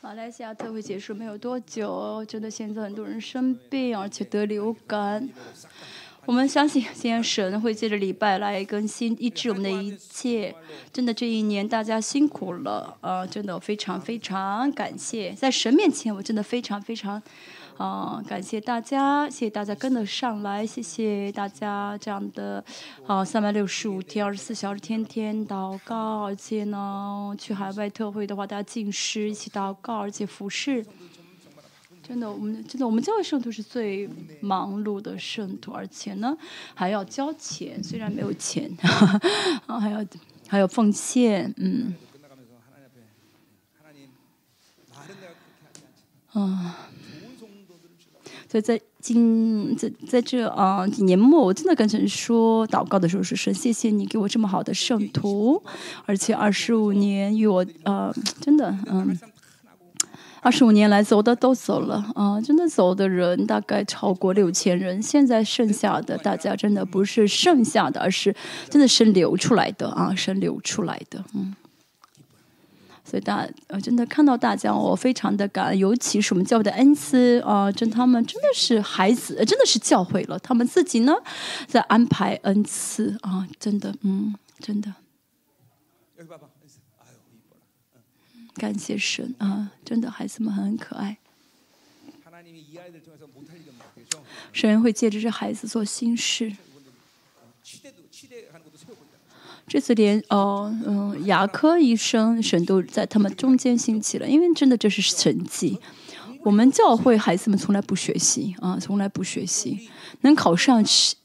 马来西亚特会结束没有多久，真的现在很多人生病，而且得流感。我们相信，今天神会借着礼拜来更新医治我们的一切。真的，这一年大家辛苦了，呃，真的非常非常感谢，在神面前，我真的非常非常。啊，感谢大家，谢谢大家跟得上来，谢谢大家这样的啊，三百六十五天、二十四小时天天祷告，而且呢，去海外特会的话，大家进食一起祷告，而且服侍。真的，我们真的，我们教会圣徒是最忙碌的圣徒，而且呢，还要交钱，虽然没有钱，啊，还要还要奉献，嗯，啊。所以在今在在这啊年末，我真的跟神说，祷告的时候是神，谢谢你给我这么好的圣徒，而且二十五年与我呃真的嗯，二十五年来走的都走了啊，真的走的人大概超过六千人，现在剩下的大家真的不是剩下的，而是真的是流出来的啊，是流出来的嗯。所以大呃，真的看到大家，我非常的感恩，尤其是我们教会的恩赐啊，真他们真的是孩子，真的是教会了。他们自己呢，在安排恩赐啊，真的，嗯，真的。感谢神啊，真的孩子们很可爱。神会借着这孩子做心事。这次连哦嗯牙科医生神都在他们中间兴起了，因为真的这是神迹。我们教会孩子们从来不学习啊，从来不学习，能考上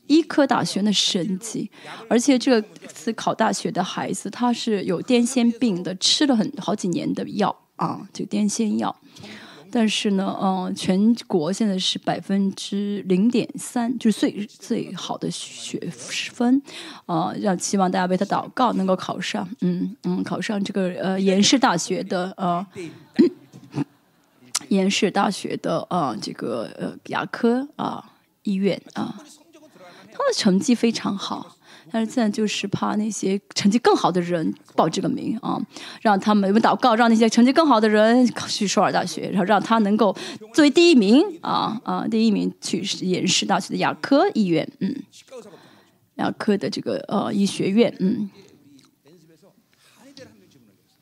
医科大学的神迹。而且这次考大学的孩子他是有癫痫病的，吃了很好几年的药啊，就癫痫药。但是呢，嗯，全国现在是百分之零点三，就是最最好的学分，啊，要希望大家为他祷告，能够考上，嗯嗯，考上这个呃延世大学的呃 延世大学的呃这个呃牙科啊医院啊，他的成绩非常好。但是现在就是怕那些成绩更好的人报这个名啊，让他们我们祷告，让那些成绩更好的人去首尔大学，然后让他能够作为第一名啊啊，第一名去延世大学的牙科医院，嗯，牙科的这个呃医学院，嗯，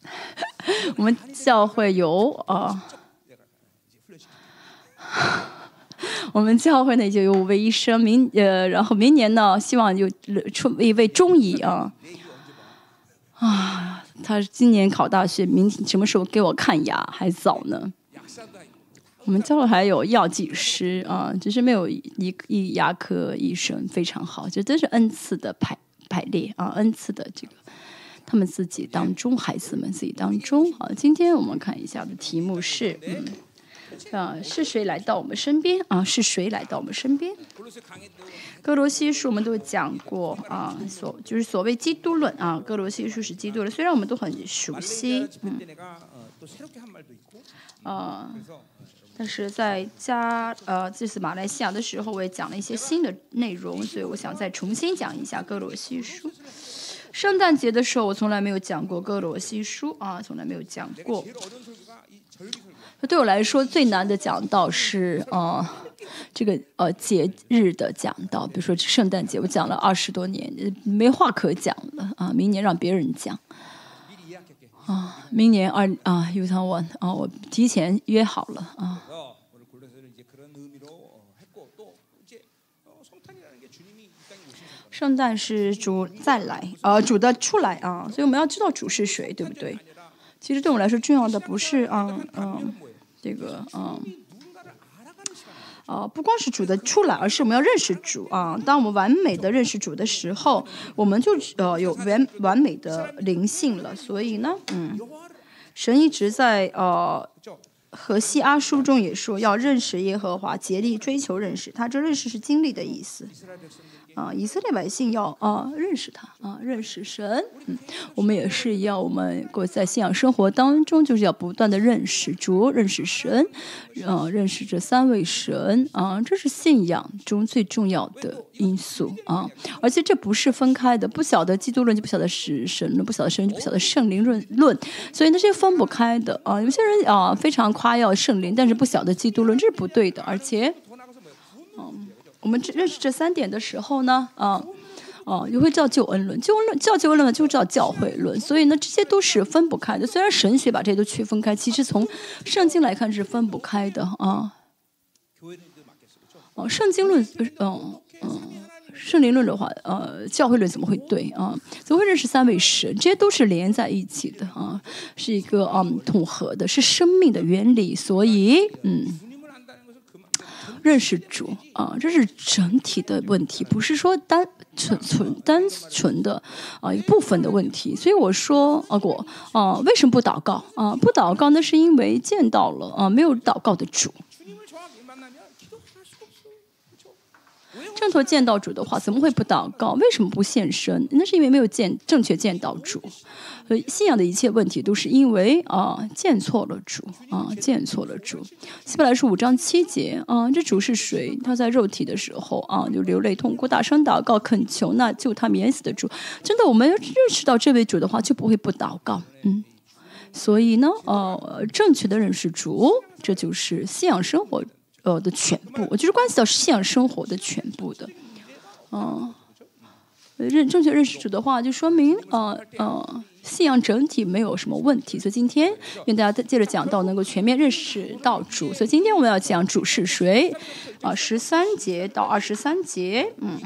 我们教会有啊。我们教会呢就有五位医生，明呃，然后明年呢，希望有出一位中医啊啊，他今年考大学，明天什么时候给我看牙还早呢？我们教会还有药剂师啊，只是没有一一牙科医生非常好，这都是恩赐的排排列啊，恩赐的这个他们自己当中，孩子们自己当中啊。今天我们看一下的题目是嗯。啊，是谁来到我们身边啊？是谁来到我们身边？哥罗西书我们都讲过啊，所就是所谓基督论啊。哥罗西书是基督论，虽然我们都很熟悉，嗯，啊，但是在加呃这次马来西亚的时候，我也讲了一些新的内容，所以我想再重新讲一下哥罗西书。圣诞节的时候，我从来没有讲过哥罗西书啊，从来没有讲过。对我来说最难的讲道是呃这个呃节日的讲道，比如说圣诞节，我讲了二十多年，没话可讲了啊！明年让别人讲啊！明年二啊有场我啊，我提前约好了啊。圣诞是主再来啊，主的出来啊，所以我们要知道主是谁，对不对？其实对我来说重要的不是嗯嗯。这个嗯，啊，不光是主的出来，而是我们要认识主啊。当我们完美的认识主的时候，我们就呃有完完美的灵性了。所以呢，嗯，神一直在呃和西阿书中也说要认识耶和华，竭力追求认识他。这认识是经历的意思啊，以色列百姓要啊认识他啊，认识神。嗯，我们也是一样，我们过在信仰生活当中，就是要不断的认识主，认识神，啊，认识这三位神啊，这是信仰中最重要的因素啊。而且这不是分开的，不晓得基督论就不晓得是神论，不晓得神就不晓得圣灵论论，所以那，些分不开的啊。有些人啊非常夸耀圣灵，但是不晓得基督论，这是不对的，而且。嗯我们认识这三点的时候呢，啊，哦，也会叫救恩论，救恩论叫救恩论就叫教会论，所以呢，这些都是分不开的。虽然神学把这些都区分开，其实从圣经来看是分不开的啊。哦，圣经论，嗯嗯，圣灵论的话，呃，教会论怎么会对啊？怎么会认识三位神？这些都是连在一起的啊，是一个嗯统合的，是生命的原理，所以嗯。认识主啊，这是整体的问题，不是说单纯纯单纯的啊一部分的问题。所以我说啊，我啊为什么不祷告啊？不祷告那是因为见到了啊没有祷告的主。正头见到主的话，怎么会不祷告？为什么不现身？那是因为没有见正确见到主。呃，信仰的一切问题都是因为啊见错了主啊见错了主。希伯来书五章七节啊，这主是谁？他在肉体的时候啊就流泪痛哭，大声祷告恳求那救他免死的主。真的，我们要认识到这位主的话，就不会不祷告。嗯，所以呢，呃，正确的认识主，这就是信仰生活。呃的全部，就是关系到信仰生活的全部的，嗯，认正确认识主的话，就说明呃呃信仰整体没有什么问题。所以今天愿大家接着讲到能够全面认识到主。所以今天我们要讲主是谁啊，十三节到二十三节，嗯，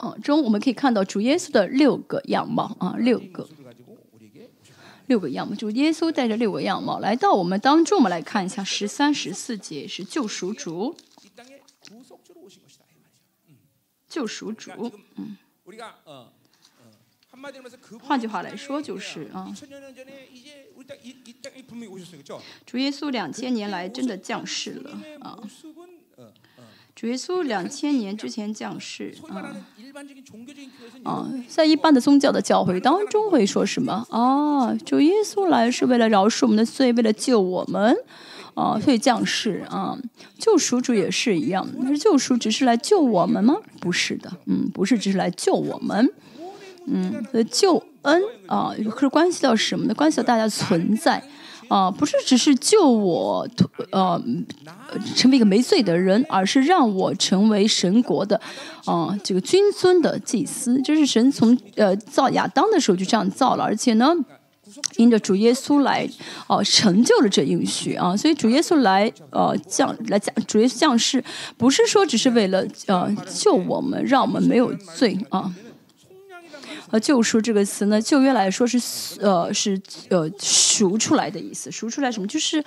嗯，中我们可以看到主耶稣的六个样貌啊，六个。六个样貌，就耶稣带着六个样貌来到我们当中。我们来看一下十三、十四节是救赎主，救赎主。嗯，换句话来说就是啊，主耶稣两千年来真的降世了啊。主耶稣两千年之前降世啊，啊，在一般的宗教的教会当中会说什么啊？主耶稣来是为了饶恕我们的罪，为了救我们啊，所以降世啊。救赎主也是一样，但是救赎只是来救我们吗？不是的，嗯，不是只是来救我们，嗯，救恩啊，可是关系到什么呢？关系到大家存在。啊，不是只是救我，呃，成为一个没罪的人，而是让我成为神国的，啊，这个君尊的祭司。这是神从呃造亚当的时候就这样造了，而且呢，因着主耶稣来，哦，成就了这应许啊。所以主耶稣来，呃，降来降，主耶稣降世，不是说只是为了呃救我们，让我们没有罪啊。呃，救赎这个词呢，旧约来说是呃是呃赎出来的意思，赎出来什么？就是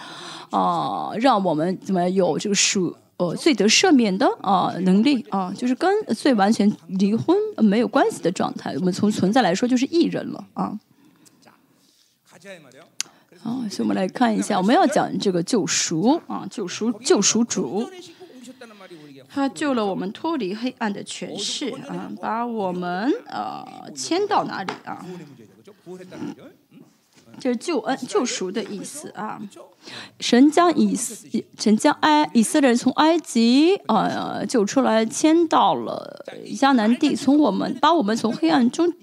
啊，让我们怎么有这个赎呃罪得赦免的啊能力啊，就是跟罪完全离婚没有关系的状态。我们从存在来说就是艺人了啊。啊，所以我们来看一下，我们要讲这个救赎啊，救赎救赎主。他救了我们脱离黑暗的权势啊，把我们呃迁到哪里啊？就是救恩救赎的意思啊。神将以神将埃以色列人从埃及呃救出来，迁到了迦南地，从我们把我们从黑暗中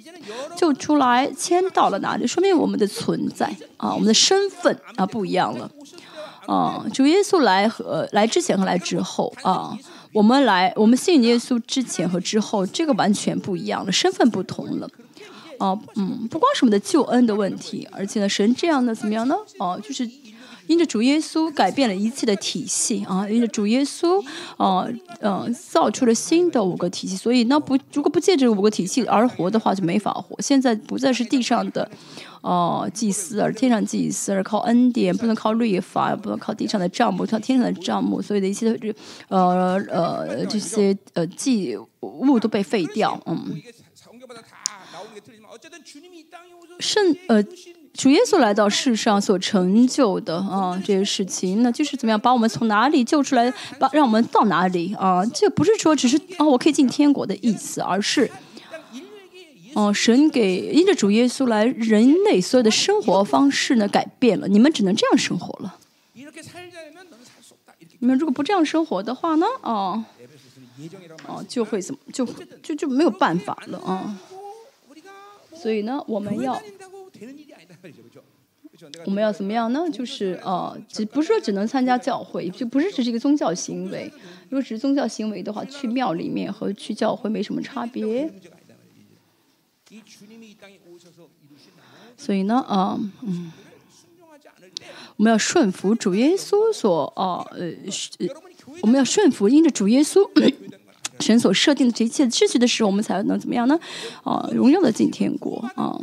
救出来，迁到了哪里？说明我们的存在啊，我们的身份啊不一样了啊。主耶稣来和来之前和来之后啊。我们来，我们信耶稣之前和之后，这个完全不一样了，身份不同了。哦，嗯，不光是我们的救恩的问题，而且呢，神这样的怎么样呢？哦，就是因着主耶稣改变了一切的体系啊，因着主耶稣，哦，嗯，造出了新的五个体系，所以那不如果不借这五个体系而活的话，就没法活。现在不再是地上的。哦，祭司而天上祭司而靠恩典，不能靠律法，不能靠地上的账目，靠天上的账目，所有的一切这呃呃这些呃祭物都被废掉，嗯。圣呃主耶稣来到世上所成就的啊这些事情，那就是怎么样把我们从哪里救出来，把让我们到哪里啊？这不是说只是啊我可以进天国的意思，而是。哦，神给因着主耶稣来，人类所有的生活方式呢改变了，你们只能这样生活了。你们如果不这样生活的话呢，哦，哦，就会怎么就就就没有办法了啊。所以呢，我们要我们要怎么样呢？就是呃，只不是说只能参加教会，就不是只是一个宗教行为。如果只是宗教行为的话，去庙里面和去教会没什么差别。所以呢，啊，嗯，我们要顺服主耶稣所，啊，呃，我们要顺服因着主耶稣 神所设定的这一切秩序的时候，我们才能怎么样呢？啊，荣耀的进天国啊。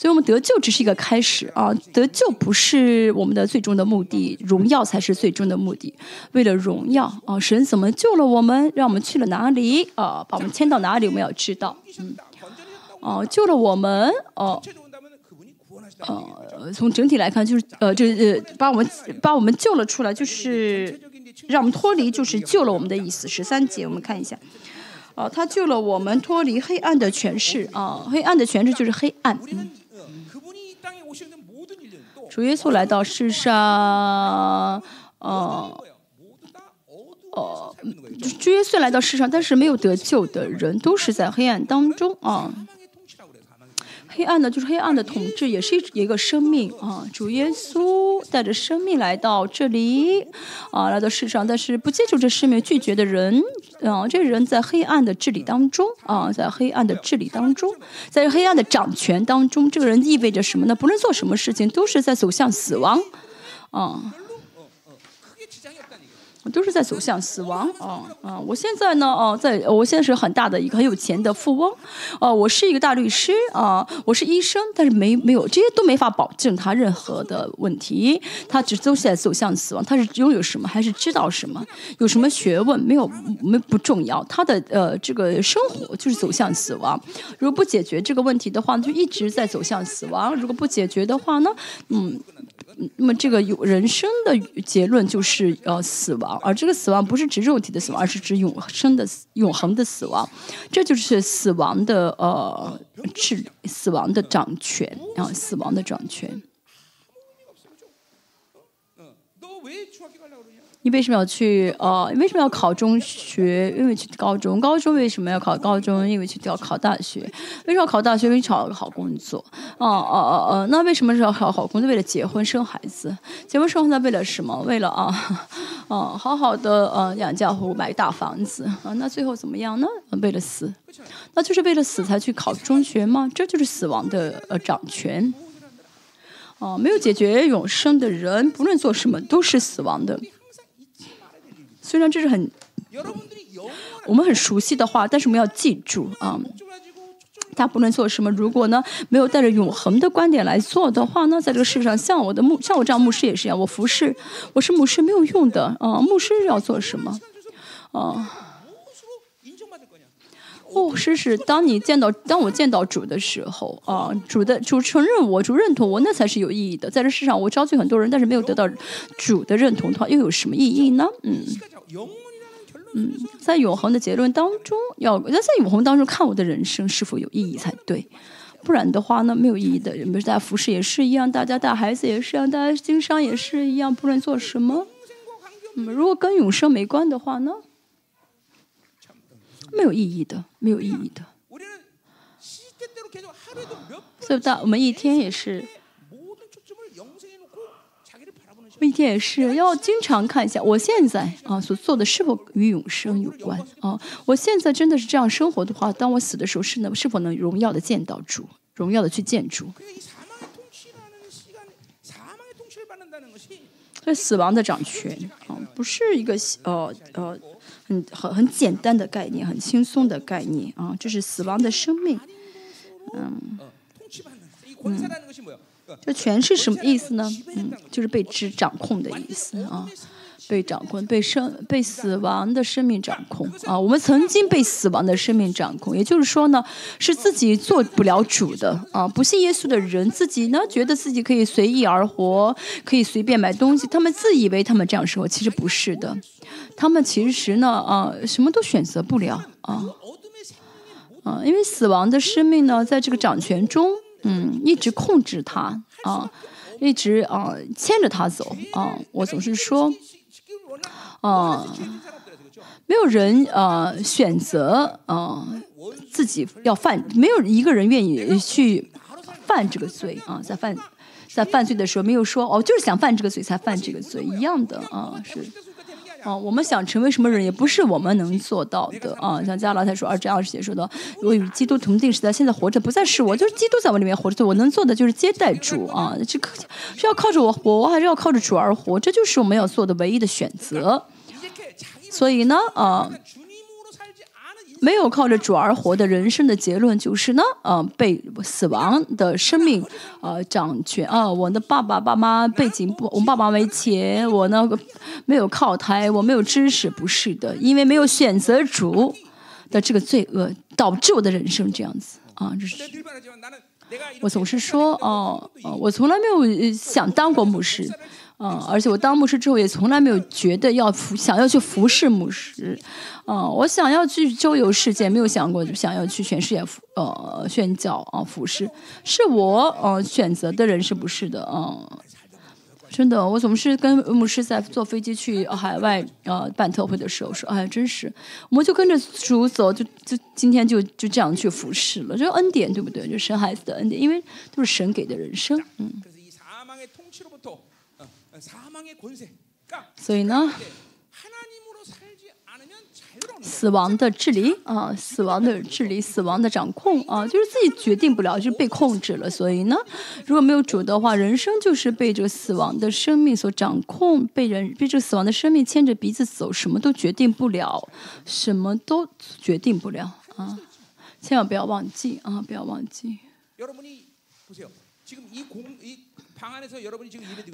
所以，我们得救只是一个开始啊，得救不是我们的最终的目的，荣耀才是最终的目的。为了荣耀啊，神怎么救了我们，让我们去了哪里啊，把我们迁到哪里，我们要知道，嗯。哦，救了我们，哦，呃，从整体来看，就是呃，这呃，把我们把我们救了出来，就是让我们脱离，就是救了我们的意思。十三节，我们看一下，哦，他救了我们脱离黑暗的权势，啊，黑暗的权势就是黑暗。嗯主耶稣来到世上，呃，哦，主耶稣来到世上，但是没有得救的人都是在黑暗当中啊。黑暗呢，就是黑暗的统治，也是一一个生命啊。主耶稣带着生命来到这里啊，来到世上，但是不接受这生命，拒绝的人啊，这人在黑暗的治理当中啊，在黑暗的治理当中，在黑暗的掌权当中，这个人意味着什么呢？不论做什么事情，都是在走向死亡啊。都是在走向死亡啊啊！我现在呢，哦，在我现在是很大的一个很有钱的富翁，哦，我是一个大律师啊，我是医生，但是没没有这些都没法保证他任何的问题，他只都是在走向死亡。他是拥有什么，还是知道什么，有什么学问没有没不重要，他的呃这个生活就是走向死亡。如果不解决这个问题的话，就一直在走向死亡。如果不解决的话呢，嗯。那么这个有人生的结论就是呃死亡，而这个死亡不是指肉体的死亡，而是指永生的永恒的死亡，这就是死亡的呃治死亡的掌权啊，死亡的掌权。你为什么要去？呃，为什么要考中学？因为去高中。高中为什么要考高中？因为去要考大学。为什么要考大学？因为找个好工作。哦哦哦哦，那为什么是要考好工作？为了结婚生孩子。结婚生孩子为了什么？为了啊，哦，好好的呃养家糊买大房子啊。那最后怎么样呢？为了死，那就是为了死才去考中学吗？这就是死亡的呃掌权。哦，没有解决永生的人，不论做什么都是死亡的。虽然这是很我们很熟悉的话，但是我们要记住啊，他不能做什么。如果呢没有带着永恒的观点来做的话呢，在这个世上，像我的牧，像我这样牧师也是一样，我服侍，我是牧师没有用的啊。牧师要做什么啊？哦，是是当你见到当我见到主的时候啊，主的主承认我，主认同我，那才是有意义的。在这世上，我招聚很多人，但是没有得到主的认同的话，又有什么意义呢？嗯嗯，在永恒的结论当中，要要在永恒当中看我的人生是否有意义才对，不然的话呢，没有意义的。比如大家服侍也是一样，大家带孩子也是一样，大家经商也是一样，不论做什么，嗯，如果跟永生没关的话呢？没有意义的，没有意义的。所以，到我们一天也是，一天也是要经常看一下，我现在啊所做的是否与永生有关啊？我现在真的是这样生活的话，当我死的时候，是能是否能荣耀的见到主，荣耀的去见主？这死亡的掌权啊，不是一个呃呃。很很很简单的概念，很轻松的概念啊，就是死亡的生命，嗯嗯，这全是什么意思呢？嗯，就是被知掌控的意思啊，被掌控，被生被死亡的生命掌控啊！我们曾经被死亡的生命掌控，也就是说呢，是自己做不了主的啊！不信耶稣的人，自己呢觉得自己可以随意而活，可以随便买东西，他们自以为他们这样生活，其实不是的，他们其实呢啊，什么都选择不了啊啊！因为死亡的生命呢，在这个掌权中，嗯，一直控制他啊，一直啊牵着他走啊！我总是说。啊，没有人呃选择呃自己要犯，没有一个人愿意去犯这个罪啊，在犯在犯罪的时候没有说哦，就是想犯这个罪才犯这个罪一样的啊，是。啊，我们想成为什么人也不是我们能做到的啊，像加拉太说二章二十节说的，我与基督同定时代，现在活着不再是我，就是基督在我里面活着，我能做的就是接待主啊，这个是要靠着我活，还是要靠着主而活，这就是我们要做的唯一的选择。所以呢，啊，没有靠着主而活的人生的结论就是呢，啊，被死亡的生命呃掌权啊。我的爸爸爸妈背景不，我爸爸没钱，我呢没有靠台，我没有知识，不是的，因为没有选择主的这个罪恶，导致我的人生这样子啊。这是我总是说，哦，我从来没有想当过牧师。嗯，而且我当牧师之后，也从来没有觉得要服想要去服侍牧师。嗯，我想要去周游世界，没有想过想要去全世界服呃宣教啊服侍，是我呃选择的人是不是的？嗯，真的，我总是跟牧师在坐飞机去海外呃办特会的时候说，哎，真是，我们就跟着主走，就就今天就就这样去服侍了，这恩典对不对？就生孩子的恩典，因为都是神给的人生，嗯。所以呢，死亡的治理啊，死亡的治理，死亡的掌控啊，就是自己决定不了，就是被控制了。所以呢，如果没有主的话，人生就是被这个死亡的生命所掌控，被人被这个死亡的生命牵着鼻子走，什么都决定不了，什么都决定不了啊！千万不要忘记啊，不要忘记。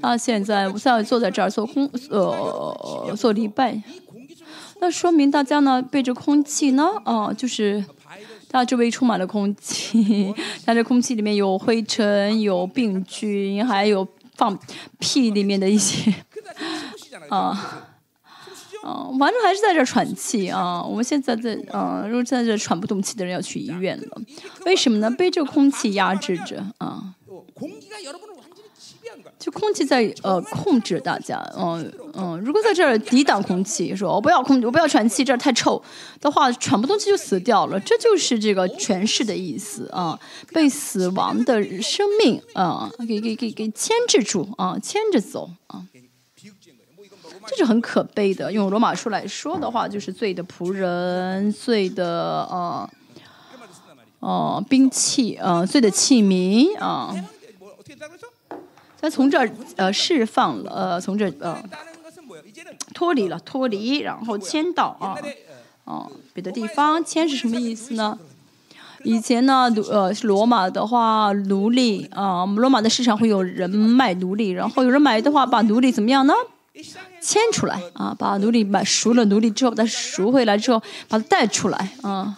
啊，现在在坐在这儿做空呃做礼拜，那说明大家呢被这空气呢啊，就是大家周围充满了空气，但这空气里面有灰尘、有病菌，还有放屁里面的一些 啊啊，反正还是在这喘气啊。我们现在在啊，如果在这喘不动气的人要去医院了，为什么呢？被这个空气压制着啊。就空气在呃控制大家，嗯嗯，如果在这儿抵挡空气，说我不要空，我不要喘气，这儿太臭的话，喘不动气就死掉了，这就是这个诠释的意思啊，被死亡的生命啊给给给给牵制住啊，牵着走啊，这是很可悲的。用罗马书来说的话，就是罪的仆人，罪的呃哦兵器，呃罪的器皿啊。他从这儿呃释放了，呃从这呃脱离了，脱离，然后迁到啊，哦别的地方，迁是什么意思呢？以前呢，呃罗马的话，奴隶啊，罗马的市场会有人卖奴隶，然后有人买的话，把奴隶怎么样呢？迁出来啊，把奴隶买赎了奴隶之后，把它赎回来之后，把它带出来啊，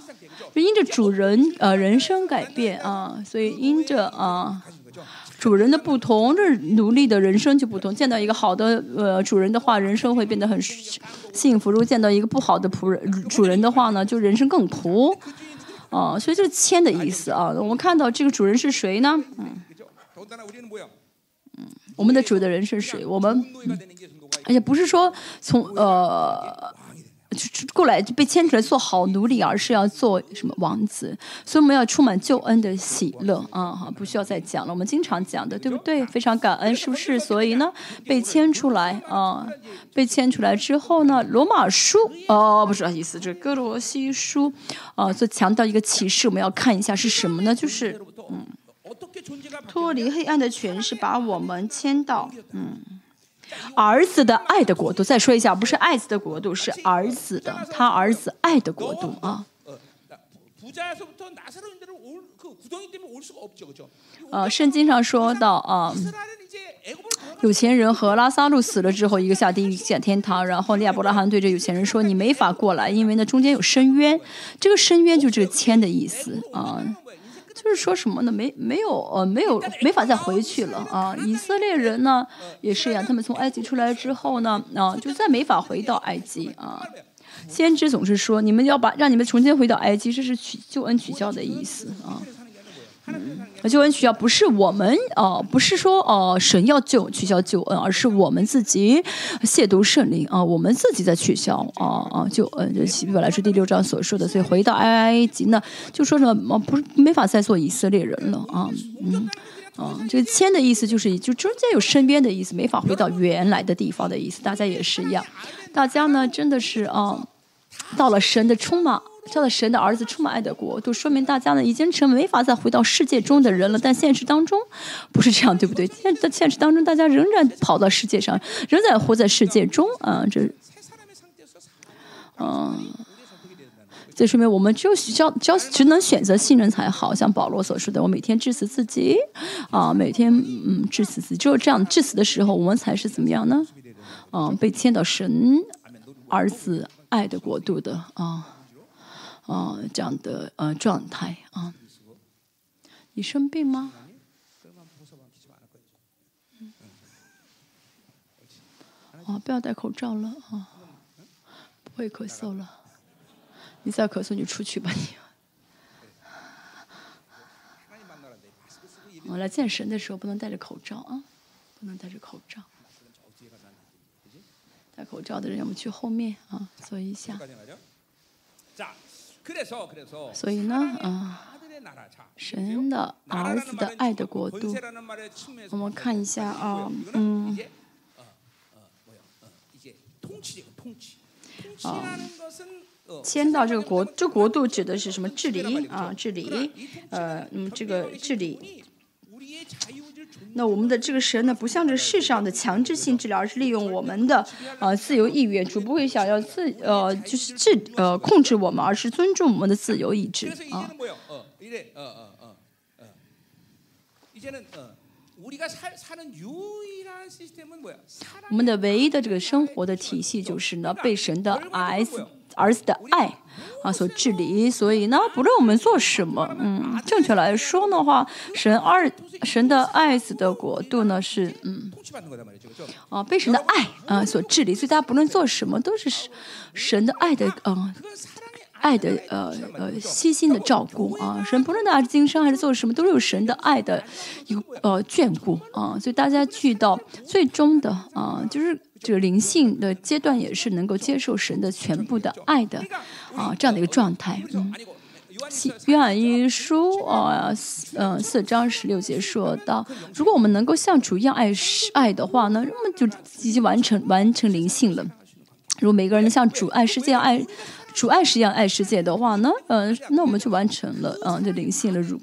就因着主人呃人生改变啊，所以因着啊。主人的不同，这奴隶的人生就不同。见到一个好的呃主人的话，人生会变得很幸福；如果见到一个不好的仆人主人的话呢，就人生更苦。啊，所以这是谦的意思啊。我们看到这个主人是谁呢？嗯，我们的主的人是谁？我们，而且不是说从呃。就过来就被牵出来做好奴隶，而是要做什么王子？所以我们要充满救恩的喜乐啊！哈，不需要再讲了，我们经常讲的，对不对？非常感恩，是不是？所以呢，被牵出来啊，被牵出来之后呢，罗马书哦，不是啊意思，这哥罗西书啊，就强调一个启示，我们要看一下是什么呢？就是嗯，脱离黑暗的权势，把我们牵到嗯。儿子的爱的国度，再说一下，不是爱子的国度，是儿子的，他儿子爱的国度啊。呃，圣经上说到啊，有钱人和拉萨路死了之后，一个下地狱，一个下天堂。然后利亚伯拉罕对着有钱人说：“你没法过来，因为呢中间有深渊。这个深渊就这个签的意思啊，就是说什么呢？没没有呃没有没法再回去了啊。以色列人呢也是一样，他们从埃及出来之后呢啊，就再没法回到埃及啊。先知总是说，你们要把让你们重新回到埃及，这是取救恩取消的意思啊。”救恩取消不是我们哦，不是说哦神要救取消救恩，而是我们自己亵渎圣灵啊，我们自己在取消啊啊救恩。这希伯来是第六章所说的，所以回到埃及呢，就说什么不是没法再做以色列人了啊嗯啊，这个签的意思就是就中间有身边的意思，没法回到原来的地方的意思。大家也是一样，大家呢真的是啊，到了神的充满。叫了神的儿子充满爱的国，度说明大家呢已经成为没法再回到世界中的人了。但现实当中不是这样，对不对？现在现实当中，大家仍然跑到世界上，仍然活在世界中啊！这，嗯，这说明我们只有只要只要只能选择信任才好。像保罗所说的，我每天致死自己啊，每天嗯致死自己，只有这样致死的时候，我们才是怎么样呢？嗯，被牵到神儿子爱的国度的啊。啊，这样的呃状态啊，你生病吗？啊，不要戴口罩了啊，不会咳嗽了。你再咳嗽，你出去吧你。我来见神的时候不能戴着口罩啊，不能戴着口罩。戴口罩的人，我们去后面啊，坐一下。所以呢，啊，神的儿子的爱的国度，我们看一下啊，嗯，啊，迁到这个国，这国度指的是什么？治理啊，治理，呃，那么这个治理。那我们的这个神呢，不像这世上的强制性治疗，而是利用我们的呃自由意愿，主不会想要自呃就是治呃控制我们，而是尊重我们的自由意志啊。我们的唯一的这个生活的体系就是呢，被神的 S。儿子的爱啊，所治理，所以呢，不论我们做什么，嗯，正确来说的话，神二神的爱子的国度呢是嗯，啊，被神的爱啊所治理，所以大家不论做什么，都是神的爱的嗯，爱的呃呃悉心的照顾啊，神不论大家今生还是做什么，都是有神的爱的一个呃眷顾啊，所以大家去到最终的啊，就是。这个灵性的阶段也是能够接受神的全部的爱的啊，这样的一个状态。嗯，约翰一书啊，嗯，四章十六节说到，如果我们能够像主一样爱爱的话呢，那么就已经完成完成灵性了。如果每个人像主爱世界爱主爱是一样爱世界的话呢，嗯，那我们就完成了嗯，就灵性了。如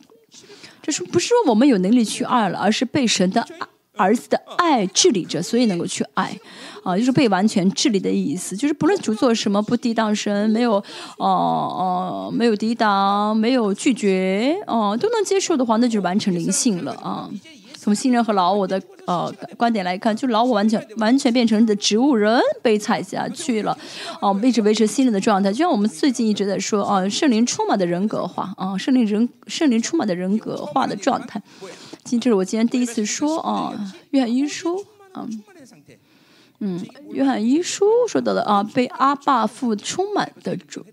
这是不是说我们有能力去爱了，而是被神的爱。儿子的爱治理着，所以能够去爱，啊，就是被完全治理的意思。就是不论主做什么，不抵挡神，没有，哦哦，没有抵挡，没有拒绝，哦，都能接受的话，那就是完成灵性了啊。从新人和老我的呃观点来看，就老我完全完全变成你的植物人被踩下去了，哦，一直维持新人的状态。就像我们最近一直在说，啊，圣灵充满的人格化，啊，圣灵人圣灵充满的人格化的状态。今这是我今天第一次说啊，《约翰一书》啊，嗯，《约翰一书》说到的啊，被阿爸父充满的主，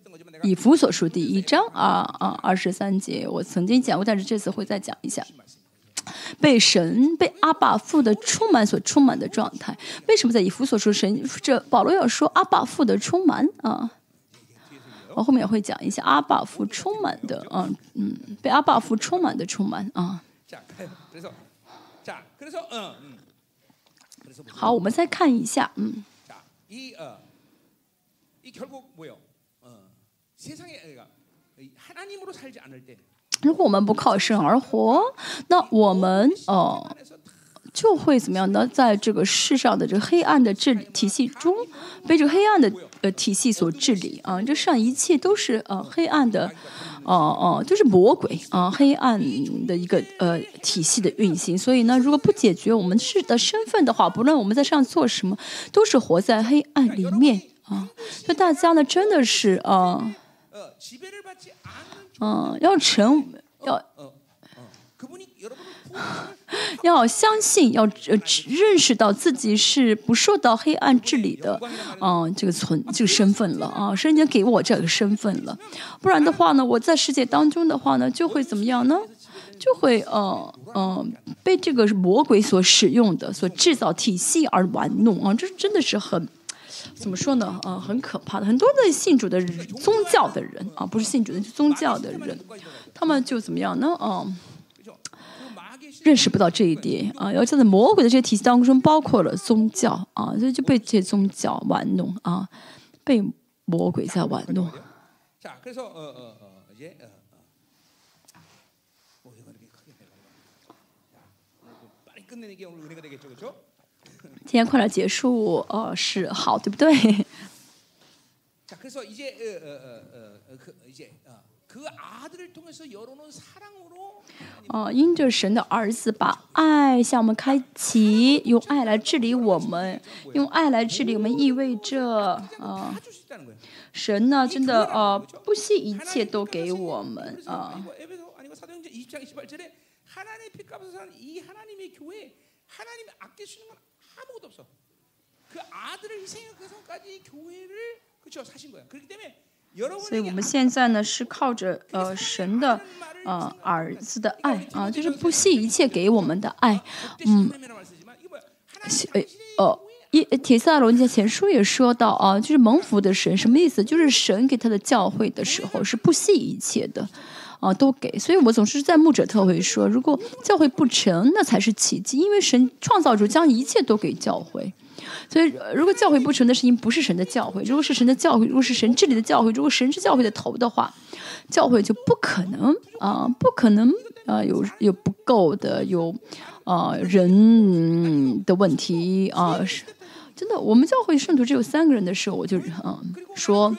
以弗所书第一章啊啊二十三节，我曾经讲过，但是这次会再讲一下，被神被阿爸父的充满所充满的状态。为什么在以弗所书神这保罗要说阿爸父的充满啊？我后面也会讲一下阿爸父充满的啊，嗯，被阿爸父充满的充满啊。好，我们再看一下，嗯。如果我们不靠神而活，那我们哦，就会怎么样呢？在这个世上的这个黑暗的治理体系中，被这个黑暗的呃体系所治理啊，这世上一切都是呃黑暗的，哦哦，就是魔鬼啊，黑暗的一个呃体系的运行。所以呢，如果不解决我们是的身份的话，不论我们在上做什么，都是活在黑暗里面啊。所以大家呢，真的是啊，嗯，要成要。呃要相信，要呃认识到自己是不受到黑暗治理的，嗯，这个存这个身份了啊，神已经给我这个身份了，不然的话呢，我在世界当中的话呢，就会怎么样呢？就会呃呃被这个魔鬼所使用的，所制造体系而玩弄啊，这真的是很怎么说呢？呃，很可怕的。很多的信主的宗教的人啊，不是信主的，是宗教的人，他们就怎么样呢？嗯。认识不到这一点啊！要在魔鬼的这些体系当中，包括了宗教啊，所以就被这些宗教玩弄啊，被魔鬼在玩弄。今天快点结束，呃，是好，对不对？哦，因着神的儿子把爱向我们开启，用爱来治理我们，用爱来治理我们，意味着啊，神呢真的呃不惜一切都给我们啊。所以我们现在呢是靠着呃神的呃儿子的爱啊，就是不惜一切给我们的爱，嗯，呃呃，一铁萨罗尼前书也说到啊，就是蒙福的神什么意思？就是神给他的教会的时候是不惜一切的啊，都给。所以我总是在牧者特会说，如果教会不成，那才是奇迹，因为神创造主将一切都给教会。所以，如果教会不成的事情不是神的教会，如果是神的教会，如果是神治理的教会，如果神是教会的头的话，教会就不可能啊，不可能啊，有有不够的，有啊人的问题啊，是真的。我们教会圣徒只有三个人的时候，我就啊说。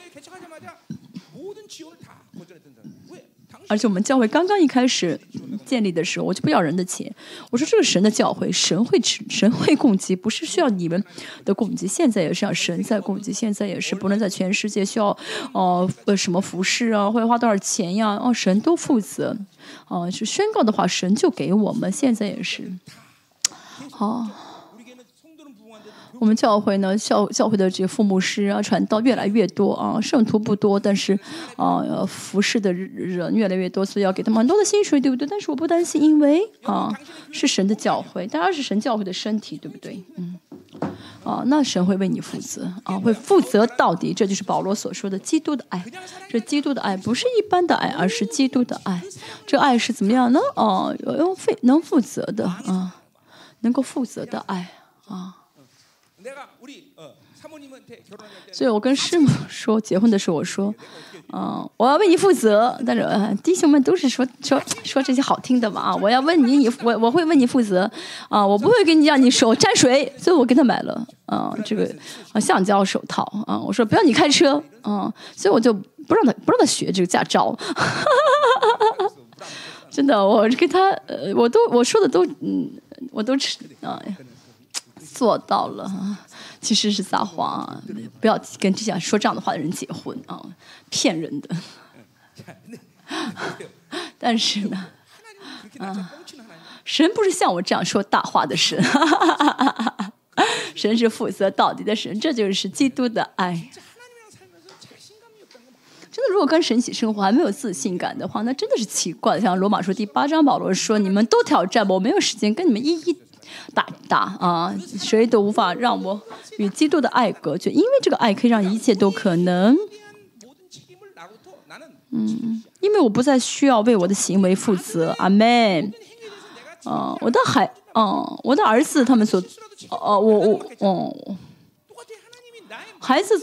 而且我们教会刚刚一开始建立的时候，我就不要人的钱。我说这个神的教会，神会吃，神会供给，不是需要你们的供给。现在也是要神在供给，现在也是不能在全世界需要哦呃什么服饰啊，会花多少钱呀？哦，神都负责。哦，是宣告的话，神就给我们。现在也是，好。我们教会呢，教教会的这些父母师啊，传道越来越多啊，圣徒不多，但是啊，服侍的人越来越多，所以要给他们很多的薪水，对不对？但是我不担心，因为啊，是神的教会，大家是神教会的身体，对不对？嗯，啊，那神会为你负责啊，会负责到底，这就是保罗所说的基督的爱。这基督的爱不是一般的爱，而是基督的爱。这爱是怎么样呢？哦，用负能负责的啊，能够负责的爱啊。所以我跟师母说，结婚的时候我说，嗯，我要为你负责。但是弟兄们都是说说说这些好听的嘛啊，我要问你，你我我会为你负责啊，我不会给你让你手沾水。所以我给他买了啊这个啊橡胶手套啊，我说不要你开车啊，所以我就不让他不让他学这个驾照。真的，我给他呃，我都我说的都嗯，我都吃啊。做到了，其实是撒谎，啊不要跟这样说这样的话的人结婚啊，骗人的。但是呢，啊，神不是像我这样说大话的神，神是负责到底的神，这就是基督的爱。真的，如果跟神一起生活还没有自信感的话，那真的是奇怪。像罗马书第八章，保罗说：“你们都挑战我，没有时间跟你们一一。”打打啊！谁都无法让我与基督的爱隔绝，因为这个爱可以让一切都可能。嗯，因为我不再需要为我的行为负责。阿门。啊，我的孩，哦，我的儿子，他们所，哦，我我，哦，孩子，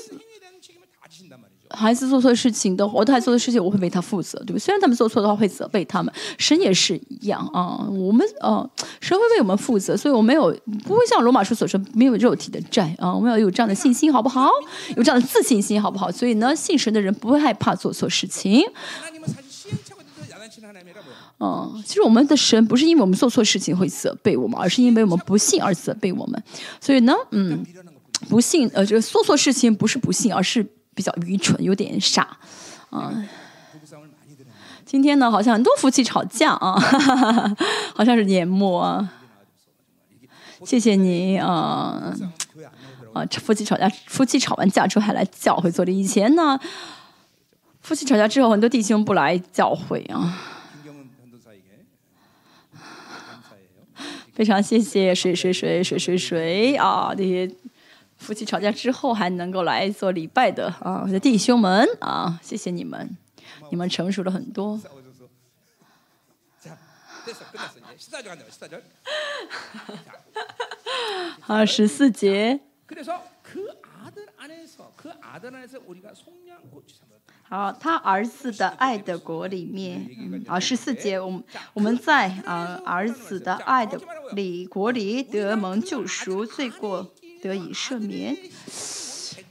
孩子做错事情的，我的孩子做的事情，我会为他负责，对不？虽然他们做错的话会责备他们，神也是一样啊。我们呃，神会为我们负责，所以我没有不会像罗马书所说没有肉体的债啊。我们要有这样的信心，好不好？有这样的自信心，好不好？所以呢，信神的人不会害怕做错事情。嗯，其实我们的神不是因为我们做错事情会责备我们，而是因为我们不信而责备我们。所以呢，嗯，不信呃，这个做错事情不是不信，而是。比较愚蠢，有点傻，啊。今天呢，好像很多夫妻吵架啊，好像是年末。谢谢你啊啊！夫妻吵架，夫妻吵完架之后还来教会做礼。以前呢，夫妻吵架之后，很多弟兄不来教会啊。非常谢谢谁谁谁谁谁谁啊这些。夫妻吵架之后还能够来做礼拜的啊，我的弟兄们啊，谢谢你们，你们成熟了很多。啊，十四节。好，他儿子的爱的国里面，啊，十四节，我们我们在啊儿子的爱的里国里得蒙救赎，罪过。得以赦免，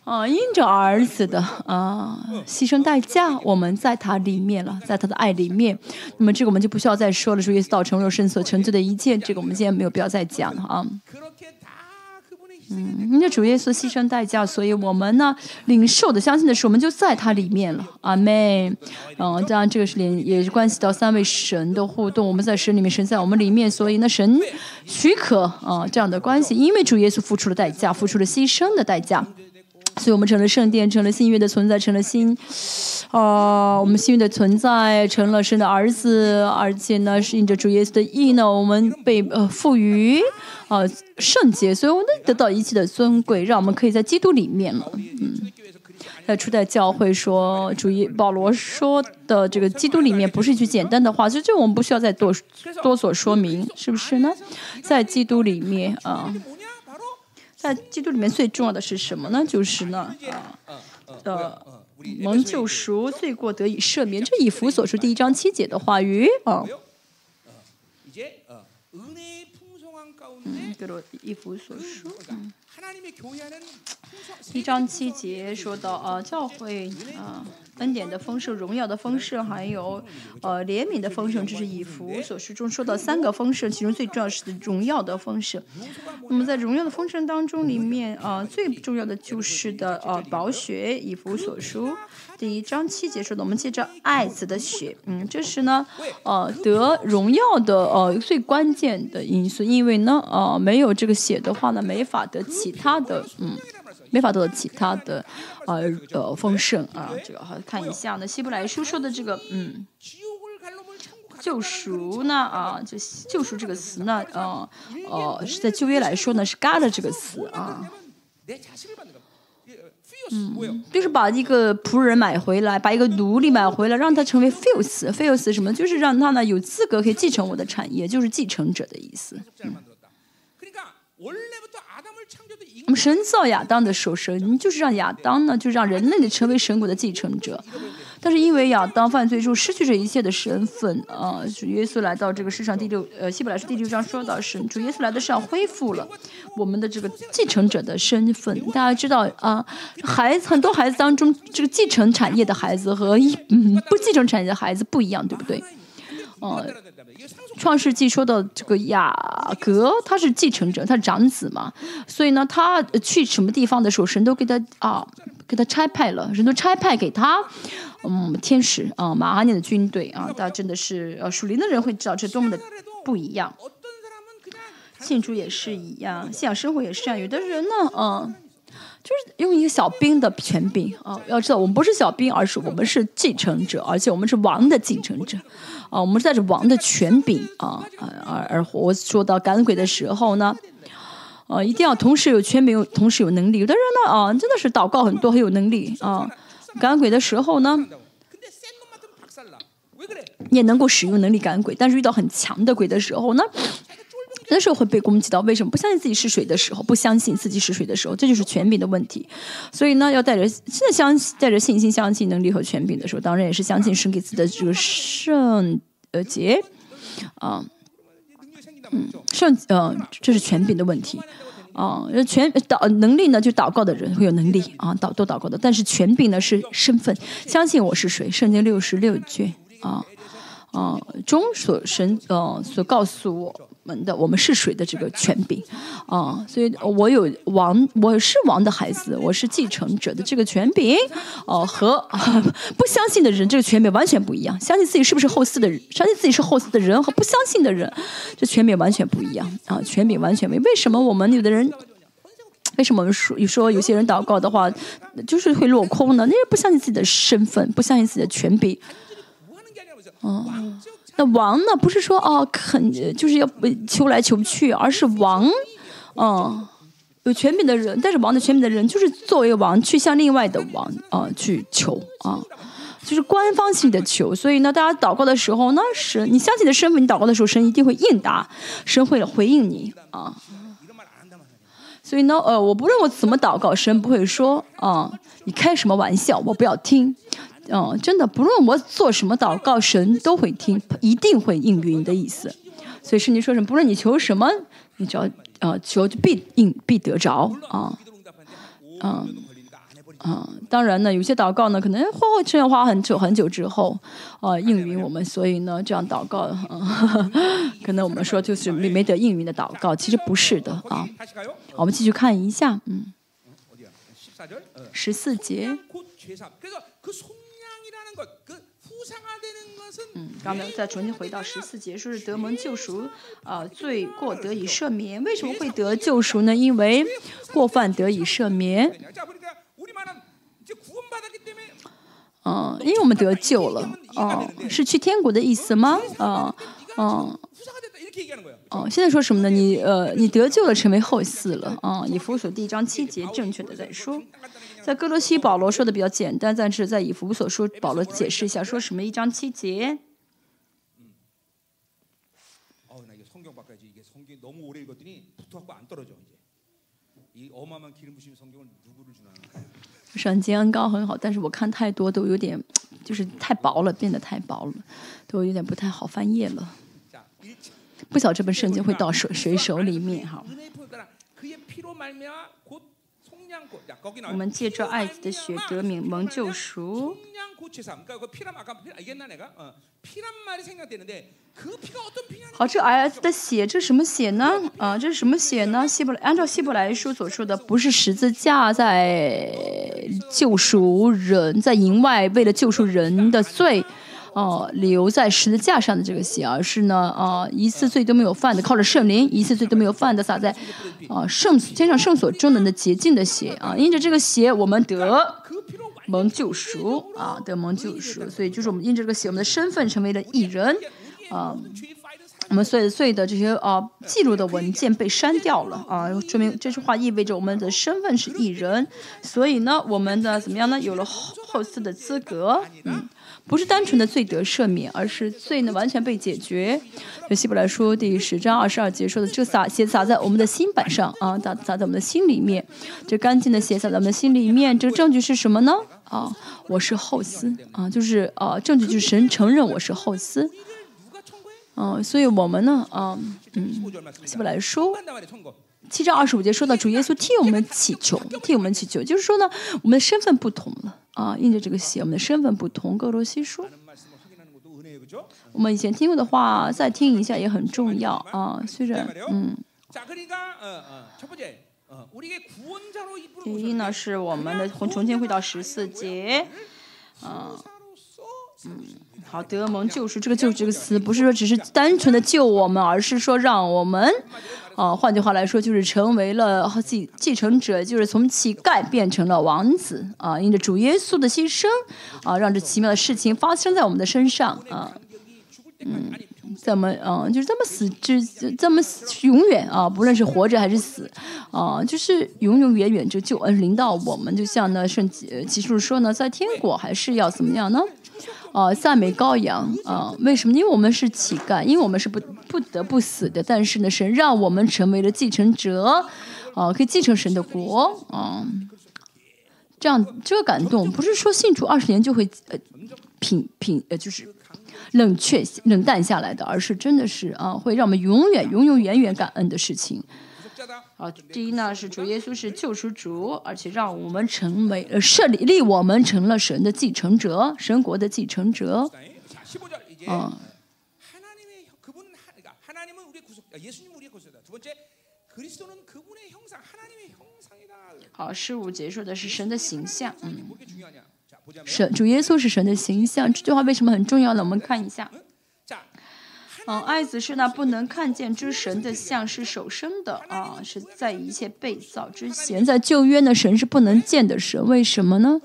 啊，因着儿子的啊牺牲代价，我们在他里面了，在他的爱里面。那么这个我们就不需要再说了。说耶稣道成肉身所成就的一切，这个我们今天没有必要再讲了啊。嗯，因为主耶稣牺牲代价，所以我们呢领受的、相信的是，我们就在他里面了。阿妹，嗯，当然这个是连也是关系到三位神的互动。我们在神里面，神在我们里面，所以呢，神许可啊这样的关系，因为主耶稣付出了代价，付出了牺牲的代价，所以我们成了圣殿，成了新约的存在，成了新啊，我们新约的存在成了神的儿子，而且呢，是印着主耶稣的意呢，我们被呃赋予。啊，圣洁，所以我们得到一切的尊贵，让我们可以在基督里面了。嗯，在初代教会说，主义保罗说的这个基督里面不是一句简单的话，所以这我们不需要再多多所说明，是不是呢？在基督里面啊，在基督里面最重要的是什么呢？就是呢啊呃蒙救赎，罪过得以赦免，这以弗所说第一章七节的话语啊。嗯，对一弗所书，嗯，一章七节说到啊，教会啊，恩典的丰盛、荣耀的丰盛，还有呃怜悯的丰盛，这是以弗所书中说到三个丰盛，其中最重要是荣耀的丰盛。那么在荣耀的丰盛当中，里面啊最重要的就是的呃宝血，以弗所书。第一章七节说的，我们借着爱子的血，嗯，这是呢，呃，得荣耀的呃最关键的因素，因为呢，呃，没有这个血的话呢，没法得其他的，嗯，没法得到其他的，呃呃丰盛啊，这个好看一下呢，希伯来书说的这个，嗯，救赎呢，啊，就救赎这个词呢，呃呃，是在旧约来说呢，是 God 这个词啊。嗯，就是把一个仆人买回来，把一个奴隶买回来，让他成为 f i l s f i l s 什么？就是让他呢有资格可以继承我的产业，就是继承者的意思。嗯。我们神造亚当的时候，神就是让亚当呢，就让人类的成为神国的继承者。但是因为亚当犯罪之后失去这一切的身份啊，主耶稣来到这个世上第六呃希伯来书第六章说到神主耶稣来的是要恢复了我们的这个继承者的身份。大家知道啊，孩子很多孩子当中，这个继承产业的孩子和一嗯不继承产业的孩子不一样，对不对？哦，创世纪说的这个雅各他是继承者，他是长子嘛，所以呢，他去什么地方的时候，神都给他啊给他差派了，神都差派给他。嗯，天使啊，马哈尼的军队啊，大家真的是呃，属灵的人会知道这多么的不一样。信主也是一样，信仰生活也是这样。有的人呢，嗯，就是用一个小兵的权柄啊，要知道我们不是小兵，而是我们是继承者，而且我们是王的继承者啊，我们是带着王的权柄啊而而而我。说到赶鬼的时候呢，呃，一定要同时有权柄，同时有能力。有的人呢，啊，真的是祷告很多，很有能力啊。赶鬼的时候呢，你也能够使用能力赶鬼，但是遇到很强的鬼的时候呢，那时候会被攻击到。为什么不相信自己是谁的时候，不相信自己是谁的时候，这就是权柄的问题。所以呢，要带着现在相信，带着信心相信能力和权柄的时候，当然也是相信神给自己的这个圣呃节啊，嗯，圣呃，这是权柄的问题。啊，权祷能力呢，就祷告的人会有能力啊，祷都祷告的。但是权柄呢是身份，相信我是谁？圣经六十六卷啊啊中所神呃所告诉我的，我们是谁的这个权柄啊？所以我有王，我是王的孩子，我是继承者的这个权柄哦，和 不相信的人这个权柄完全不一样。相信自己是不是后嗣的人，相信自己是后嗣的人和不相信的人，这权柄完全不一样啊！权柄完全不一样。为什么我们有的人？为什么我们说说有些人祷告的话，就是会落空呢？那是不相信自己的身份，不相信自己的权柄。哦，那王呢？不是说哦，肯就是要求来求去，而是王，嗯，有权柄的人，但是王的权柄的人，就是作为王去向另外的王啊去求啊，就是官方性的求。所以呢，大家祷告的时候，那神你相信的身份，你祷告的时候，神一定会应答，神会回应你啊。所以呢，呃，我不论我怎么祷告，神不会说啊，你开什么玩笑，我不要听。嗯，真的，不论我做什么祷告，神都会听，一定会应允的意思。所以圣经说什么？不论你求什么，你只要呃求，必应必得着啊，嗯。啊，当然呢，有些祷告呢，可能花花真要花很久很久之后，啊，应允我们，所以呢，这样祷告，可能我们说就是没没得应允的祷告，其实不是的啊。我们继续看一下，嗯，十四节。嗯，刚才再重新回到十四节，说是得蒙救赎，呃，罪过得以赦免。为什么会得救赎呢？因为过犯得以赦免。嗯，因为我们得救了，哦，是去天国的意思吗？啊，哦，哦，现在说什么呢？你呃，你得救了，成为后嗣了，啊，以弗所第一章七节正确的在说，在哥罗西保罗说的比较简单，但是在以弗所说保罗解释一下，说什么一章七节。圣 经恩高很好，但是我看太多都有点，就是太薄了，变得太薄了，都有点不太好翻页了。不晓得这本圣经会到谁谁手里面哈。我们借着爱子的血得名蒙救赎。好，这儿子的血，这什么血呢？啊，这是什么血呢？希伯来按照希伯来书所说的，不是十字架在救赎人，在营外为了救赎人的罪，哦，留在十字架上的这个血，而是呢，啊，一次罪都没有犯的，靠着圣灵，一次罪都没有犯的，洒在啊圣天上圣所中能的洁净的血啊，因着这个血，我们得蒙救赎啊，得蒙救赎，所以就是我们因着这个血，我们的身份成为了艺人。啊，我们所有所有的这些啊记录的文件被删掉了啊，说明这句话意味着我们的身份是艺人，所以呢，我们的怎么样呢？有了后后嗣的资格，嗯，不是单纯的罪得赦免，而是罪呢完全被解决。就希伯来书第十章二十二节说的，这洒血洒在我们的心板上啊，洒洒在我们的心里面，这干净的血洒在我们的心里面，这个证据是什么呢？啊，我是后嗣啊，就是啊，证据就是神承认我是后嗣。嗯，所以我们呢，啊，嗯，希伯来书七章二十五节说到主耶稣替我们祈求，替我们祈求，就是说呢，我们的身份不同了啊，印着这个血，我们的身份不同。哥罗西书，我们以前听过的话，再听一下也很重要啊。虽然，嗯，第一呢，是我们的从重新回到十四节，嗯，嗯。好，德蒙救赎这个“救”这个词，不是说只是单纯的救我们，而是说让我们，啊，换句话来说，就是成为了继继承者，就是从乞丐变成了王子啊！因着主耶稣的牺牲啊，让这奇妙的事情发生在我们的身上啊，嗯，怎么嗯，就是这么死之这么永远啊，不论是活着还是死啊，就是永永远远就救恩临到我们，就像呢圣启示说呢，在天国还是要怎么样呢？啊，赞美羔羊啊，为什么？因为我们是乞丐，因为我们是不不得不死的。但是呢，神让我们成为了继承者，啊，可以继承神的国啊。这样这个感动，不是说信主二十年就会呃品品呃就是冷却冷淡下来的，而是真的是啊，会让我们永远永永远远感恩的事情。啊，第一呢是主耶稣是救赎主，而且让我们成为呃设立立我们成了神的继承者，神国的继承者。嗯。好，十五结束的是神的形象，嗯，神主耶稣是神的形象，这句话为什么很重要呢？我们看一下。嗯，爱子是那不能看见之神的像，是手生的啊，是在一切被造之前，在旧约呢，神是不能见的神，为什么呢？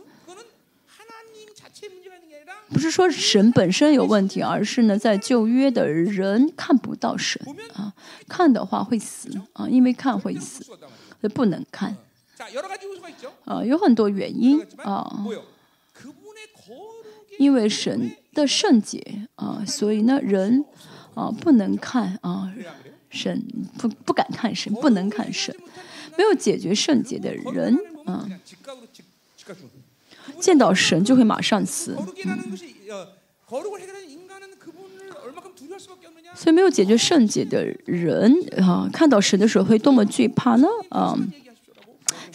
不是说神本身有问题，而是呢，在旧约的人看不到神啊，看的话会死啊，因为看会死，所以不能看。啊，有很多原因啊，因为神的圣洁啊，所以呢，人。啊，不能看啊，神不不敢看神，不能看神，没有解决圣洁的人啊，见到神就会马上死。所以没有解决圣洁的人啊，看到神的时候会多么惧怕呢？啊，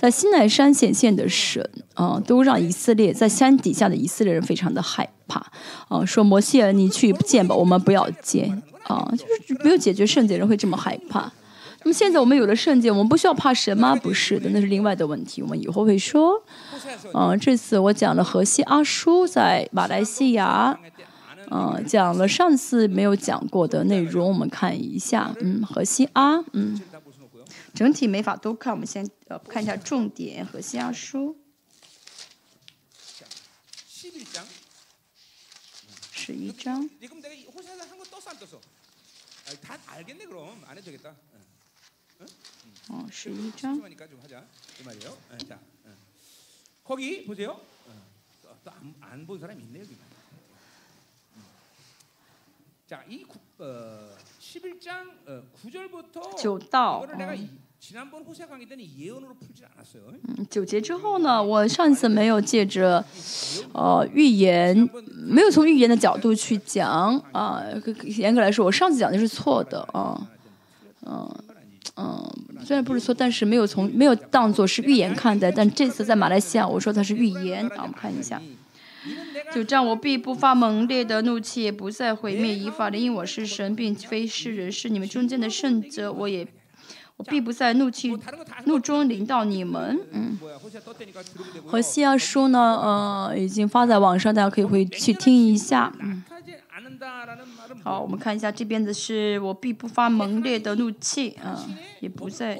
在西奈山显现的神啊，都让以色列在山底下的以色列人非常的害怕啊，说摩西尔，你去见吧，我们不要见。啊，就是没有解决圣洁人会这么害怕。那么现在我们有了圣洁，我们不需要怕神吗？不是的，那是另外的问题。我们以后会说。嗯，这次我讲了河西阿叔在马来西亚，嗯，讲了上次没有讲过的内容，我们看一下。嗯，河西阿，嗯，整体没法都看，我们先呃看一下重点。和西阿叔，十一章。哦，十一章。九到。嗯，九节之后呢？我上次没有借着呃预言，没有从预言的角度去讲啊。严格来说，我上次讲的是错的啊。嗯嗯，虽然不是错，但是没有从没有当做是预言看待。但这次在马来西亚，我说它是预言啊。我们看一下，就这样，我必不发猛烈的怒气，也不再毁灭以法的，因我是神，并非是人，是你们中间的圣者，我也。我必不在怒气怒中临到你们。嗯，和西亚书呢，呃，已经发在网上，大家可以回去听一下。嗯，好，我们看一下这边的是我必不发猛烈的怒气嗯，也不在。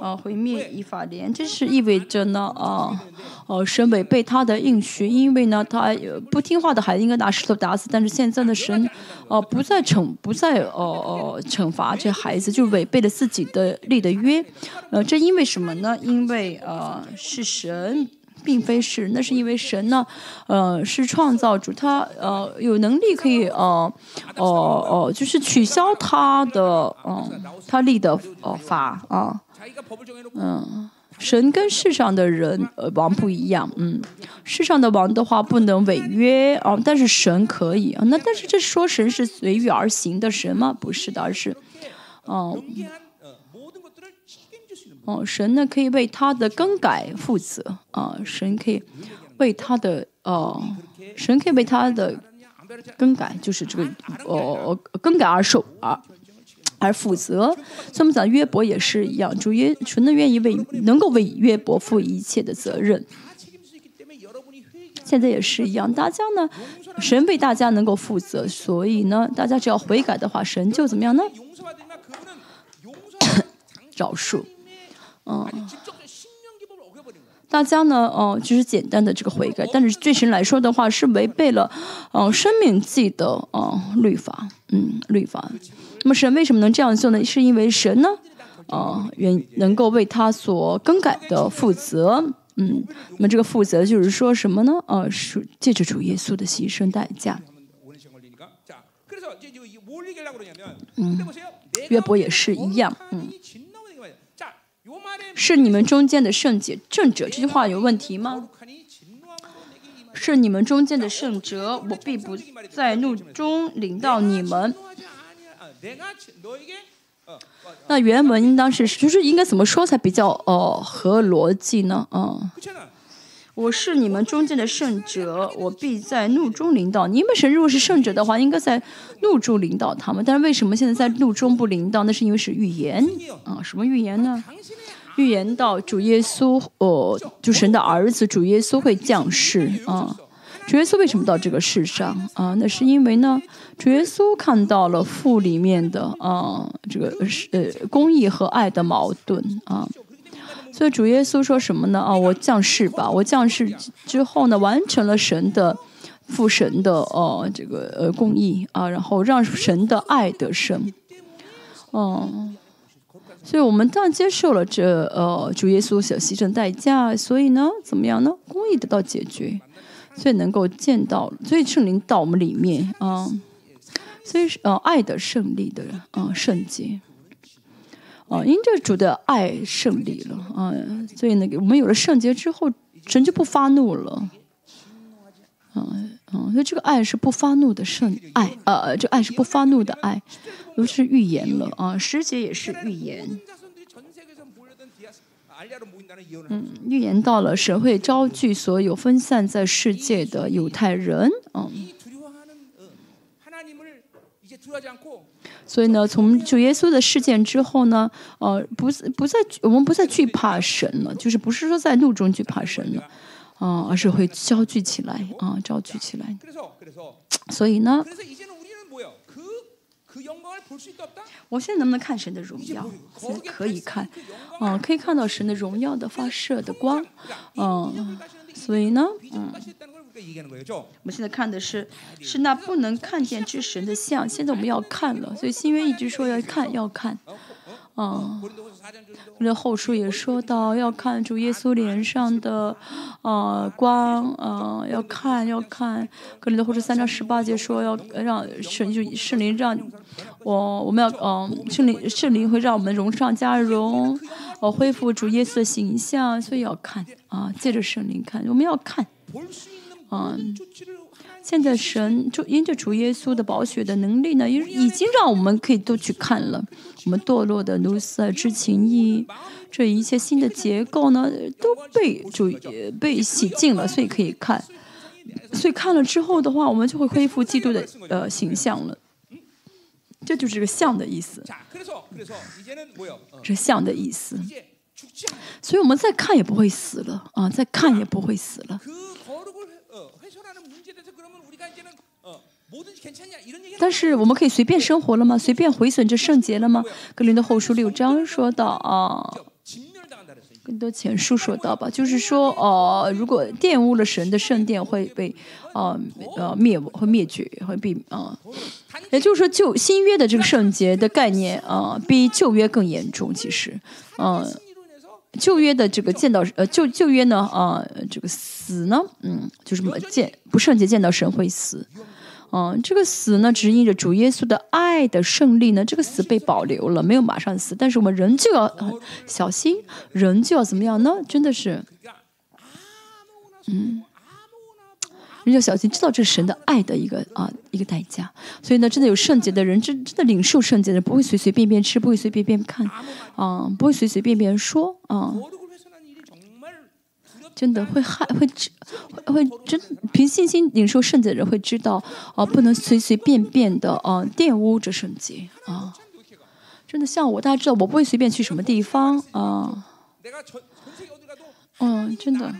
啊，毁灭以法莲，这是意味着呢，啊，哦，神违背他的应许，因为呢，他不听话的孩子应该拿石头打死，但是现在的神，哦，不再惩，不再哦哦惩罚这孩子，就违背了自己的立的约，呃，这因为什么呢？因为呃，是神，并非是，那是因为神呢，呃，是创造主，他呃有能力可以呃，哦哦，就是取消他的，嗯，他立的哦法啊。嗯，神跟世上的人呃王不一样，嗯，世上的王的话不能违约啊，但是神可以啊。那但是这说神是随遇而行的神吗？不是的，而是，哦，哦，神呢可以为他的更改负责啊，神可以为他的哦，神可以为他的更改，就是这个哦更改而受啊。而负责，所以我们讲约伯也是一样，主约纯的愿意为能够为约伯负一切的责任。现在也是一样，大家呢，神为大家能够负责，所以呢，大家只要悔改的话，神就怎么样呢？饶恕，嗯，大家呢，哦，就是简单的这个悔改，但是对神来说的话，是违背了，嗯，生命记的，哦，律法，嗯，律法。那么神为什么能这样做呢？是因为神呢，啊、呃，愿能够为他所更改的负责。嗯，那么这个负责就是说什么呢？呃，是借着主耶稣的牺牲代价。嗯，约伯也是一样。嗯，是你们中间的圣洁正者，这句话有问题吗？是你们中间的圣者，我必不在怒中领到你们。那原文应当是，就是应该怎么说才比较哦合逻辑呢？嗯，我是你们中间的圣者，我必在怒中领导。你们神如果是圣者的话，应该在怒中领导他们。但是为什么现在在怒中不领导？那是因为是预言啊。什么预言呢？预言到主耶稣，呃，就神的儿子，主耶稣会降世啊。主耶稣为什么到这个世上啊？那是因为呢。主耶稣看到了父里面的啊这个是呃公义和爱的矛盾啊。所以主耶稣说什么呢？啊，我降世吧，我降世之后呢，完成了神的父神的呃这个呃公义啊，然后让神的爱得胜，嗯。所以我们当然接受了这呃主耶稣所牺牲代价，所以呢，怎么样呢？公义得到解决，所以能够见到，所以圣灵到我们里面啊、所以是呃爱的胜利的嗯圣洁。哦因着这主的爱胜利了呃所以那个我们有了圣洁之后神就不发怒了。嗯嗯所以这个爱是不发怒的圣爱呃这爱是不发怒的爱都是预言了啊时节也是预言。嗯预言到了神会招聚所有分散在世界的犹太人嗯。所以呢从主耶稣的事件之后呢呃不是不再我们不再惧怕神了就是不是说在怒中惧怕神了啊而是会焦聚起来啊焦聚起来。所以呢我现在能不能看神的荣耀？可以看嗯可以看到神的荣耀的发射的光嗯所以呢嗯我们现在看的是，是那不能看见之神的像。现在我们要看了，所以新约一直说要看，要看。嗯，我们的后书也说到要看主耶稣脸上的呃光，呃要看要看。格林的后书三章十八节说要让神就圣灵让我，我们要呃圣灵圣灵会让我们荣上加荣，呃恢复主耶稣的形象。所以要看啊，借着圣灵看，我们要看。嗯。现在神就因着主耶稣的宝血的能力呢已经让我们可以都去看了。我们堕落的奴斯啊之情谊这一切新的结构呢都被主被洗净了所以可以看。所以看了之后的话我们就会恢复基督的呃形象了。这就是个像的意思。这像的意思。所以我们再看也不会死了啊再看也不会死了。但是我们可以随便生活了吗？随便毁损这圣洁了吗？格林的后书六章说到啊，更多前书说到吧，就是说哦，如果玷污了神的圣殿，会被啊灭，会灭绝，会被啊。也就是说，旧新约的这个圣洁的概念啊，比旧约更严重。其实嗯，旧约的这个见到呃，旧旧约呢，啊，这个死呢，嗯，就是什么见不圣洁，见到神会死。嗯这个死呢指引着主耶稣的爱的胜利呢这个死被保留了没有马上死但是我们人就要小心人就要怎么样呢？真的是嗯人要小心知道这是神的爱的一个啊一个代价。所以呢真的有圣洁的人真真的领受圣洁的人不会随随便便吃不会随随便便看啊不会随随便便说啊。真的会害，会知，会真，凭信心领受圣洁的人会知道，啊，不能随随便便的啊玷污着圣洁，啊，真的像我，大家知道我不会随便去什么地方，啊，嗯，真的。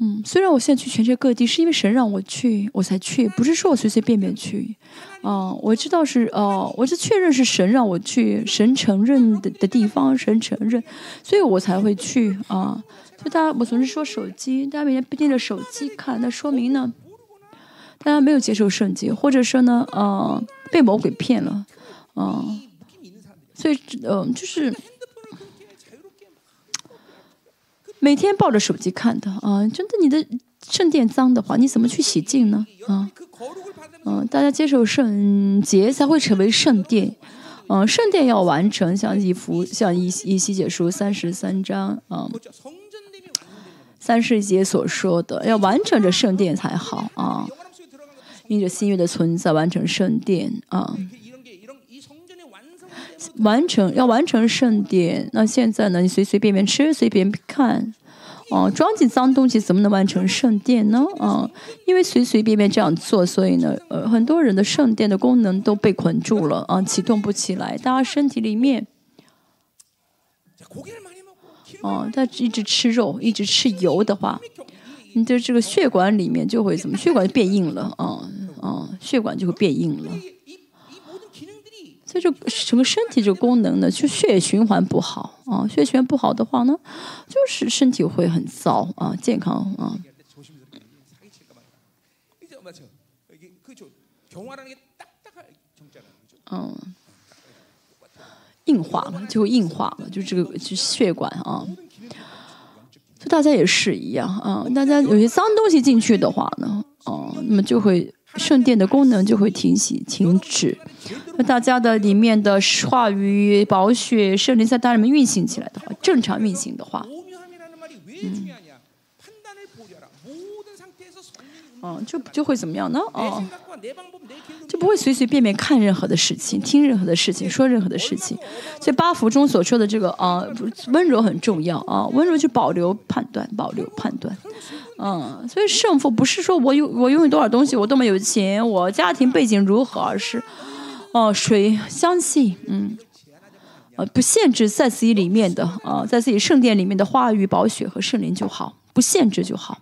嗯，虽然我现在去全世界各地，是因为神让我去，我才去，不是说我随随便便去。啊、我知道是哦、我是确认是神让我去，神承认的的地方，神承认，所以我才会去啊。所以大家，我总是说手机，大家每天盯着手机看，那说明呢，大家没有接受圣经，或者说呢，呃，被魔鬼骗了，嗯、所以，嗯、就是。每天抱着手机看的啊，真的，你的圣殿脏的话，你怎么去洗净呢？啊，嗯，大家接受圣洁才会成为圣殿，嗯，圣殿要完成，像以弗，像以以西解书三十三章，啊，三世节所说的，要完成这圣殿才好啊，因着新月的存在，完成圣殿啊。完成要完成圣殿，那现在呢？你随随便便吃，随便看，哦，装进脏东西怎么能完成圣殿呢？啊，因为随随便便这样做，所以呢，呃，很多人的圣殿的功能都被捆住了啊，启动不起来。大家身体里面，啊，他一直吃肉，一直吃油的话，你的这个血管里面就会怎么？血管就变硬了啊啊，血管就会变硬了。所以就什么身体这个功能呢，就血液循环不好啊，血液循环不好的话呢，就是身体会很糟啊，健康啊。嗯。硬化了，就会硬化了，就这个就血管啊。就大家也是一样啊，大家有些脏东西进去的话呢，啊，那么就会。圣殿的功能就会停息停止。那大家的里面的话语、宝血、圣灵在大里面运行起来的话，正常运行的话，嗯，啊、就就会怎么样呢？哦、啊，就不会随随便便看任何的事情、听任何的事情、说任何的事情。所以八福中所说的这个啊，温柔很重要啊，温柔就保留判断，保留判断。嗯所以胜负不是说我有我拥有多少东西我多么有钱我家庭背景如何而是哦谁相信嗯呃不限制在自己里面的啊在自己圣殿里面的话语宝血和圣灵就好不限制就好。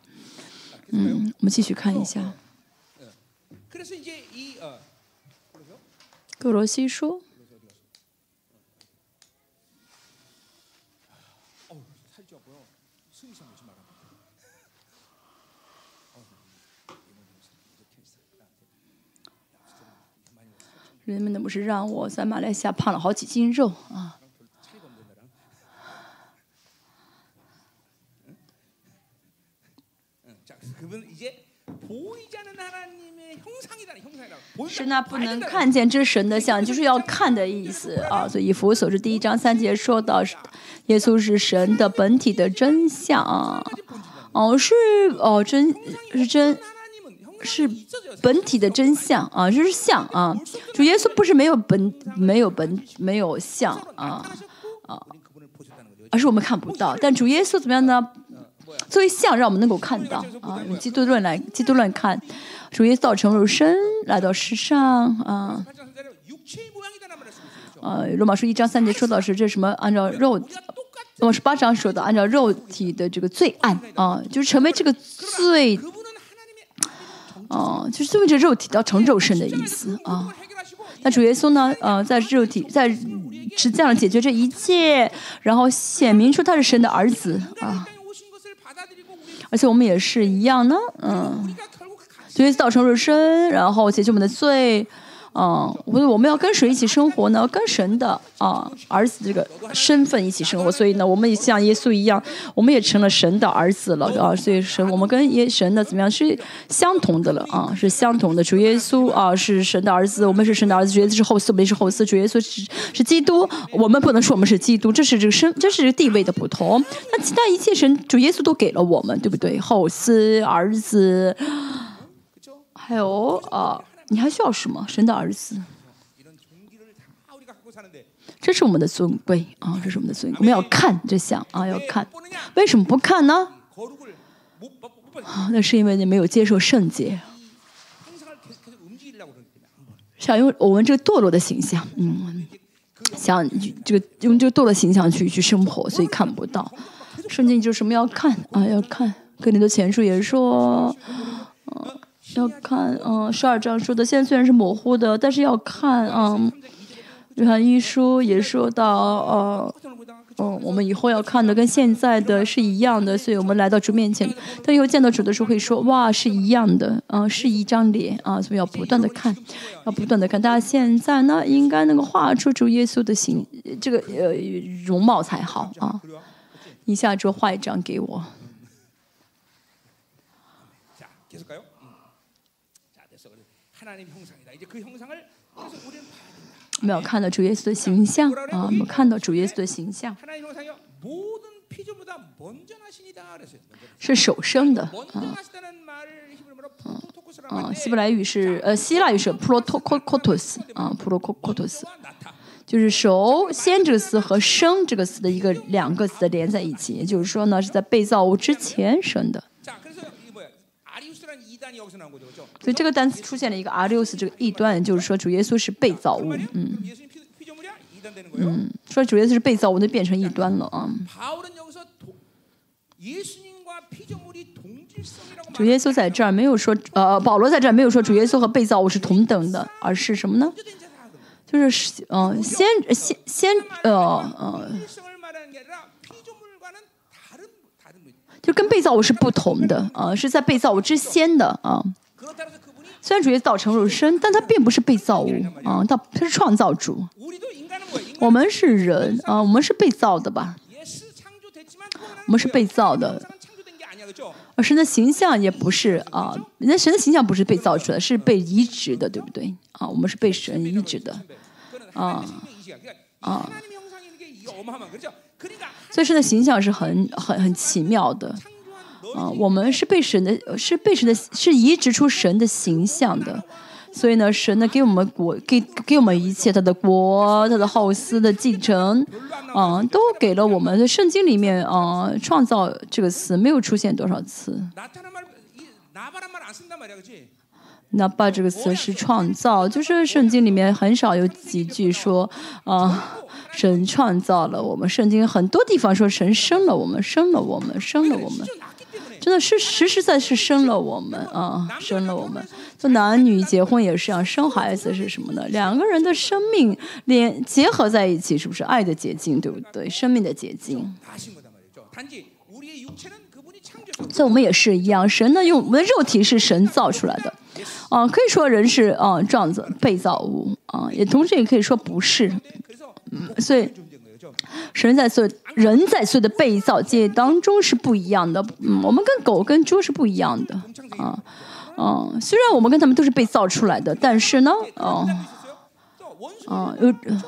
嗯我们继续看一下。格罗西说人们那，不是让我在马来西亚胖了好几斤肉啊。是那不能看见之神的像，就是要看的意思啊。所以以佛所知，第一章三节说到，耶稣是神的本体的真相啊。哦，是哦，真是真。是本体的真相啊，就是像啊，主耶稣不是没有本没有本没有像啊啊，而是我们看不到。但主耶稣怎么样呢？作为像，让我们能够看到啊，用基督论来基督论看，主耶稣造成肉身来到世上啊。呃，罗马书一章三节说到是这什么？按照肉，罗马书八章说的，按照肉体的这个罪案啊，就是成为这个罪哦，就是意为这肉体到成肉身的意思啊。那主耶稣呢？呃，在肉体在实际上解决这一切，然后显明说他是神的儿子啊。而且我们也是一样呢，嗯，主耶稣成肉身，然后解决我们的罪。嗯，不是，我们要跟谁一起生活呢？跟神的啊，儿子这个身份一起生活。所以呢，我们也像耶稣一样，我们也成了神的儿子了啊。所以神，我们跟耶神的怎么样？是相同的了啊，是相同的。主耶稣啊，是神的儿子，我们是神的儿子，主耶稣是后嗣，我们是后嗣。主耶稣是是基督，我们不能说我们是基督，这是这个身，这是这个地位的不同。那其他一切神，主耶稣都给了我们，对不对？后嗣、儿子还有啊。你还需要什么？神的儿子，这是我们的尊贵啊，这是我们的尊贵。我们要看这项啊，要看，为什么不看呢？啊，那是因为你没有接受圣洁。想用我们这个堕落的形象，嗯，想这个用这个堕落形象去去生活，所以看不到。圣经就什么要看啊，要看。跟你的前书也说，嗯、要看，嗯，十二章说的，现在虽然是模糊的，但是要看，嗯，约翰一书也说到，呃，嗯，我们以后要看的跟现在的是一样的，所以我们来到主面前，他以后见到主的时候会说，哇，是一样的，嗯，是一张脸啊，所以要不断的看，要不断的看，大家现在呢应该能够画出主耶稣的形，这个呃容貌才好啊，你下周画一张给我。没有看到主耶稣的形象啊！没有看到主耶稣的形象。是首生的啊！啊！希伯来语是呃，希腊语是 proto kotos 啊，proto kotos 就是首先这个词和生这个词的一个两个词连在一起，也就是说呢，是在被造物之前生的。所以这个单词出现了一个 arios 这个异端，就是说主耶稣是被造物，嗯，嗯，说主耶稣是被造物，就变成异端了啊。主耶稣在这儿没有说，呃，保罗在这儿没有说主耶稣和被造物是同等的，而是什么呢？就是，嗯、先先先，呃呃。就跟被造物是不同的啊是在被造物之先的啊。虽然主角造成肉身但他并不是被造物啊他他是创造主。我们是人啊我们是被造的吧？我们是被造的。而神的形象也不是啊人家神的形象不是被造出来是被移植的对不对？啊我们是被神移植的。啊啊。所以神的形象是很很很奇妙的。啊我们是被神的是被神的是移植出神的形象的。所以呢神呢给我们国给给我们一切他的国他的后嗣的继承嗯都给了我们。的圣经里面嗯创造这个词没有出现多少次。那把这个词是创造，就是圣经里面很少有几句说啊，神创造了我们。圣经很多地方说神生了我们，生了我们，生了我们，真的是实实在在生了我们啊。生了我们，就男女结婚也是要生孩子，是什么呢？两个人的生命连结合在一起，是不是爱的结晶？对不对？生命的结晶。所以我们也是一样神呢用我们的肉体是神造出来的。啊可以说人是啊这样子被造物啊也同时也可以说不是。嗯所以神在做人在做的被造界当中是不一样的。嗯我们跟狗跟猪是不一样的啊嗯虽然我们跟他们都是被造出来的但是呢啊嗯嗯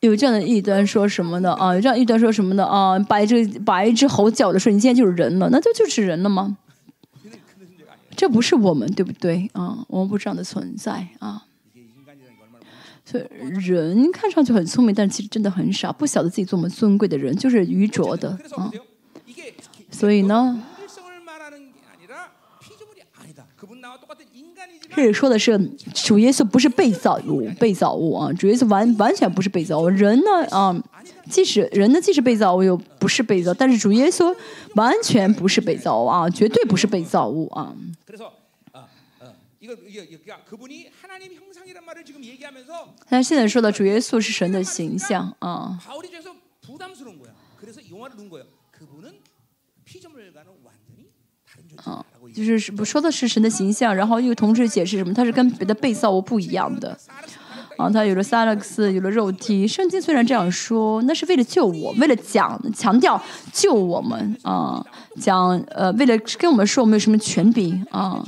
有这样的一端说什么的啊，有这样一端说什么的啊，摆着摆一只猴叫的说，你现在就是人了，那这就是人了吗？这不是我们对不对啊？我们不是这样的存在啊。所以人看上去很聪明，但其实真的很少，不晓得自己多么尊贵的人，就是愚拙的啊。所以呢。这里说的是主耶稣不是被造物，被造物啊，主耶稣完完全不是被造物。人呢，啊，即使人呢，即使被造物，又不是被造，但是主耶稣完全不是被造物啊，绝对不是被造物啊。那现在说的主耶稣是神的形象啊。就是说的是神的形象，然后又同时解释什么，他是跟别的被造物不一样的，啊，他有了萨勒克斯，有了肉体。圣经虽然这样说，那是为了救我，为了讲强调救我们啊，讲呃，为了跟我们说我们有什么权柄啊。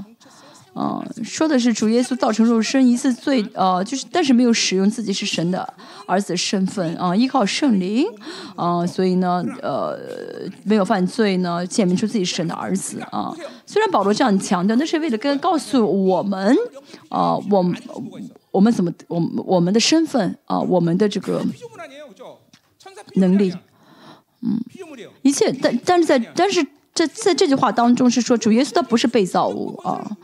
嗯，说的是主耶稣造成肉身一次罪，呃，就是但是没有使用自己是神的儿子身份，啊，依靠圣灵，啊，所以呢，呃，没有犯罪呢，显明出自己神的儿子啊。虽然保罗这样强调，那是为了跟告诉我们，啊，我我们怎么，我我们的身份啊，我们的这个能力，嗯，一切，但但是在但是这在这句话当中是说主耶稣他不是被造物啊。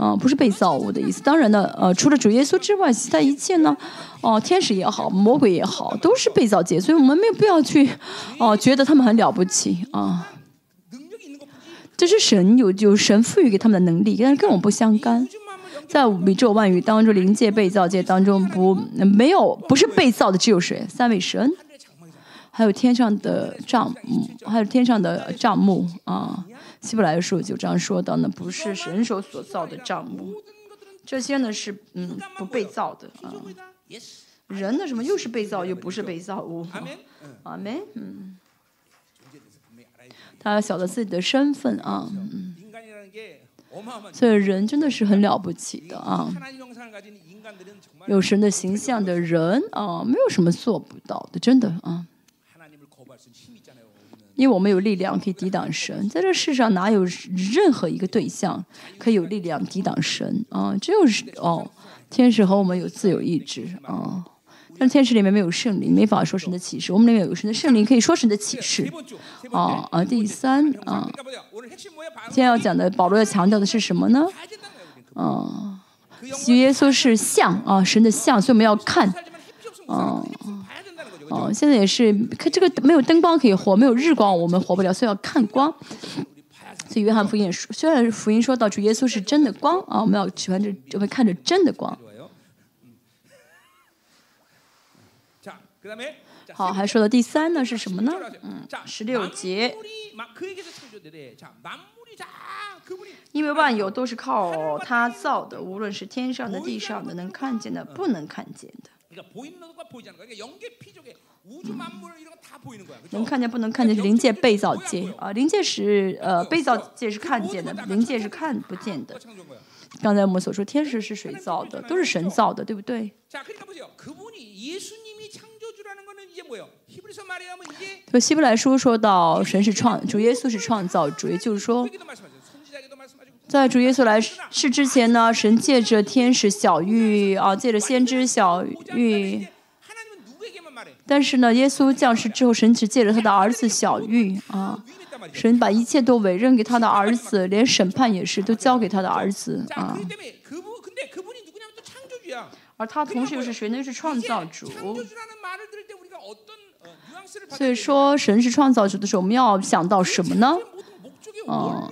啊，不是被造物的意思。当然呢，呃，除了主耶稣之外，其他一切呢，哦，天使也好，魔鬼也好，都是被造界，所以我们没有必要去，哦，觉得他们很了不起啊。这是神有有神赋予给他们的能力，但是跟我们不相干。在宇宙万语当中，灵界被造界当中，不没有不是被造的，只有谁？三位神，还有天上的帐，还有天上的帐目啊。希伯来书就这样说到呢，不是神手所造的帐幕，这些呢是嗯不被造的啊，人呢什么又是被造又不是被造物，啊，没，嗯，他晓得自己的身份啊，嗯，所以人真的是很了不起的啊，有神的形象的人啊，没有什么做不到的，真的啊。因为我们有力量可以抵挡神。在这世上哪有任何一个对象可以有力量抵挡神啊？只有是哦，天使和我们有自由意志啊。但天使里面没有圣灵，没法说神的启示。我们里面有神的圣灵，可以说神的启示。啊啊，第三啊，今天要讲的保罗要强调的是什么呢？啊，耶稣是像啊，神的像，所以我们要看啊。哦，现在也是看这个没有灯光可以活，没有日光我们活不了，所以要看光。所以约翰福音也说，虽然福音说到主耶稣是真的光啊，我们要喜欢这就会看着真的光。好，还说到第三呢，是什么呢？嗯，十六节。因为万有都是靠他造的，无论是天上的、地上的，能看见的、不能看见的。그러니까 보이는 것과 보이지 않는 거. 그러니까 영계 피조계 우주 만물 이런 거 다 보이는 거야. 能 그렇죠? 看见不能看见是灵界被造界啊，灵界是呃被造界是看见的，灵界是看不见的 누가 。 창조한 거야? 刚才我们所说，天使是谁造的？都是神造的，对不对？ 자, 그러니까 보세요. 그분이 예수님이 창조주라는 거는 이제 뭐예요? 히브리서 말하면 이제 所以希伯来书说到神是创主耶稣是创造主，也就是说， 在主耶稣来世之前呢，神借着天使小玉啊，借着先知小玉；但是呢，耶稣降世之后，神只借着他的儿子小玉啊，神把一切都委任给他的儿子，连审判也是都交给他的儿子啊。而他同时又是谁呢？又是创造主。所以说，神是创造主的时候，我们要想到什么呢？啊。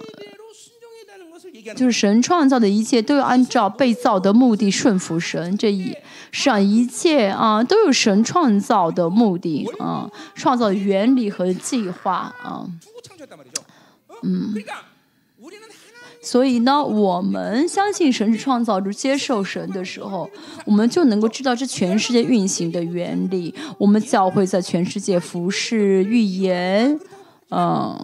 就是神创造的一切都要按照被造的目的顺服神，这一上一切啊都有神创造的目的啊，创造原理和计划啊，嗯。所以呢，我们相信神是创造主，接受神的时候，我们就能够知道这全世界运行的原理。我们教会在全世界服侍、预言，嗯，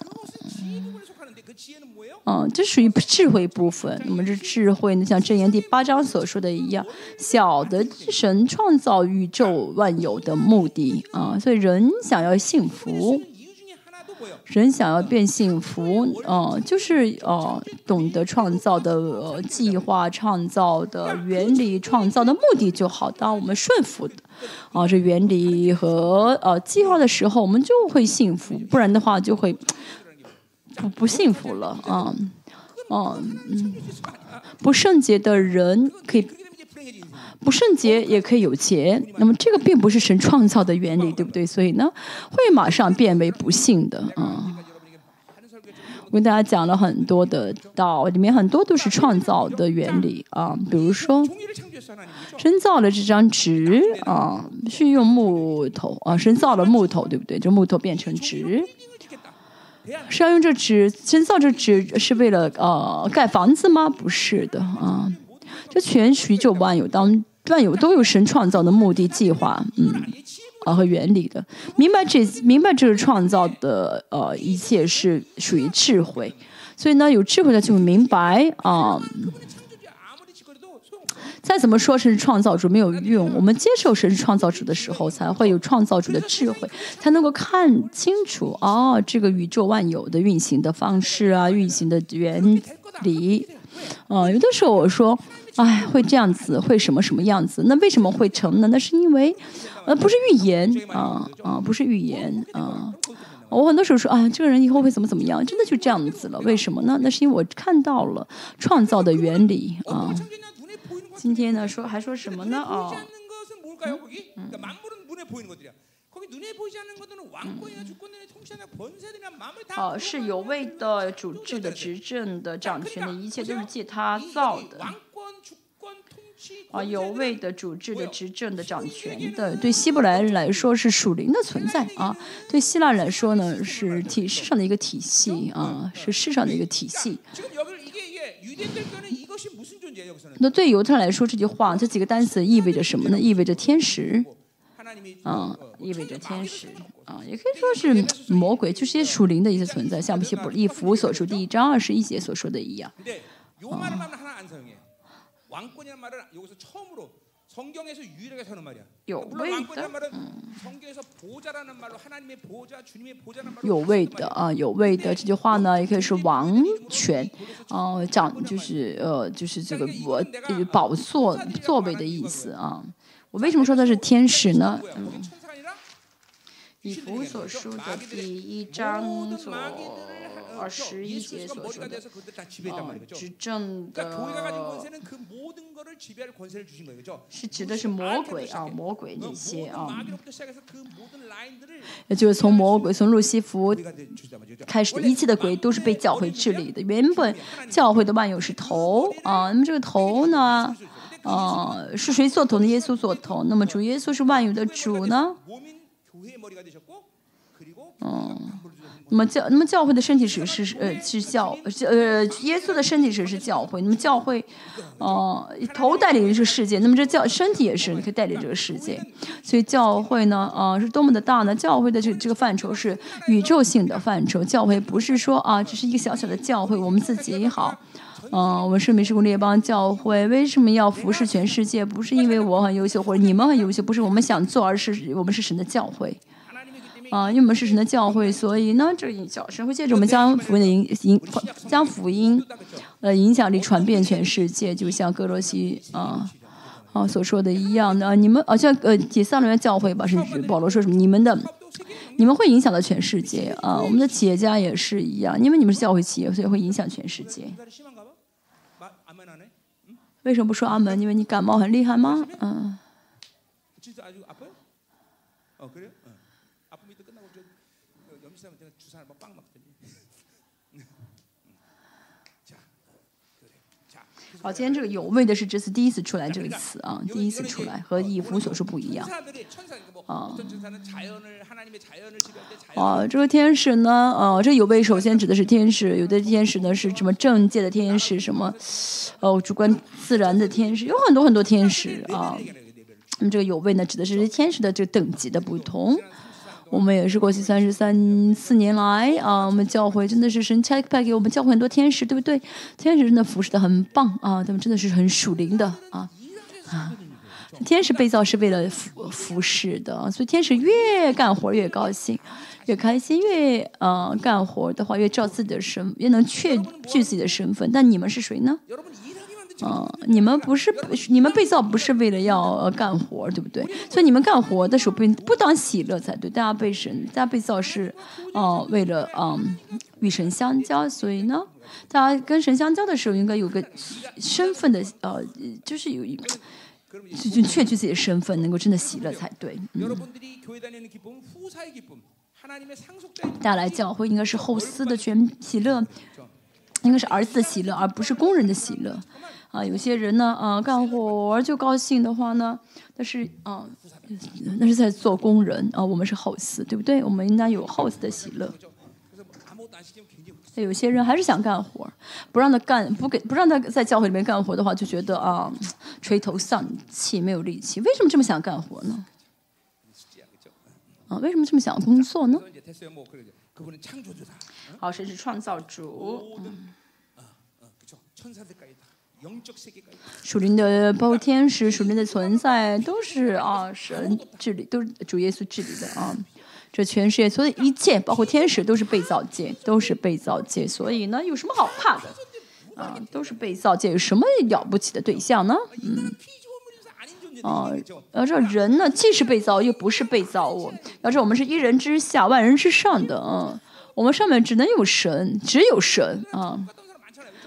嗯这属于智慧部分那么这智慧呢像箴言第八章所说的一样小的神创造宇宙万有的目的啊所以人想要幸福人想要变幸福哦就是哦懂得创造的呃计划创造的原理创造的目的就好。当我们顺服啊这原理和呃计划的时候我们就会幸福不然的话就会不不幸福了啊，嗯，不圣洁的人可以不圣洁，也可以有钱，那么这个并不是神创造的原理，对不对？所以呢，会马上变为不幸的啊。我跟大家讲了很多的道，里面很多都是创造的原理啊，比如说，神造了这张纸啊，是用木头啊，神造了木头，对不对？就木头变成纸。是要用这纸先造这纸是为了呃盖房子吗？不是的啊。这全局就万有当万有都有神创造的目的计划嗯啊和原理的。明白这明白这个创造的呃一切是属于智慧。所以呢有智慧的就会明白啊再怎么说神是创造主没有用，我们接受神是创造主的时候，才会有创造主的智慧，才能够看清楚哦这个宇宙万有的运行的方式啊，运行的原理。嗯、有的时候我说，哎，会这样子，会什么什么样子？那为什么会成呢？那是因为，呃，不是预言啊啊、不是预言啊。我很多时候说啊，这个人以后会怎么怎么样，真的就这样子了。为什么呢？那是因为我看到了创造的原理啊。今天呢说还说什么呢？哦，嗯，哦，是有位的、主治的、执政的、掌权的，一切都是借他造的。啊，有位的、主治的、执政的、掌权的，对希伯来人来说是属灵的存在啊；对希腊来说呢，是体世上的一个体系啊，是世上的一个体系。那对犹太来说，这句话这几个单词意味着什么呢？意味着天使，嗯，意味着天使，啊，也可以说是魔鬼，就是些属灵的一些存在，像《彼得一夫》所说，第一章二十一节所说的一样。有位的有味的啊有位的这句话呢也可以是王权哦讲就是呃就是这个我保座座位的意思啊我为什么说它是天使呢嗯以弗所书的第一章左二十一节所说的，啊，执政的，是指的是魔鬼啊，魔鬼那些啊，也就是从魔鬼，从路西弗开始的一切的鬼都是被教会治理的。原本教会的万有是头啊，那么这个头呢，啊，是谁做头呢？耶稣做头。那么主耶稣是万有的主呢？嗯那么教那么教会的身体是是呃是教呃耶稣的身体是是教会那么教会呃头带领的是世界那么这教身体也是你可以带领这个世界。所以教会呢呃是多么的大呢？教会的这这个范畴是宇宙性的范畴教会不是说啊只是一个小小的教会我们自己也好。嗯我们是美世公列邦教会为什么要服侍全世界不是因为我很优秀或者你们很优秀不是我们想做而是我们是神的教会。啊因为我们是神的教会所以呢这个神会借着我们将福音的影影将福音呃影响力传遍全世界就像格罗西啊啊所说的一样。的你们啊像呃解散了教会吧甚至保罗说什么？你们的你们会影响到全世界啊我们的企业家也是一样因为你们是教会企业所以会影响全世界为什么不说阿门？因为你感冒很厉害吗？嗯，好，今天这个有位的是这次第一次出来这个词啊，第一次出来和以夫所说不一样。啊，这个天使呢，呃，这有位首先指的是天使，有的天使呢是什么政界的天使，什么哦，主观自然的天使，有很多很多天使啊，这个有位呢指的是天使的这个等级的不同。我们也是过去三十三四年来啊，我们教会真的是神差派给我们教会很多天使，对不对？天使真的服侍的很棒啊，他们真的是很属灵的啊。啊，天使被造是为了服服侍的，所以天使越干活越高兴，越开心，越呃干活的话越照自己的身，越能确据自己的身份。但你们是谁呢？嗯，你们不是，你们被造不是为了要呃干活，对不对？所以你们干活的时候不应当喜乐才对。大家被神，大家被造是呃为了嗯与神相交。所以呢，大家跟神相交的时候应该有个身份的呃，就是有一，就就确确自己的身份，能够真的喜乐才对。大家来教会应该是后嗣的全喜乐，应该是儿子的喜乐，而不是工人的喜乐。啊有些人呢，啊干活就高兴的话呢，那是啊，那是在做工人啊。我们是 house，对不对？我们应该有 house 的喜乐。有些人还是想干活，不让他干，不给，不让他在教会里面干活的话，就觉得啊，垂头丧气，没有力气。为什么这么想干活呢？啊，为什么这么想工作呢？好，谁是创造主？属灵的，包括天使，属灵的存在都是啊，神治理，都是主耶稣治理的啊。这全世界所有一切，包括天使，都是被造界，都是被造界。所以呢，有什么好怕的啊？都是被造界，有什么了不起的对象呢？嗯，啊，要这人呢，既是被造，又不是被造物。要这我们是一人之下，万人之上的，嗯，我们上面只能有神，只有神啊。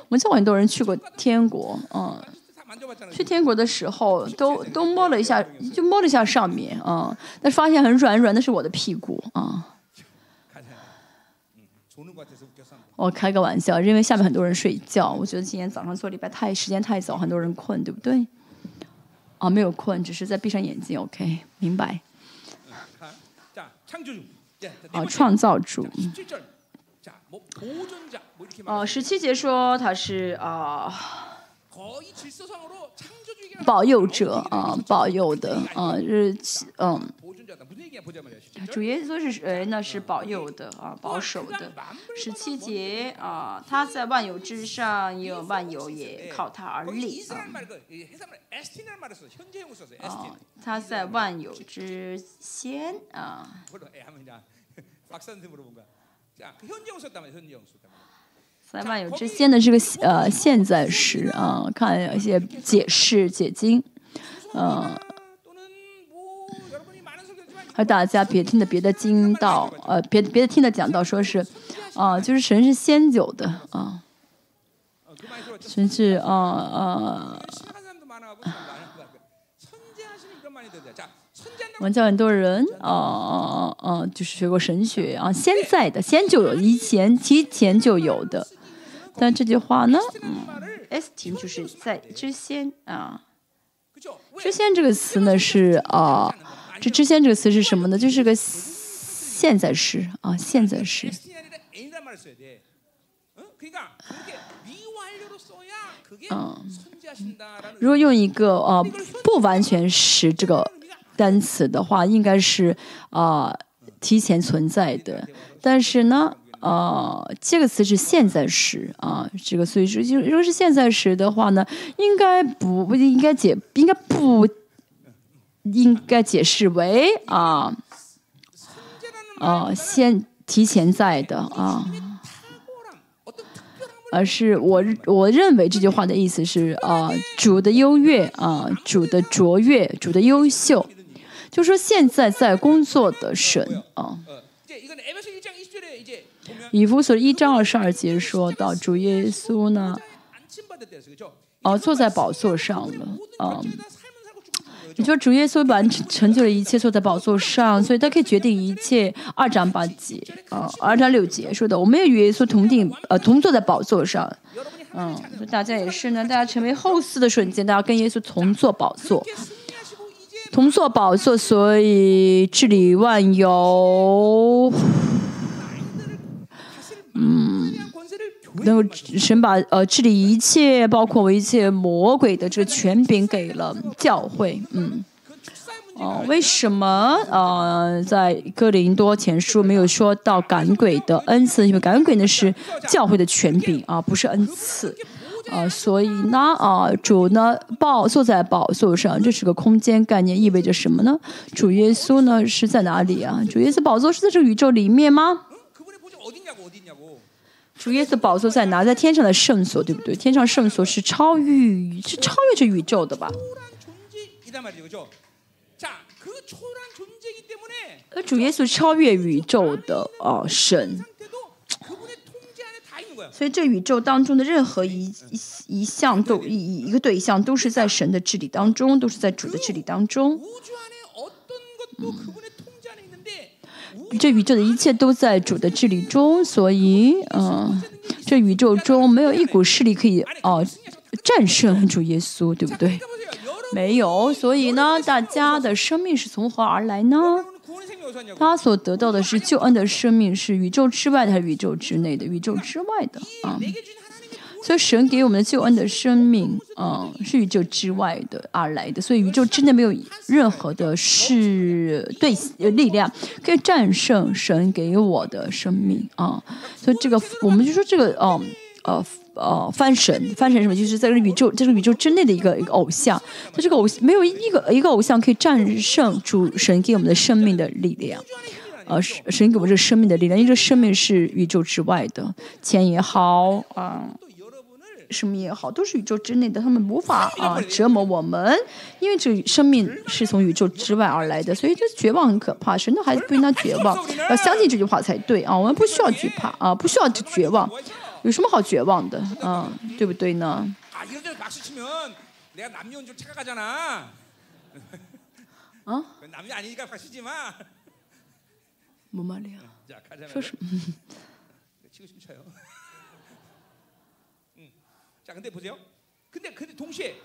我们见过很多人去过天国嗯。去天国的时候都都摸了一下就摸了一下上面嗯。但发现很软软的是我的屁股啊我开个玩笑因为下面很多人睡觉我觉得今天早上做礼拜太时间太早很多人困对不对？啊没有困只是在闭上眼睛 ok 明白。啊创造主哦十七节说他是啊保佑者啊保佑的啊日是嗯主耶稣是谁？那是保佑的啊保守的。十七节啊他在万有之上也有万有也靠他而立啊。他在万有之先啊。三万有之先的这个呃现在时啊，看一些解释解经，呃，而大家别听的别的经道，呃，别别的听的讲到说是，啊，就是神是先有的啊，神是啊啊。我们教很多人啊啊啊啊就是学过神学啊现在的先就有以前提前就有的。但这句话呢嗯。S 提就是在之先啊。之先这个词呢是啊这之先这个词是什么呢？就是个现在时啊现在时。嗯。如果用一个啊不完全时这个单词的话应该是啊提前存在的，但是呢啊这个词是现在时啊，这个所以说就如果是现在时的话呢，应该不不应该解应该不应该解释为啊啊先提前在的啊，而是我我认为这句话的意思是啊主的优越啊主的卓越主的优秀。就说现在在工作的神啊，《以弗所一章二十二节》说到主耶稣呢，哦，坐在宝座上了啊。你说主耶稣完成就了一切，坐在宝座上，所以他可以决定一切。二章八节啊，二章六节说的，我们也与耶稣同定，呃，同坐在宝座上。嗯，大家也是呢，大家成为后嗣的瞬间，大家跟耶稣同坐宝座。同作宝座，所以治理万有，嗯，能够神把呃治理一切，包括一切魔鬼的这个权柄给了教会，嗯，哦，为什么呃在哥林多前书没有说到赶鬼的恩赐？因为赶鬼呢是教会的权柄啊，不是恩赐。啊，所以呢，啊，主呢，宝座在宝座上，这是个空间概念，意味着什么呢？主耶稣呢，是在哪里啊？主耶稣宝座是在这个宇宙里面吗？主耶稣宝座在哪？在天上的圣所，对不对？天上圣所是超越，是超越这宇宙的吧？啊，主耶稣超越宇宙的啊，神。所以这宇宙当中的任何一一一项都一一个对象都是在神的治理当中都是在主的治理当中。这宇宙的一切都在主的治理中所以嗯这宇宙中没有一股势力可以哦战胜主耶稣对不对？没有所以呢大家的生命是从何而来呢？他所得到的是救恩的生命是宇宙之外的还是宇宙之内的宇宙之外的啊。所以神给我们的救恩的生命嗯是宇宙之外的而来的所以宇宙之内没有任何的是对力量可以战胜神给我的生命啊。所以这个我们就说这个嗯呃呃翻神翻神什么就是在这宇宙这是宇宙之内的一个一个偶像他这个偶像没有一个一个偶像可以战胜主神给我们的生命的力量。呃神神给我们这生命的力量因为这生命是宇宙之外的。钱也好啊什么也好都是宇宙之内的他们无法啊折磨我们因为这生命是从宇宙之外而来的所以这绝望很可怕神的孩子不应该绝望。要相信这句话才对啊我们不需要惧怕啊不需要绝望。有什么好绝望的啊？对不对呢？ 아 이런 데 박수 치면 내가 남녀인 줄 착각하잖아. 어? 그건 남녀 아니니까 박수 치지 마. 不玛利亚 자 가자. 说什么？ 치고 싶으면 쳐요. 음. 자 근데 보세요. 근데 근데 동시에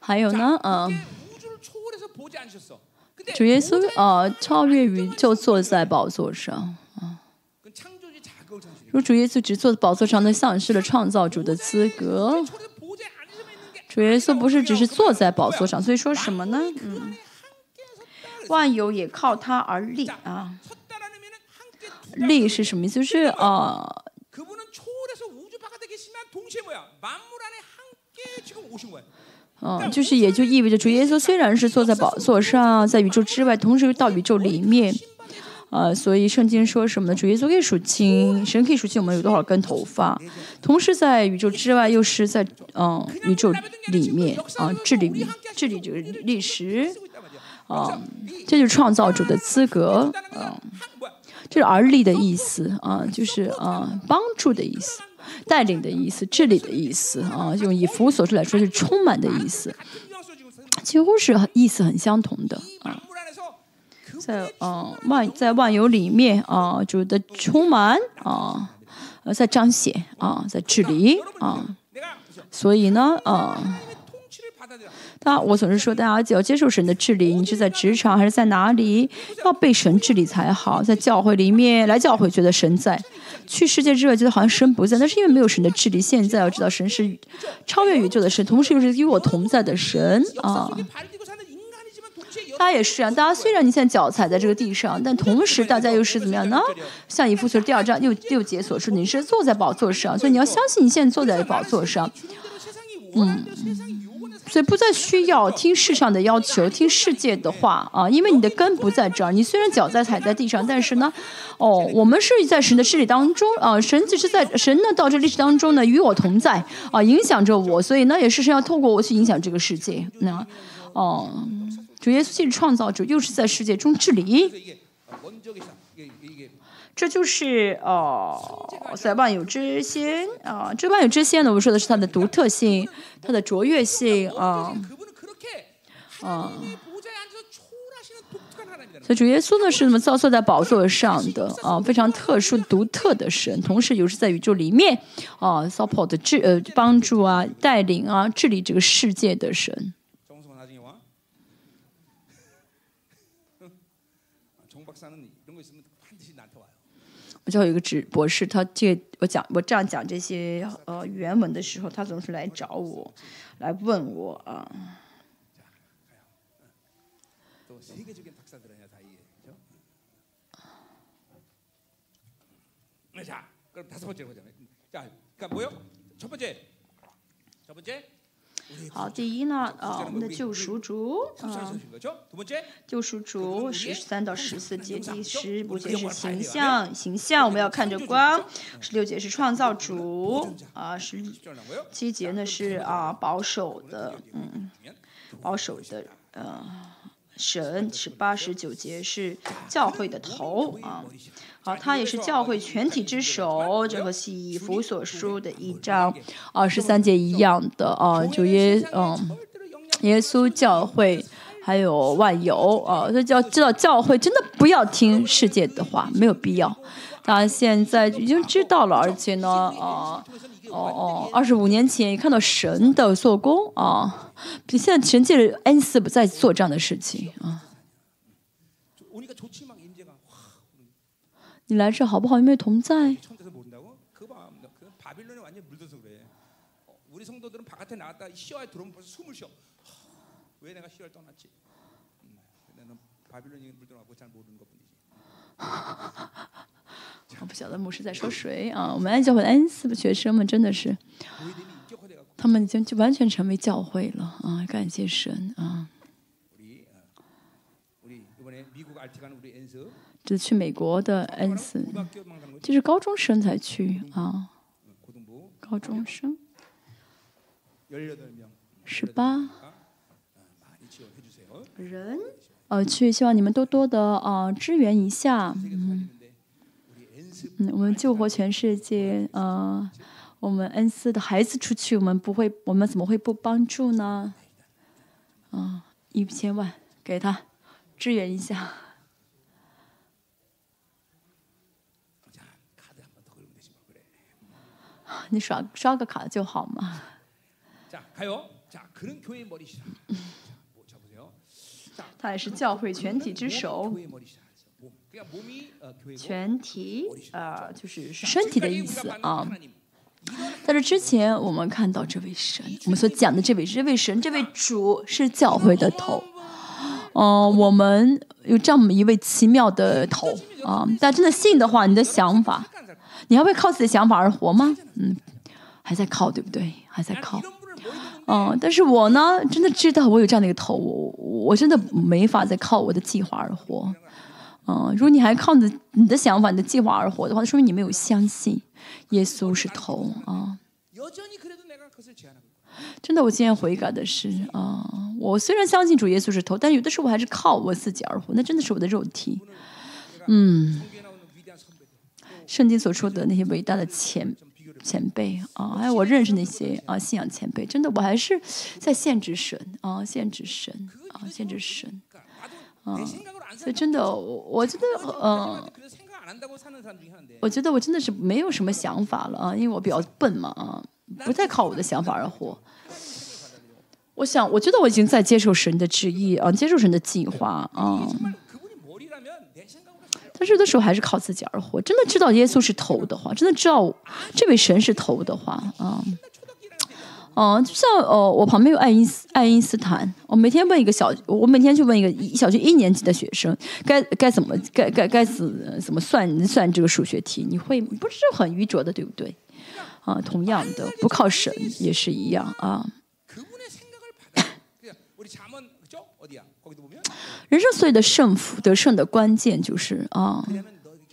还有呢， 자, 啊、 그게 우주를 초월해서 보지 않으셨어. 근데 主耶稣 보좌의 啊、超越宇宙，坐在宝座上。 그 창조주 자격을 창조주. 如主耶稣只坐在宝座上，那丧失了创造主的资格。主耶稣不是只是坐在宝座上，所以说什么呢？嗯，万有也靠他而立啊。立是什么意思？就是啊。嗯，就是也就意味着主耶稣虽然是坐在宝座上，在宇宙之外，同时又到宇宙里面。呃，所以圣经说什么，主耶稣可以数清，神可以数清我们有多少根头发。同时，在宇宙之外，又是在嗯宇宙里面，啊治理，治理就是历史，啊，这就是创造主的资格，啊，这是而立的意思，啊，就是啊帮助的意思，带领的意思，治理的意思，啊，用以弗所说来说，是充满的意思，几乎是意思很相同的，啊。在嗯万在万有里面啊，就的充满啊，在彰显啊，在治理啊。所以呢，啊，他我总是说大家要接受神的治理，你是在职场还是在哪里？要被神治理才好，在教会里面来教会，觉得神在去世界之外，觉得好像神不在。那是因为没有神的治理，现在要知道神是超越宇宙的神，同时又是与我同在的神啊。大家也是啊，大家虽然你现在脚踩在这个地上，但同时大家又是怎么样呢？像以父所第二章六六节所说，你是坐在宝座上。所以你要相信你现在坐在宝座上，嗯所以不再需要听世上的要求，听世界的话啊。因为你的根不在这儿，你虽然脚在踩在地上，但是呢，哦，我们是在神的势力当中啊，神只是在神呢到这历史当中呢，与我同在啊，影响着我。所以呢，也是神要透过我去影响这个世界。那哦。主耶稣既是创造者，又是在世界中治理。这就是呃，在万有之先啊，这万有之先呢，我们说的是它的独特性，它的卓越性啊啊。所以，主耶稣呢，是那么造？坐在宝座上的啊，非常特殊独特的神，同时又是在宇宙里面啊，support 治呃帮助啊、带领啊、治理这个世界的神。我就有一个指博士，他这我讲我这样讲这些呃原文的时候，他总是来找我，来问我啊。 또 세계적인 박사들은요 다 이해. 그죠? 네, 자, 그럼 다섯 번째 보자. 자, 그러니까 뭐요? 첫 번째, 첫 번째 好第一呢啊我们的救赎主啊救赎主十三到十四节第十五节是形象形象我们要看着光十六节是创造主啊十七节呢是啊保守的嗯保守的呃神是八十九节是教会的头啊好，他也是教会全体之首，这和《西弗》所书的一章二十三节一样的啊。就耶，嗯，耶稣教会还有万有啊，这叫知道教会真的不要听世界的话，没有必要。当然，现在已经知道了，而且呢，啊，哦哦，二十五年前一看到神的做工啊，比现在神界的恩赐不再做这样的事情啊。来世好不好？有没有同在？我不晓得牧师在说谁。啊我们安教会的 n 四的学生们真的是他们已经就完全成为教会了。啊感谢神啊就去美国的恩斯就是高中生才去啊。高中生。十八。人？呃去希望你们多多的啊支援一下嗯。嗯我们救活全世界呃我们恩斯的孩子出去我们不会我们怎么会不帮助呢？啊一千万给他支援一下。你刷刷个卡就好嘛。他也是教会全体之首，全体呃就是身体的意思啊。在这之前，我们看到这位神，我们所讲的这位这位神，这位主是教会的头。嗯，我们有这么一位奇妙的头啊。但真的信的话，你的想法。你要会靠自己的想法而活吗？嗯，还在靠，对不对？还在靠。嗯，但是我呢，真的知道我有这样的一个头，我我真的没法再靠我的计划而活。嗯，如果你还靠你的你的想法、你的计划而活的话，那说明你没有相信耶稣是头啊！真的，我今天悔改的是啊，我虽然相信主耶稣是头，但有的时候我还是靠我自己而活，那真的是我的肉体。嗯。圣经所说的那些伟大的前前辈啊还有我认识那些啊信仰前辈真的我还是在限制神啊限制神啊限制神啊所以真的我我觉得嗯我觉得我真的是没有什么想法了啊因为我比较笨嘛啊不太靠我的想法而活。我想我觉得我已经在接受神的旨意啊接受神的计划啊。但是有的时候还是靠自己而活。真的知道耶稣是头的话，真的知道这位神是头的话啊。嗯、就像呃，我旁边有爱因斯爱因斯坦，我每天问一个小，我每天去问一个一小学一年级的学生，该该怎么该该该怎怎么算算这个数学题？你会不是很愚拙的，对不对？啊，同样的，不靠神也是一样啊。人生所有的胜负得胜的关键就是啊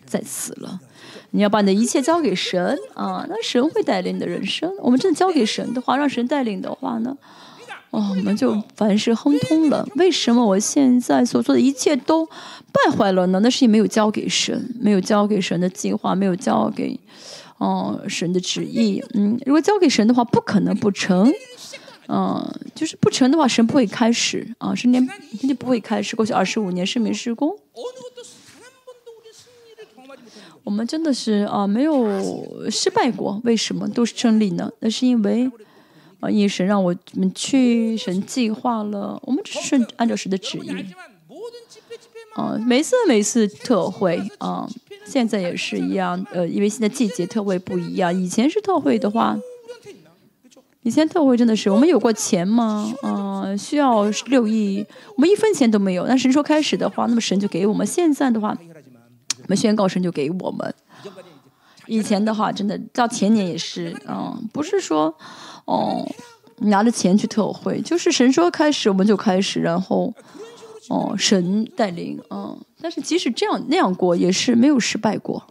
在此了。你要把你的一切交给神啊那神会带领你的人生。我们真的交给神的话让神带领的话呢哦我们就凡事亨通了。为什么我现在所做的一切都败坏了呢？那是因为没有交给神没有交给神的计划没有交给哦神的旨意。嗯如果交给神的话不可能不成。嗯，就是不成的话，神不会开始啊，十年他就不会开始。过去二十五年是没施工，我们真的是啊，没有失败过。为什么都是胜利呢？那是因为啊，因为神让我们去神计划了，我们只顺按照神的旨意。啊，每次每次特会啊，现在也是一样。呃，因为现在季节特会不一样，以前是特会的话。以前特会真的是，我们有过钱吗？嗯，需要六亿，我们一分钱都没有。那神说开始的话，那么神就给我们；现在的话，我们宣告神就给我们。以前的话，真的到前年也是，嗯，不是说哦拿着钱去特会，就是神说开始，我们就开始，然后哦神带领，嗯。但是即使这样那样过，也是没有失败过。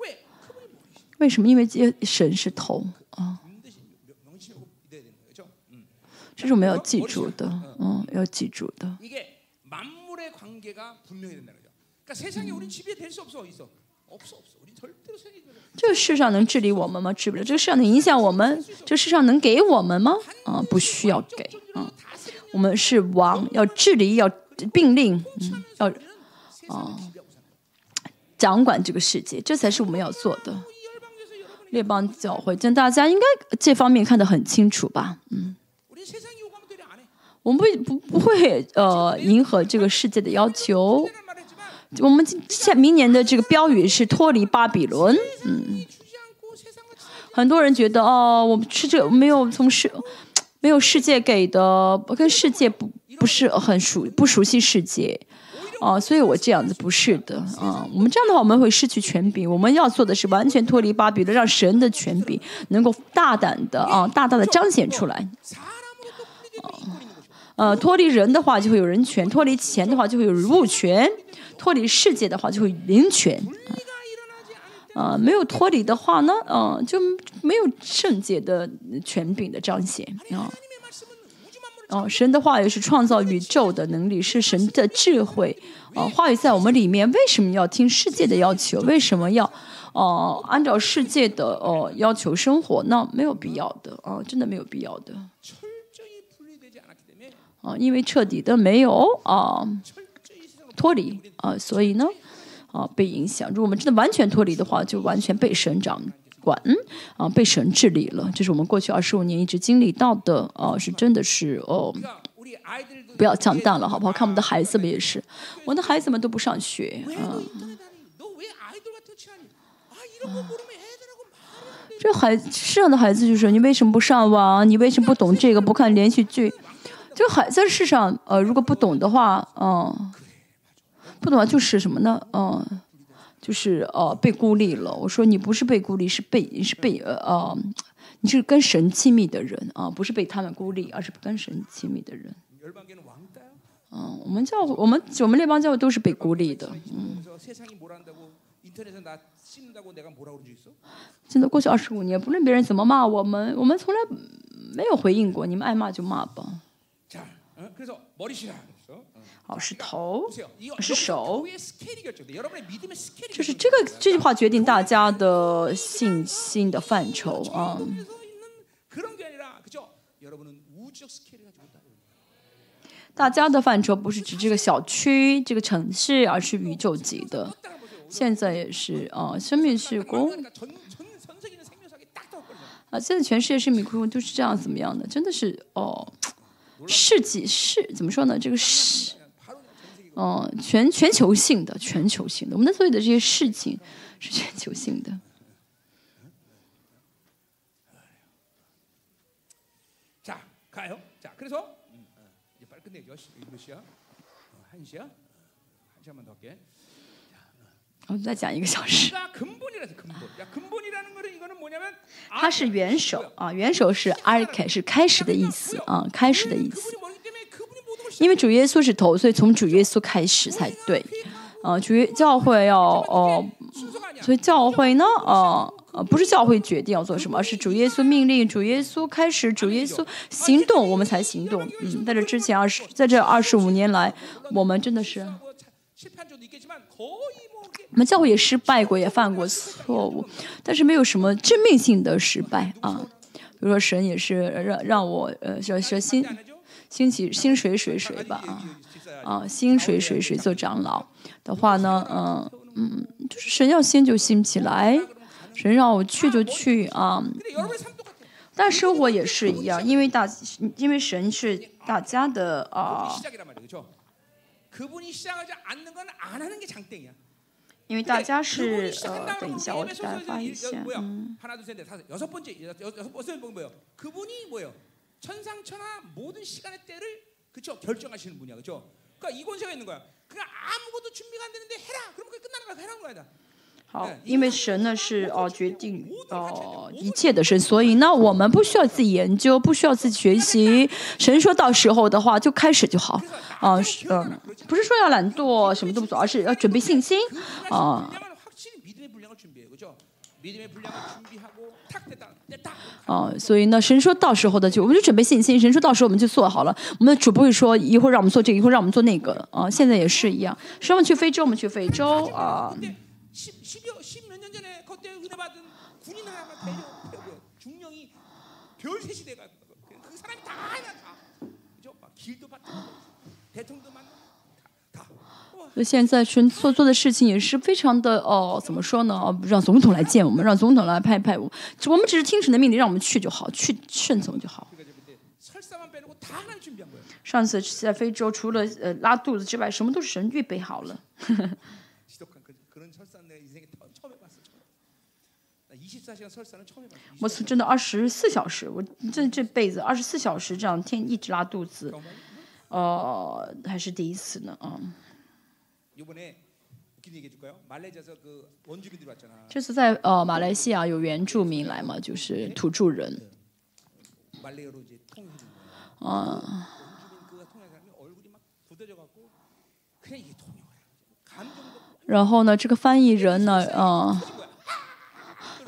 为什么？因为神是头。这是我们要记住的嗯。要记住的。这个世上能治理我们吗？治不了。这个世上能影响我们？这世上能给我们吗？啊不需要给。啊我们是王要治理要并令嗯要啊。掌管这个世界这才是我们要做的。列邦教会这大家应该这方面看得很清楚吧？嗯。我们不不不会呃迎合这个世界的要求。我们今前明年的这个标语是脱离巴比伦，嗯，很多人觉得哦，我们吃这没有从世没有世界给的，跟世界不不是很熟不熟悉世界，哦、啊，所以我这样子不是的，啊，我们这样的话我们会失去权柄，我们要做的是完全脱离巴比伦，让神的权柄能够大胆的啊，大大的彰显出来，呃脱离人的话就会有人权脱离钱的话就会有物权脱离世界的话就会灵权。啊没有脱离的话呢嗯就没有圣洁的权柄的彰显。啊哦神的话语是创造宇宙的能力是神的智慧。哦话语在我们里面为什么要听世界的要求？为什么要哦按照世界的哦要求生活？那没有必要的哦真的没有必要的。啊，因为彻底的没有啊脱离啊，所以呢啊被影响。如果我们真的完全脱离的话，就完全被神掌管啊，被神治理了。这是我们过去二十五年一直经历到的啊，是真的是哦。不要降淡了，好不好？看我们的孩子们也是，我的孩子们都不上学啊。这孩世上的孩子就是，你为什么不上网？你为什么不懂这个？不看连续剧？就还在世上呃如果不懂的话嗯不懂就是什么呢？嗯就是呃被孤立了。我说你不是被孤立是被你是被呃呃你是跟神亲密的人啊不是被他们孤立而是跟神亲密的人。嗯我们教会我们我们那帮教会都是被孤立的嗯。现在过去二十五年不论别人怎么骂我们我们从来没有回应过你们爱骂就骂吧。哦是头是手就是这个这句话决定大家的信心的范畴啊大家的范畴不是指这个小区这个城市而是宇宙级的。现在也是啊生命是公啊现在全世界是米空空都是这样怎么样的？真的是哦世纪世怎么说呢？这个世， 바로 그냥 전 세계 哦，全全球性的，全球性的，我们的所有的这些事情是全球性的。 자 가요. 자 그래서 음, 어, 이제 빨리 끝내죠. 시- 이거 몇 시야? 어, 한 시야? 我们再讲一个小时。它是元首啊，元首是 a r c 是开始的意思啊，开始的意思。因为主耶稣是头，所以从主耶稣开始才对。啊，主教会要哦、所以教会呢，啊。呃，不是教会决定要做什么，而是主耶稣命令，主耶稣开始，主耶稣行动，我们才行动。嗯，在这之前二十，在这二十五年来，我们真的是，我们教会也失败过也犯过错误但是没有什么致命性的失败啊。比如说神也是让让我呃小小心心起心水水水吧啊啊薪水水水做长老的话呢嗯嗯就是神要兴就兴起来神让我去就去啊。但生活也是一样因为大因为神是大家的啊因为大家是呃，等一下，我给大家发一下。嗯。好，因为神呢是哦决定哦一切的神，所以那我们不需要自己研究，不需要自己学习。神说到时候的话就开始就好，啊嗯，不是说要懒惰什么都不做，而是要准备信心啊。啊，所以呢，神说到时候的就我们就准备信心。神说到时候我们就做好了。我们的主播会说一会儿让我们做这个，一会儿让我们做那个啊。现在也是一样，说我们去非洲，我们去非洲啊。没有没有没有中央一那现在纯所做的事情也是非常的哦怎么说呢？哦让总统来见我们让总统来派派我。我们只是听神的命令让我们去就好去顺从就好。上次在非洲除了呃拉肚子之外什么都是神预备好了。我是真的二十四小时我这这辈子二十四小时这样天一直拉肚子。呃还是第一次呢啊这次在呃马来西亚有原住民来嘛就是土著人。嗯然后呢这个翻译人呢嗯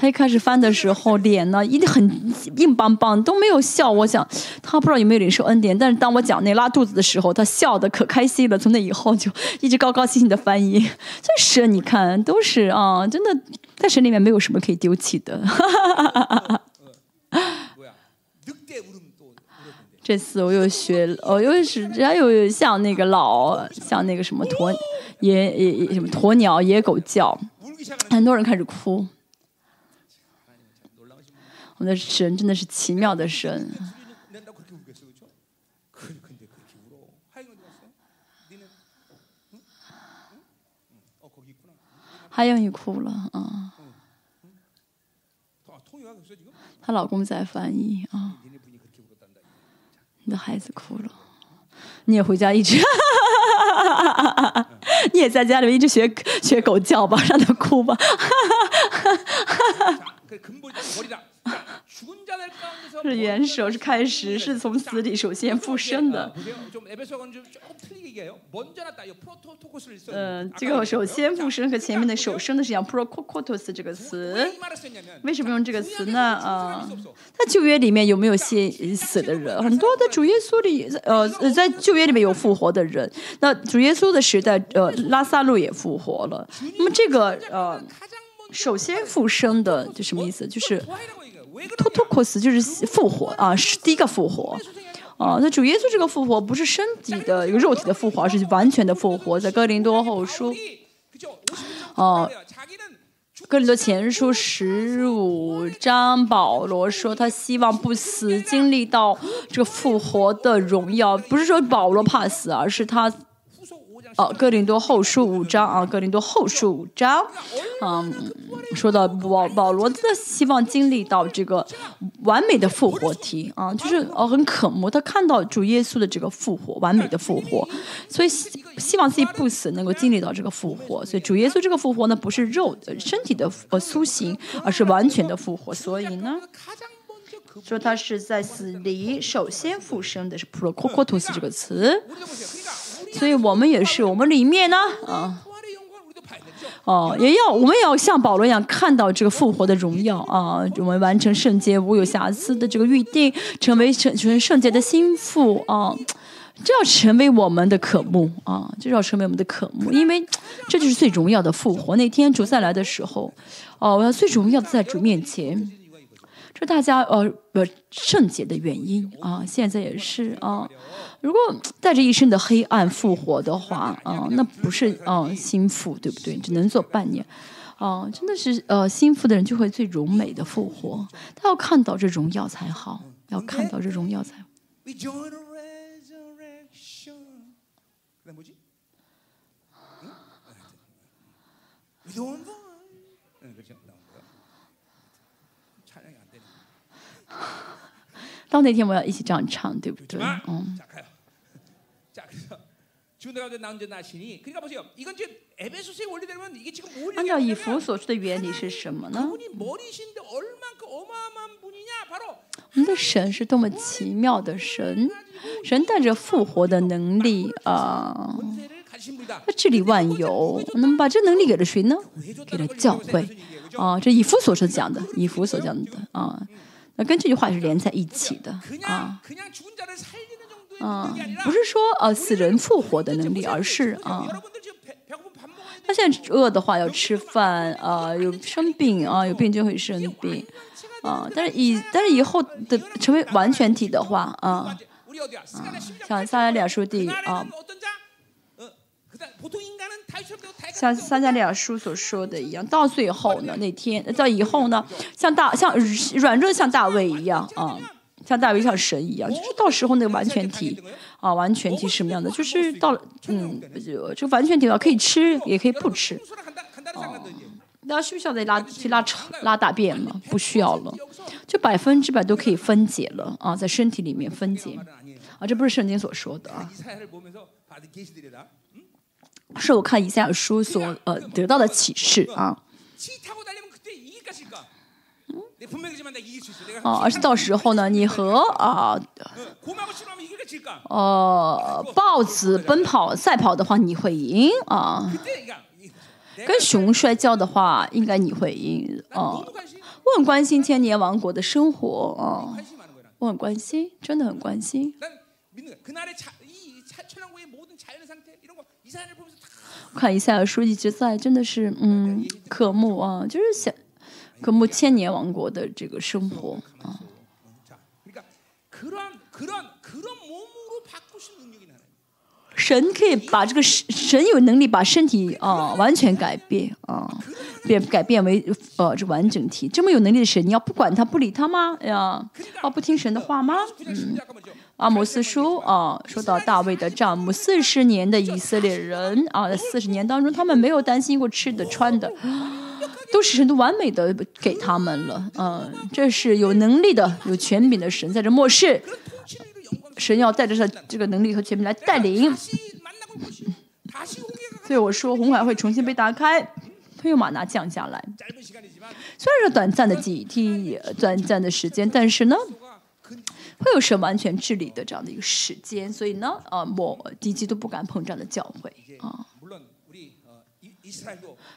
他一开始翻的时候，脸呢一定很硬邦邦，都没有笑。我想他不知道有没有领受恩典，但是当我讲那拉肚子的时候，他笑的可开心了。从那以后就一直高高兴兴的翻译。这神，你看都是啊，真的在神里面没有什么可以丢弃的。这次我又学，我又是，还有像那个老，像那个什么鸵野野什么鸵鸟野狗叫，很多人开始哭。我们的神真的是奇妙的神。还有你哭了啊她老公在翻译啊你的孩子哭了。你也回家一直 你也在家里面一直学学狗叫吧让他哭吧。是元首，是开始，是从死里首先复生的。嗯、呃，这个首先复生和前面的首生的是一样 p r o c o c o t o s 这个词，为什么用这个词呢？啊，在旧约里面有没有先死的人？很多的主耶稣里，呃，在旧约里面有复活的人。那主耶稣的时代，呃，拉萨路也复活了。那么这个呃，首先复生的，就什么意思？就是。托托克斯就是复活啊，是第一个复活。啊，那主耶稣这个复活不是身体的一个肉体的复活，而是完全的复活。在哥林多后书，哦、啊，哥林多前书十五章，保罗说他希望不死，经历到这个复活的荣耀。不是说保罗怕死，而是他哥林多后书五章啊，哥林多后书五章，嗯，说到保保罗的希望经历到这个完美的复活体啊，就是哦很渴慕他看到主耶稣的这个复活，完美的复活，所以希希望自己不死能够经历到这个复活，所以主耶稣这个复活呢不是肉身体的呃苏醒，而是完全的复活，所以呢。说他是在死里首先复生的是普罗库库图斯这个词，所以我们也是，我们里面呢，啊，哦，也要，我们也要像保罗一样看到这个复活的荣耀，啊，我们完成圣洁无有瑕疵的这个预定，成为圣，成为圣洁的心腹，啊。这要成为我们的渴慕啊，这要成为我们的渴慕，因为这就是最荣耀的复活。那天主再来的时候，啊，我要最荣耀的在主面前。这大家呃呃圣洁的原因啊，现在也是啊。如果带着一身的黑暗复活的话啊，那不是啊心腹对不对？只能做半年。啊，真的是呃，心腹的人就会最荣美的复活。他要看到这荣耀才好，要看到这荣耀才好。到那天我要一起这样唱，对不对？嗯。按照以弗所说的原理是什么呢？我们的神是多么奇妙的神，神带着复活的能力啊，他治理万有。那么把这能力给了谁呢？给了教会啊，这以弗所说讲的，以弗所讲的啊。跟这句话是连在一起的啊，啊，不是说呃死人复活的能力，而是啊，他现在饿的话要吃饭啊，有生病啊，有病就会生病啊，但是以但是以后的成为完全体的话啊，啊，像撒来拉两兄弟啊。像三迦利亚书所说的一样，到最后呢，那天在以后呢，像大像软弱像大卫一样啊，像大卫像神一样，就是到时候那个完全体啊，完全体什么样的？就是到嗯，就就完全体啊，可以吃也可以不吃啊，那需不需要再拉去拉拉大便吗？不需要了，就百分之百都可以分解了啊，在身体里面分解啊，这不是圣经所说的啊。是我看以下的书所呃得到的启示啊。哦，而是到时候呢，你和啊呃豹子奔跑赛跑的话，你会赢啊；跟熊摔跤的话，应该你会赢啊。我很关心千年王国的生活啊，我很关心，真的很关心。看一下书，一直在，真的是嗯，渴慕啊，就是想渴慕千年王国的这个生活啊。神可以把这个神有能力把身体啊完全改变啊，变改变为呃这完整体。这么有能力的神，你要不管他不理他吗？呀，啊不听神的话吗？嗯。阿摩斯书啊，说到大卫的帐幕四十年的以色列人啊，四十年当中，他们没有担心过吃的穿的，都是神都完美的给他们了。嗯、这是有能力的、有权柄的神在这末世，神要带着他这个能力和权柄来带领。所以我说，红海会重新被打开，他又马拿降下来。虽然是短暂的几天、短暂的时间，但是呢。会有神完全治理的这样的一个时间？所以呢，啊，我敌机都不敢碰这样的教会啊。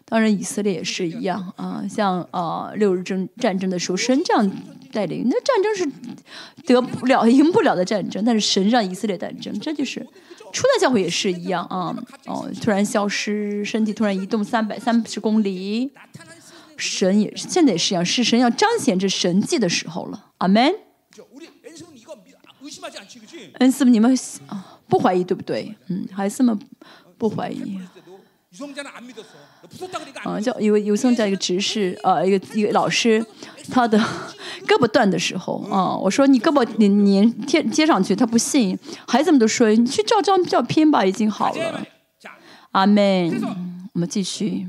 当然，以色列也是一样啊。像啊，六日争战争的时候，神这样带领，那战争是得不了、赢不了的战争。但是神让以色列战争，这就是初代教会也是一样啊。哦，突然消失，身体突然移动三百三十公里，神也现在也是一样，是神要彰显这神迹的时候了。阿门。恩师们，你们不怀疑对不对？嗯，孩子们不怀疑。啊，叫有有这样一个执事，呃、啊，一个一个老师，他的胳膊断的时候，啊，我说你胳膊你你贴接上去，他不信，孩子们都说你去照张照片吧，已经好了。阿门，我们继续。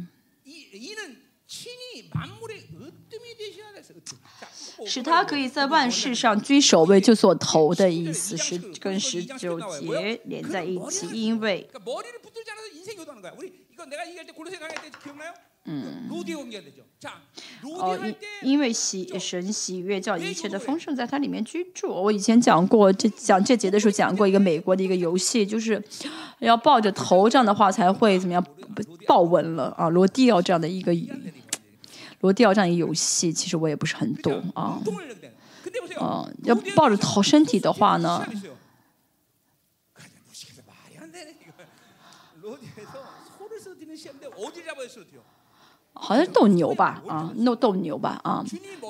使他可以在万事上居首位，就做头的意思，是跟十九节连在一起，因为，嗯，哦，因因为喜神喜悦叫一切的丰盛在它里面居住。我以前讲过，这讲这节的时候讲过一个美国的一个游戏，就是要抱着头这样的话才会怎么样抱稳了啊，落地掉这样的一个。我第这样一个游戏，其实我也不是很懂啊。啊，要抱着头身体的话呢，好像斗牛吧？啊，弄斗牛吧？啊。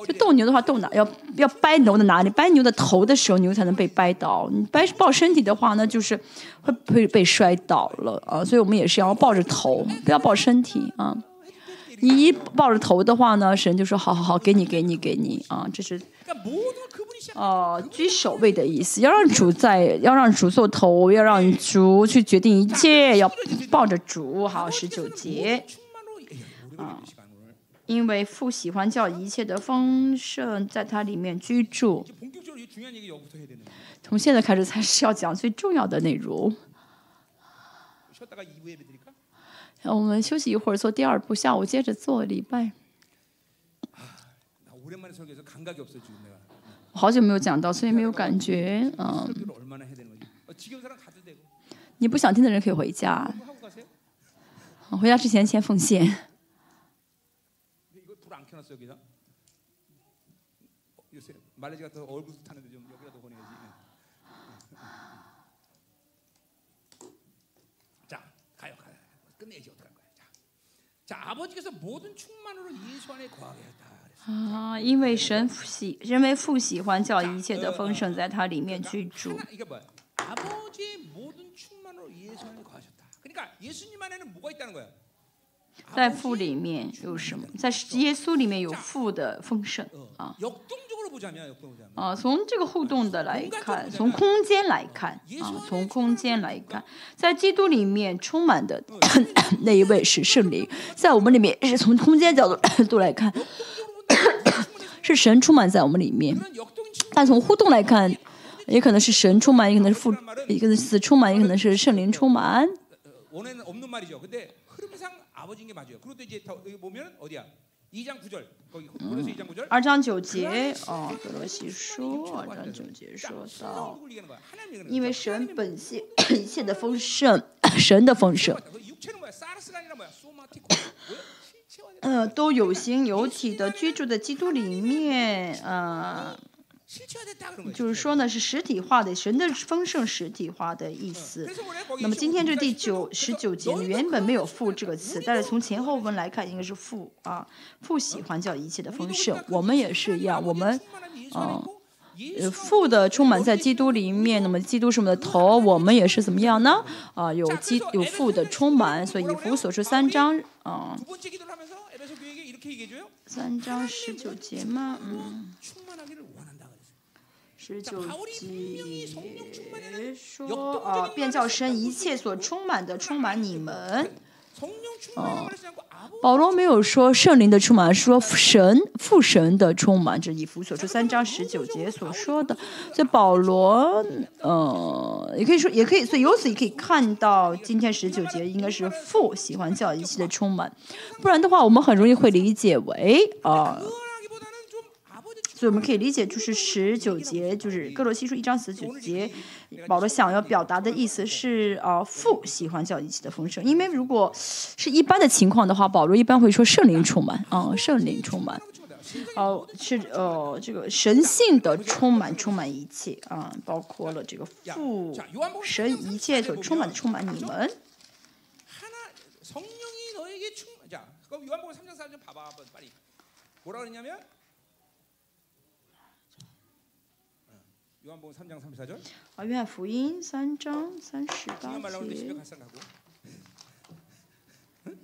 就斗牛的话，斗哪要要掰牛的哪里？掰牛的头的时候，牛才能被掰倒。你掰抱身体的话呢，就是会被被摔倒了啊。所以我们也是要抱着头，不要抱身体啊。你一抱着头的话呢，神就说：好好好，给你给你给你啊！这是哦居首位的意思，要让主在，要让主做头，要让主去决定一切，要抱着主。好，十九节，啊，因为父喜欢叫一切的丰盛在它里面居住。从现在开始才是要讲最重要的内容。我们休息一会儿，做第二步。下午接着做礼拜。好久没有讲到，所以没有感觉。嗯。你不想听的人可以回家。回家之前先奉献。啊，因为神喜，因为父喜欢叫一切的丰盛在他里面居住。在父里面有什么？在耶稣里面有父的丰盛啊。啊，从这个互动的来看，从空间来看，啊，从空间来看，在基督里面充满的 那一位是圣灵，在我们里面是从空间角度度来看，是神充满在我们里面，但从互动来看，也可能是神充满，也可能是父，也可能是充满，也可能是圣灵充满。二章九节，哦，格罗西书二章九节说到，因为神本性一切 的丰盛，神的丰盛，呃，都有形有体的居住在基督里面，呃。就是说呢，是实体化的神的丰盛实体化的意思。那么今天这第九十九节呢，原本没有富这个词，但是从前后文来看，应该是富啊，富喜欢叫一切的丰盛。我们也是一样，我们嗯，呃，富的充满在基督里面。那么基督是我们的头，我们也是怎么样呢？啊，有基有富的充满。所以《以弗所书》三章，嗯，三章十九节嘛，嗯。十九节说啊，变叫声一切所充满的充满你们。啊，保罗没有说圣灵的充满，说神父神的充满，这一以弗所书三章十九节所说的。所以保罗，呃，也可以说，也可以。所以由此也可以看到，今天十九节应该是父喜欢叫一切的充满，不然的话，我们很容易会理解为啊。所以我们可以理解，就是十九节，就是各罗西书一章十九节，保罗想要表达的意思是，呃，父喜欢叫一起的丰盛，因为如果是一般的情况的话，保罗一般会说圣灵充满，啊，圣灵充满，哦，是，呃，这个神性的充满，充满一切，啊，包括了这个父神一切所充满，充满你们。 요한복음 3장 4절 봐봐 한번 빨리. 뭐라 그랬냐면 어, 요한복음 3장 34절. 啊，约翰福音三章三十八 중요한 말 나오는데 집에 节。 갈상 가고. 응?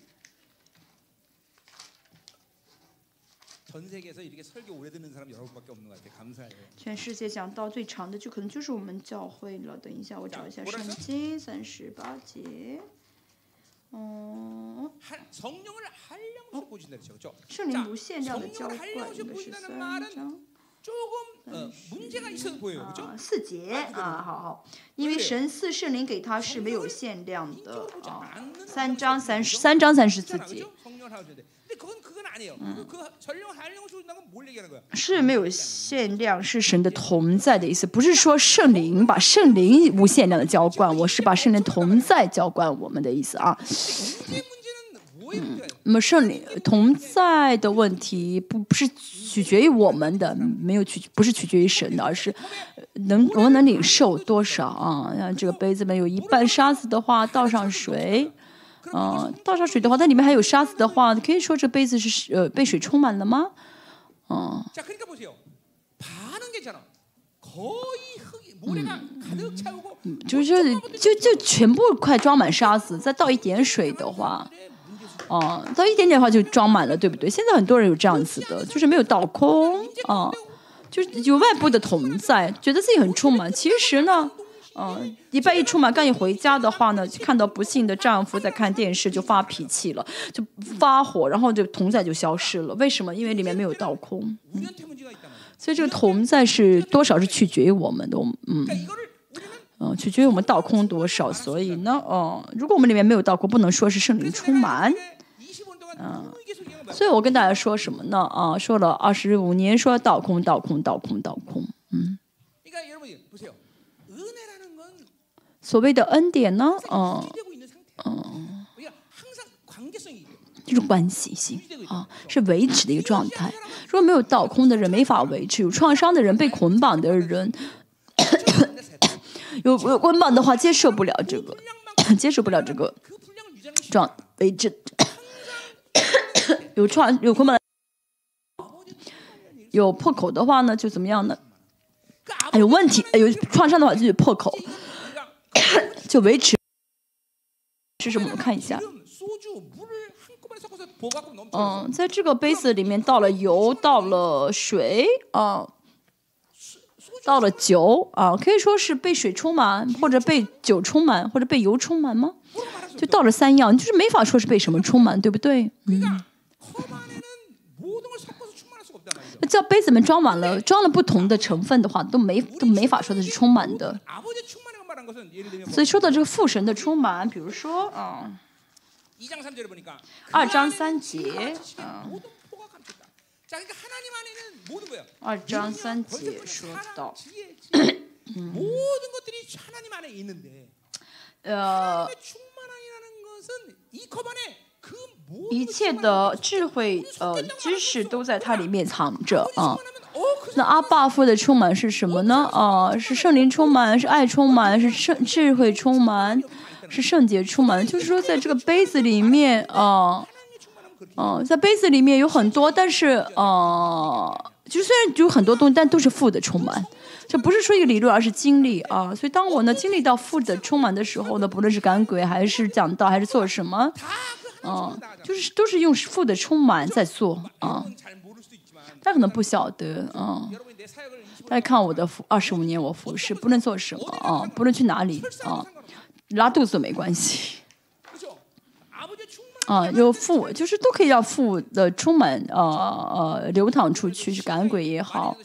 전 세계에서 이렇게 설교 오래 듣는 사람 여러분밖에 없는 것 같아요. 감사해요. 全世界讲到最长的，就可能就是我们教会了。等一下，我找一下圣经三十八节。哦， 하, 성령을 한량씩 보신다 그렇죠. 그렇죠? 圣灵无限量的浇 성령을 灌， 한량씩 应该是 보신다는 三 말은 章 四节啊，好好，因为神四圣灵给他是没有限量的。三章三十三章三十四节。是没有限量，是神的同在的意思，不是说圣灵把圣灵无限量的浇灌。我是把圣灵同在浇灌我们的意思啊。嗯，那么圣灵同在的问题不不是取决于我们的，没有取不是取决于神的，而是能我们能领受多少啊？像这个杯子嘛，有一半沙子的话，倒上水，嗯，倒上水的话，它里面还有沙子的话，可以说这杯子是呃被水充满了吗？嗯，就是就就全部快装满沙子，再倒一点水的话。哦，到一点点的话就装满了，对不对？现在很多人有这样子的，就是没有倒空。啊，就是有外部的同在，觉得自己很充满。其实呢，嗯，礼拜一充满，刚一回家的话呢，看到不幸的丈夫在看电视就发脾气了，就发火，然后就同在就消失了。为什么？因为里面没有倒空。所以这个同在是多少是取决于我们的。嗯，取决于我们倒空多少。所以呢，嗯，如果我们里面没有倒空，不能说是圣灵充满。嗯所以我跟大家说什么呢？啊，说了二十五年，说倒空，倒空，倒空，倒空。嗯。所谓的恩典呢？嗯、啊、嗯、啊，就是关系性啊，是维持的一个状态。如果没有倒空的人，没法维持；有创伤的人，被捆绑的人。有有捆绑的话，接受不了这个，接受不了这个状维持有创有捆绑有破口的话呢就怎么样呢？有问题有创伤的话就有破口就维持是什么？我看一下。嗯在这个杯子里面倒了油倒了水啊倒了酒啊可以说是被水充满或者被酒充满或者被油充满吗？就倒了三样就是没法说是被什么充满对不对？嗯。叫杯子们装满了，装了不同的成分的话，都没都没法说的是充满的。所以说到这个父神的充满，比如说，嗯，二章三节，嗯，二章三节说到，嗯、呃。一切的智慧、呃，知识都在它里面藏着啊。那阿爸父的充满是什么呢？啊，是圣灵充满，是爱充满，是圣智慧充满，是圣洁充满。就是说，在这个杯子里面啊，啊，在杯子里面有很多，但是啊，就虽然有很多东西，但都是父的充满。这不是说一个理论，而是经历啊。所以，当我呢经历到父的充满的时候呢，不论是赶鬼，还是讲道，还是做什么。啊，就是都是用负的充满在做啊。他可能不晓得啊。大家看我的服，二十五年我服饰，不能做什么啊，不能去哪里啊，拉肚子没关系。啊，有富，就是都可以要富的充满，呃呃，流淌出去去赶鬼也好。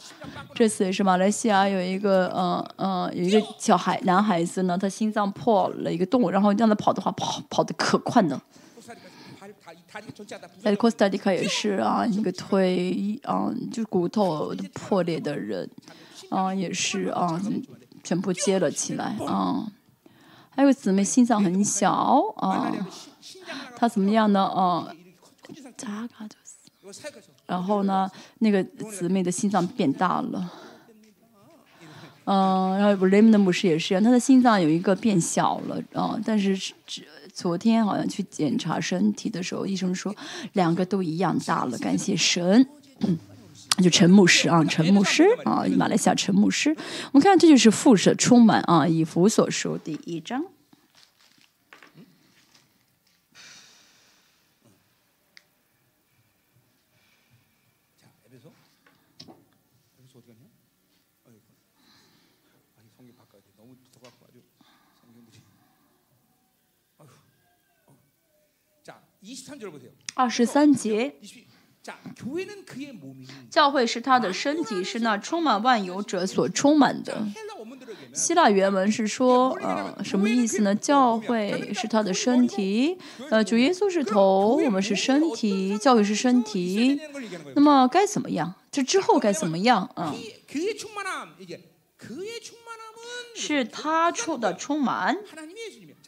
这次是马来西亚有一个，呃呃，有一个小孩男孩子呢，他心脏破了一个洞，然后让他跑的话，跑跑的可快呢。在 Costa Rica 也是啊，一个腿嗯、啊，就是骨头破裂的人，啊，也是啊，全部接了起来啊。还有姊妹心脏很小啊，她怎么样呢？啊，然后呢，那个姊妹的心脏变大了。嗯、然后雷蒙的牧师也是，他的心脏有一个变小了啊，但是只。昨天好像去检查身体的时候，医生说两个都一样大了，感谢神。就陈牧师啊，陈牧师啊，马来西亚陈牧师，我们看这就是复舍充满啊，以弗所书第一章。二十三节。教会是他的身体，是那充满万有者所充满的。希腊原文是说，呃，什么意思呢？教会是他的身体，呃，主耶稣是头，我们是身体，教会是身体。那么该怎么样？这之后该怎么样啊？是他出的充满。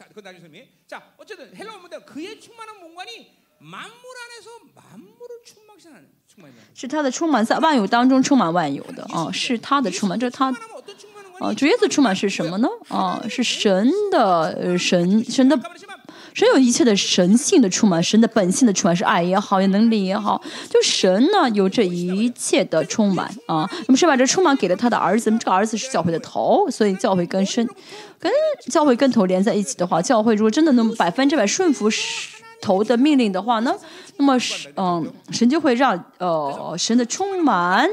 하나님의 예수님이에요. 자, 그건 나중에 설명해. 자, 어쨌든 헬라 원문대로 그의 충만한 공간이 만물 안에서 만물을 충만시하는 충만이다. 是他的充满，在万有当中充满万有的啊、是他的充满，这是他 충만하면 어떤 충만한 啊、 거니? 主耶稣充满是什么呢？啊、是神的呃神神的 아까 말했지만 神有一切的神性的充满，神的本性的充满是爱也好，也能力也好，就神呢有这一切的充满啊。那么神把这充满给了他的儿子，这个儿子是教会的头，所以教会跟身跟教会跟头连在一起的话，教会如果真的能百分之百顺服头的命令的话呢，那么是嗯，神就会让呃神的充满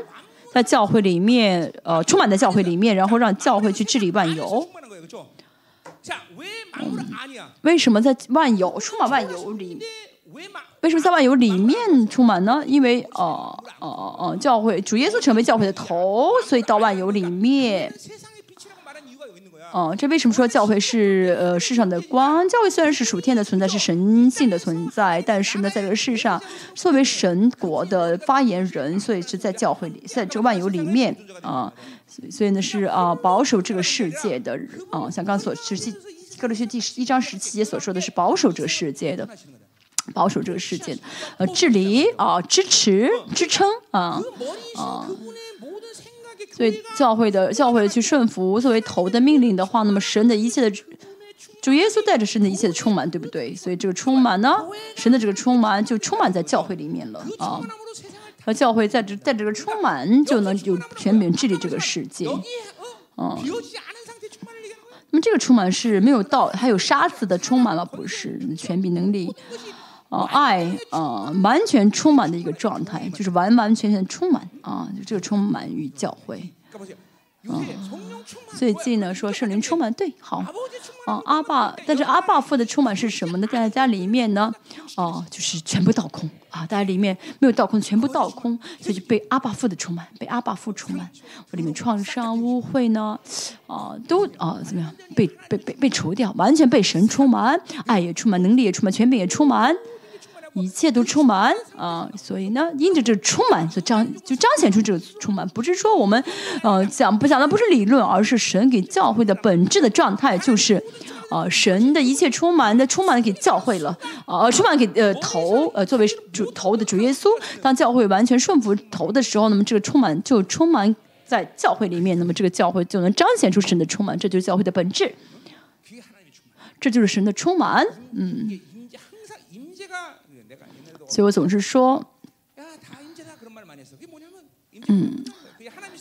在教会里面呃充满在教会里面，然后让教会去治理万有。为什么在万有充满万有里？为什么在万有里面充满呢？因为哦哦哦哦，教会主耶稣成为教会的头，所以到万有里面。哦，这为什么说教会是呃世上的光？教会虽然是属天的存在，是神性的存在，但是呢，在这个世上作为神国的发言人，所以是在教会里，在这个万有里面啊，所以呢是啊保守这个世界的啊，像刚才所实际。各路学十一章十七节所说的是保守这个世界的保守这个世界的呃治理啊支持支撑啊啊。所以教会的教会去顺服作为头的命令的话那么神的一切的主耶稣带着神的一切的充满对不对？所以这个充满呢神的这个充满就充满在教会里面了啊。和教会在这在这个充满就能有全面治理这个世界啊那么这个充满是没有道，还有沙子的充满了？不是，权柄能力，呃，爱，呃，完全充满的一个状态，就是完完全全充满啊，就这个充满与教会。最近呢，说圣灵充满。对，好阿爸。但是阿爸父的充满是什么呢？在家里面呢，啊，就是全部倒空啊。他里面没有倒空，全部倒空。所以就被阿爸父的充满，被阿爸父充满。我里面创伤、污秽呢，啊，都啊，怎么样被被被被除掉，完全被神充满。爱也充满，能力也充满，权柄也充满。一切都充满啊，所以呢，因着这充满，就彰就彰显出这个充满。不是说我们，呃，讲不讲的不是理论，而是神给教会的本质的状态，就是，呃，神的一切充满的充满给教会了，呃，充满给呃头，呃，作为主头的主耶稣，当教会完全顺服头的时候，那么这个充满就充满在教会里面，那么这个教会就能彰显出神的充满，这就是教会的本质，这就是神的充满，嗯。所以我总是说，嗯，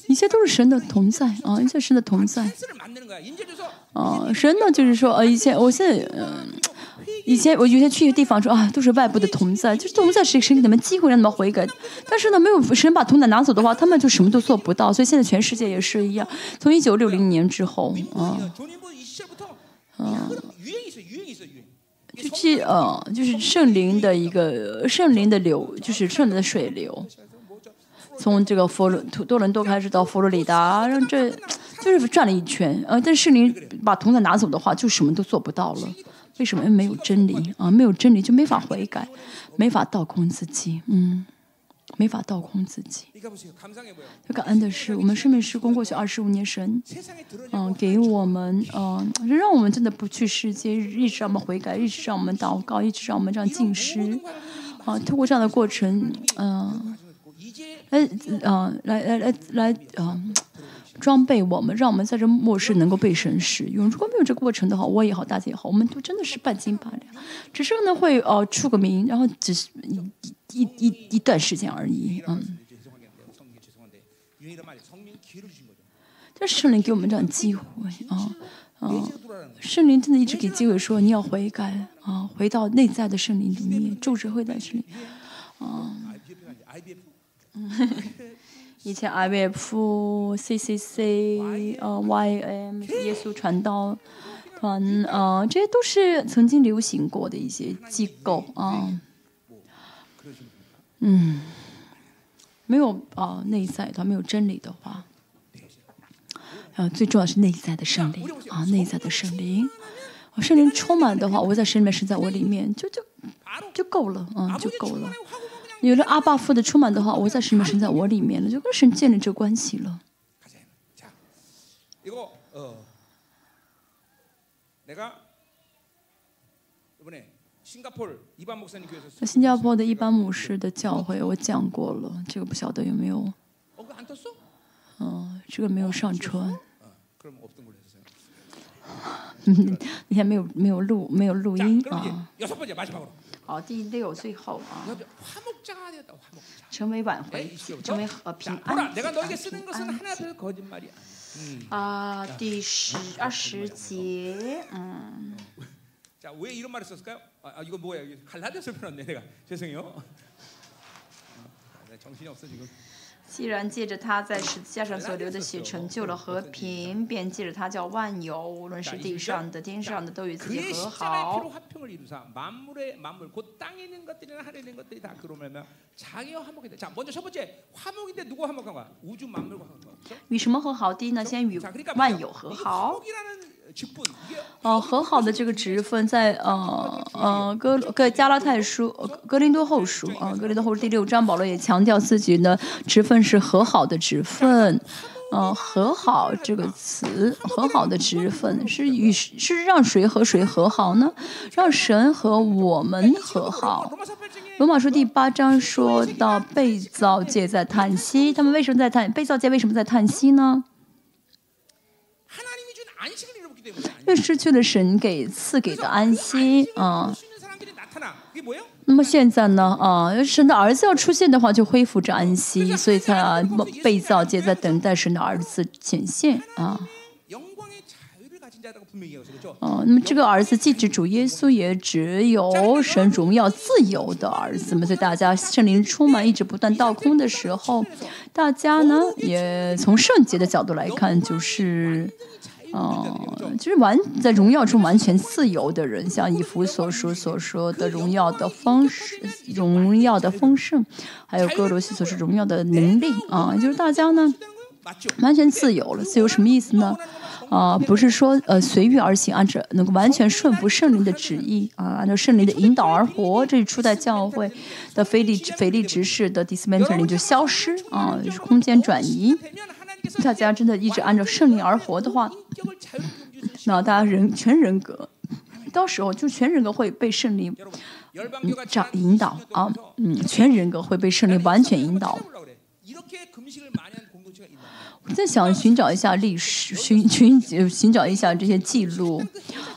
一切都是神的同在啊，一切神的同在。啊，神呢就是说，呃、以前我现在，嗯、以前我有些去一个地方说啊，都是外部的同在，就是同在谁谁给他们机会让他们悔改，但是呢，没有神把同在拿走的话，他们就什么都做不到。所以现在全世界也是一样，从一九六零年之后，啊，啊。啊就是嗯，就是圣灵的一个圣灵的流，就是圣灵的水流，从这个佛罗多伦多开始到佛罗里达，让这就是转了一圈。呃，但圣灵把童子拿走的话，就什么都做不到了。为什么？因为没有真理啊，没有真理就没法悔改，没法倒空自己，嗯。没法倒空自己。就感恩的是，我们生命施工过去二十五年，神，嗯，给我们，嗯，让我们真的不去世界，一直让我们悔改，一直让我们祷告，一直让我们这样进食，啊，通过这样的过程，嗯，来，嗯，来来来来，嗯。装备我们，让我们在这末世能够被神使用。如果没有这个过程的话，我也好，大家也好，我们都真的是半斤八两，只是呢会呃出个名，然后只是一一一段时间而已，嗯。但圣灵给我们这样机会啊啊！圣灵真的一直给机会说你要悔改啊，回到内在的圣灵里面，住着会在这里啊。以前 IVF、CCC、呃 YM 耶稣传道团，呃，这些都是曾经流行过的一些机构啊。嗯，没有啊内在的，没有真理的话，啊，最重要是内在的圣灵啊，内在的圣灵，圣灵充满的话，我在神里面，神在我里面，就就就够了啊，就够了。有了阿爸父的充满的话，我在神里面，神在我里面了，就跟神建立这关系了。那新加坡的一般牧师的教会我讲过了，这个不晓得有没有？嗯，这个没有上传。嗯，那天没有没有录没有录音 啊。好，第六最后啊，成为挽回，成为和平安。啊，第十二十节，嗯。 자왜이런말을썼을까요아이거뭐야갈라디아서편었네내가죄송해요정신이없어지금既然借着他在十字架上所流的血成就了和平，便借着他叫万有，无论是地上的、天上的，都与自己和好。与什么和好？第一呢，先与万有和好。 哦，和好的这个职分在呃呃哥哥加拉太书、格林多后书啊，格林多后书第六章，保罗也强调自己的职分是和好的职分。嗯，和好这个词，和好的职分是与是让谁和谁和好呢？让神和我们和好。罗马书第八章说到被造界在叹息，他们为什么在叹？被造界为什么在叹息呢？因为失去了神给赐给的安息啊。那么现在呢啊，神的儿子要出现的话，就恢复着安息，所以才被造界在等待神的儿子显现啊。哦，那么这个儿子既指主耶稣，也只有神荣耀自由的儿子嘛。所以大家圣灵充满，一直不断倒空的时候，大家呢也从圣洁的角度来看，就是。哦，就是完在荣耀中完全自由的人，像以弗所说所说的荣耀的方式、荣耀的丰盛，还有哥罗西所说荣耀的能力啊，就是大家呢完全自由了。自由什么意思呢？啊，不是说呃随遇而行，按照能够完全顺服圣灵的旨意啊，按照圣灵的引导而活。这是初代教会的腓力腓力执事的 dismantling 就消失啊，就是空间转移。大家真的一直按照圣灵而活的话，那大家人全人格，到时候就全人格会被圣灵长引导啊，嗯，全人格会被圣灵完全引导。我在想寻找一下历史，寻寻寻找一下这些记录，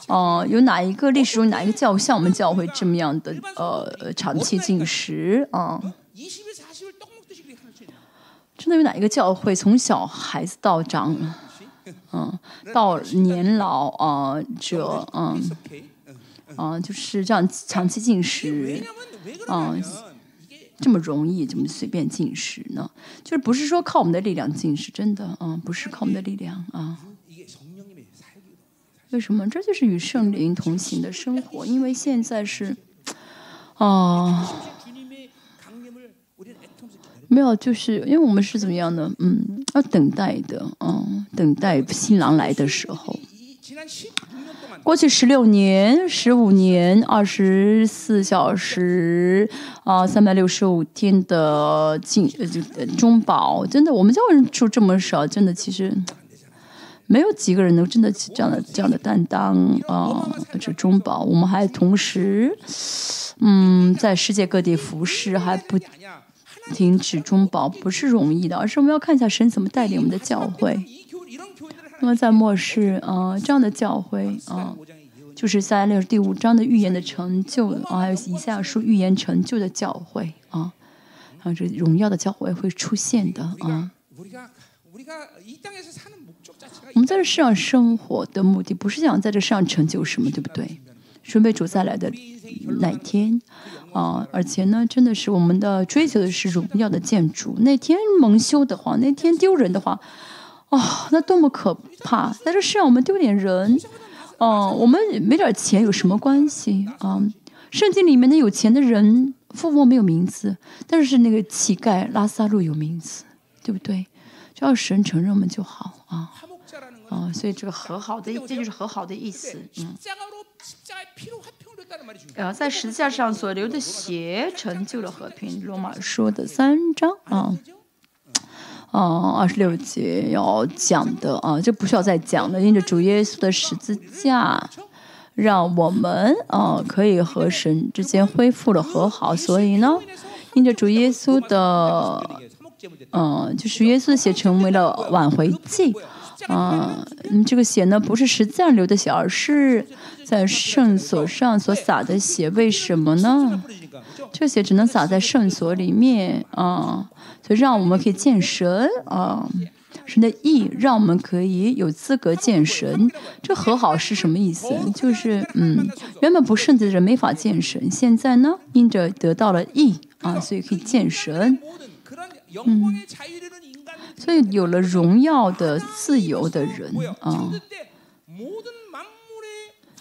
哦，有哪一个历史中哪一个教像我们教会这么样的呃长期进食啊？真的有哪一个教会从小孩子到长，嗯，到年老啊者，嗯，嗯，就是这样长期进食，嗯，这么容易，这么随便进食呢？就是不是说靠我们的力量进食，真的，嗯，不是靠我们的力量啊。为什么？这就是与圣灵同行的生活，因为现在是，哦、没有，就是因为我们是怎么样呢？嗯，要等待的，嗯，等待新郎来的时候。过去十六年、十五年、二十四小时啊，三百六十五天的进呃就中保，真的，我们教人出这么少，真的其实没有几个人能真的这样的这样的担当啊，这中保，我们还同时嗯在世界各地服侍，还不停止中保不是容易的，而是我们要看一下神怎么带领我们的教会。那么在末世，啊，这样的教会，啊，就是在《六第五章》的预言的成就，啊，还有《以赛亚书》预言成就的教会，啊，还有这荣耀的教会会出现的，啊。我们在这世上生活的目的，不是想在这世上成就什么，对不对？准备主再来的那天，啊，而且呢，真的是我们的追求的是荣耀的建筑。那天蒙羞的话，那天丢人的话，哦，那多么可怕！在这世上我们丢点人，哦、我们没点钱有什么关系啊？圣经里面的有钱的人富翁没有名字，但是那个乞丐拉萨路有名字，对不对？只要神承认我们就好啊，啊，所以这个和好的，这就是和好的意思，嗯。在十字架上所留的鞋成就了和平罗马说的三章啊嗯。二十六节要讲的啊就不需要再讲了因着主耶稣的十字架让我们啊可以和神之间恢复了和好所以呢因着主耶稣的嗯就是耶稣的鞋成为了挽回剂啊，你这个血呢，不是实际上流的血，而是在圣所上所撒的血。为什么呢？这血只能撒在圣所里面啊，所以让我们可以见神啊，神的意让我们可以有资格见神。这和好是什么意思？就是嗯，原本不圣的人没法见神，现在呢，因着得到了意啊，所以可以见神。嗯。所以有了荣耀的自由的人啊，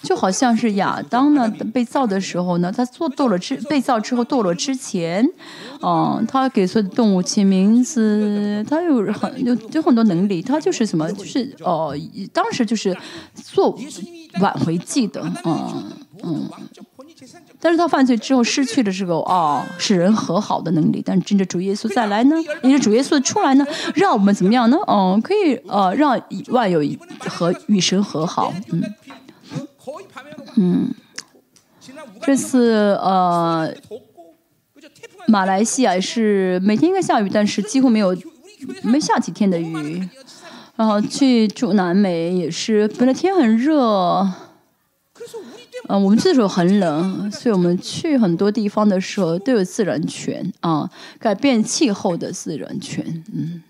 就好像是亚当呢，被造的时候呢，他做堕落之被造之后堕落之前，啊，他给所有动物起名字，他有很有有很多能力，他就是什么，就是哦，当时就是做挽回记的，啊，嗯。但是他犯罪之后失去了这个哦，使人和好的能力。但是真的主耶稣再来呢，也是主耶稣出来呢，让我们怎么样呢？嗯、哦，可以呃，让万有和与神和好。嗯嗯，这次呃，马来西亚是每天应该下雨，但是几乎没有没下几天的雨。然后去住南美也是，本来天很热。嗯，我们这时候很冷，所以我们去很多地方的时候都有自然泉啊，改变气候的自然泉。嗯。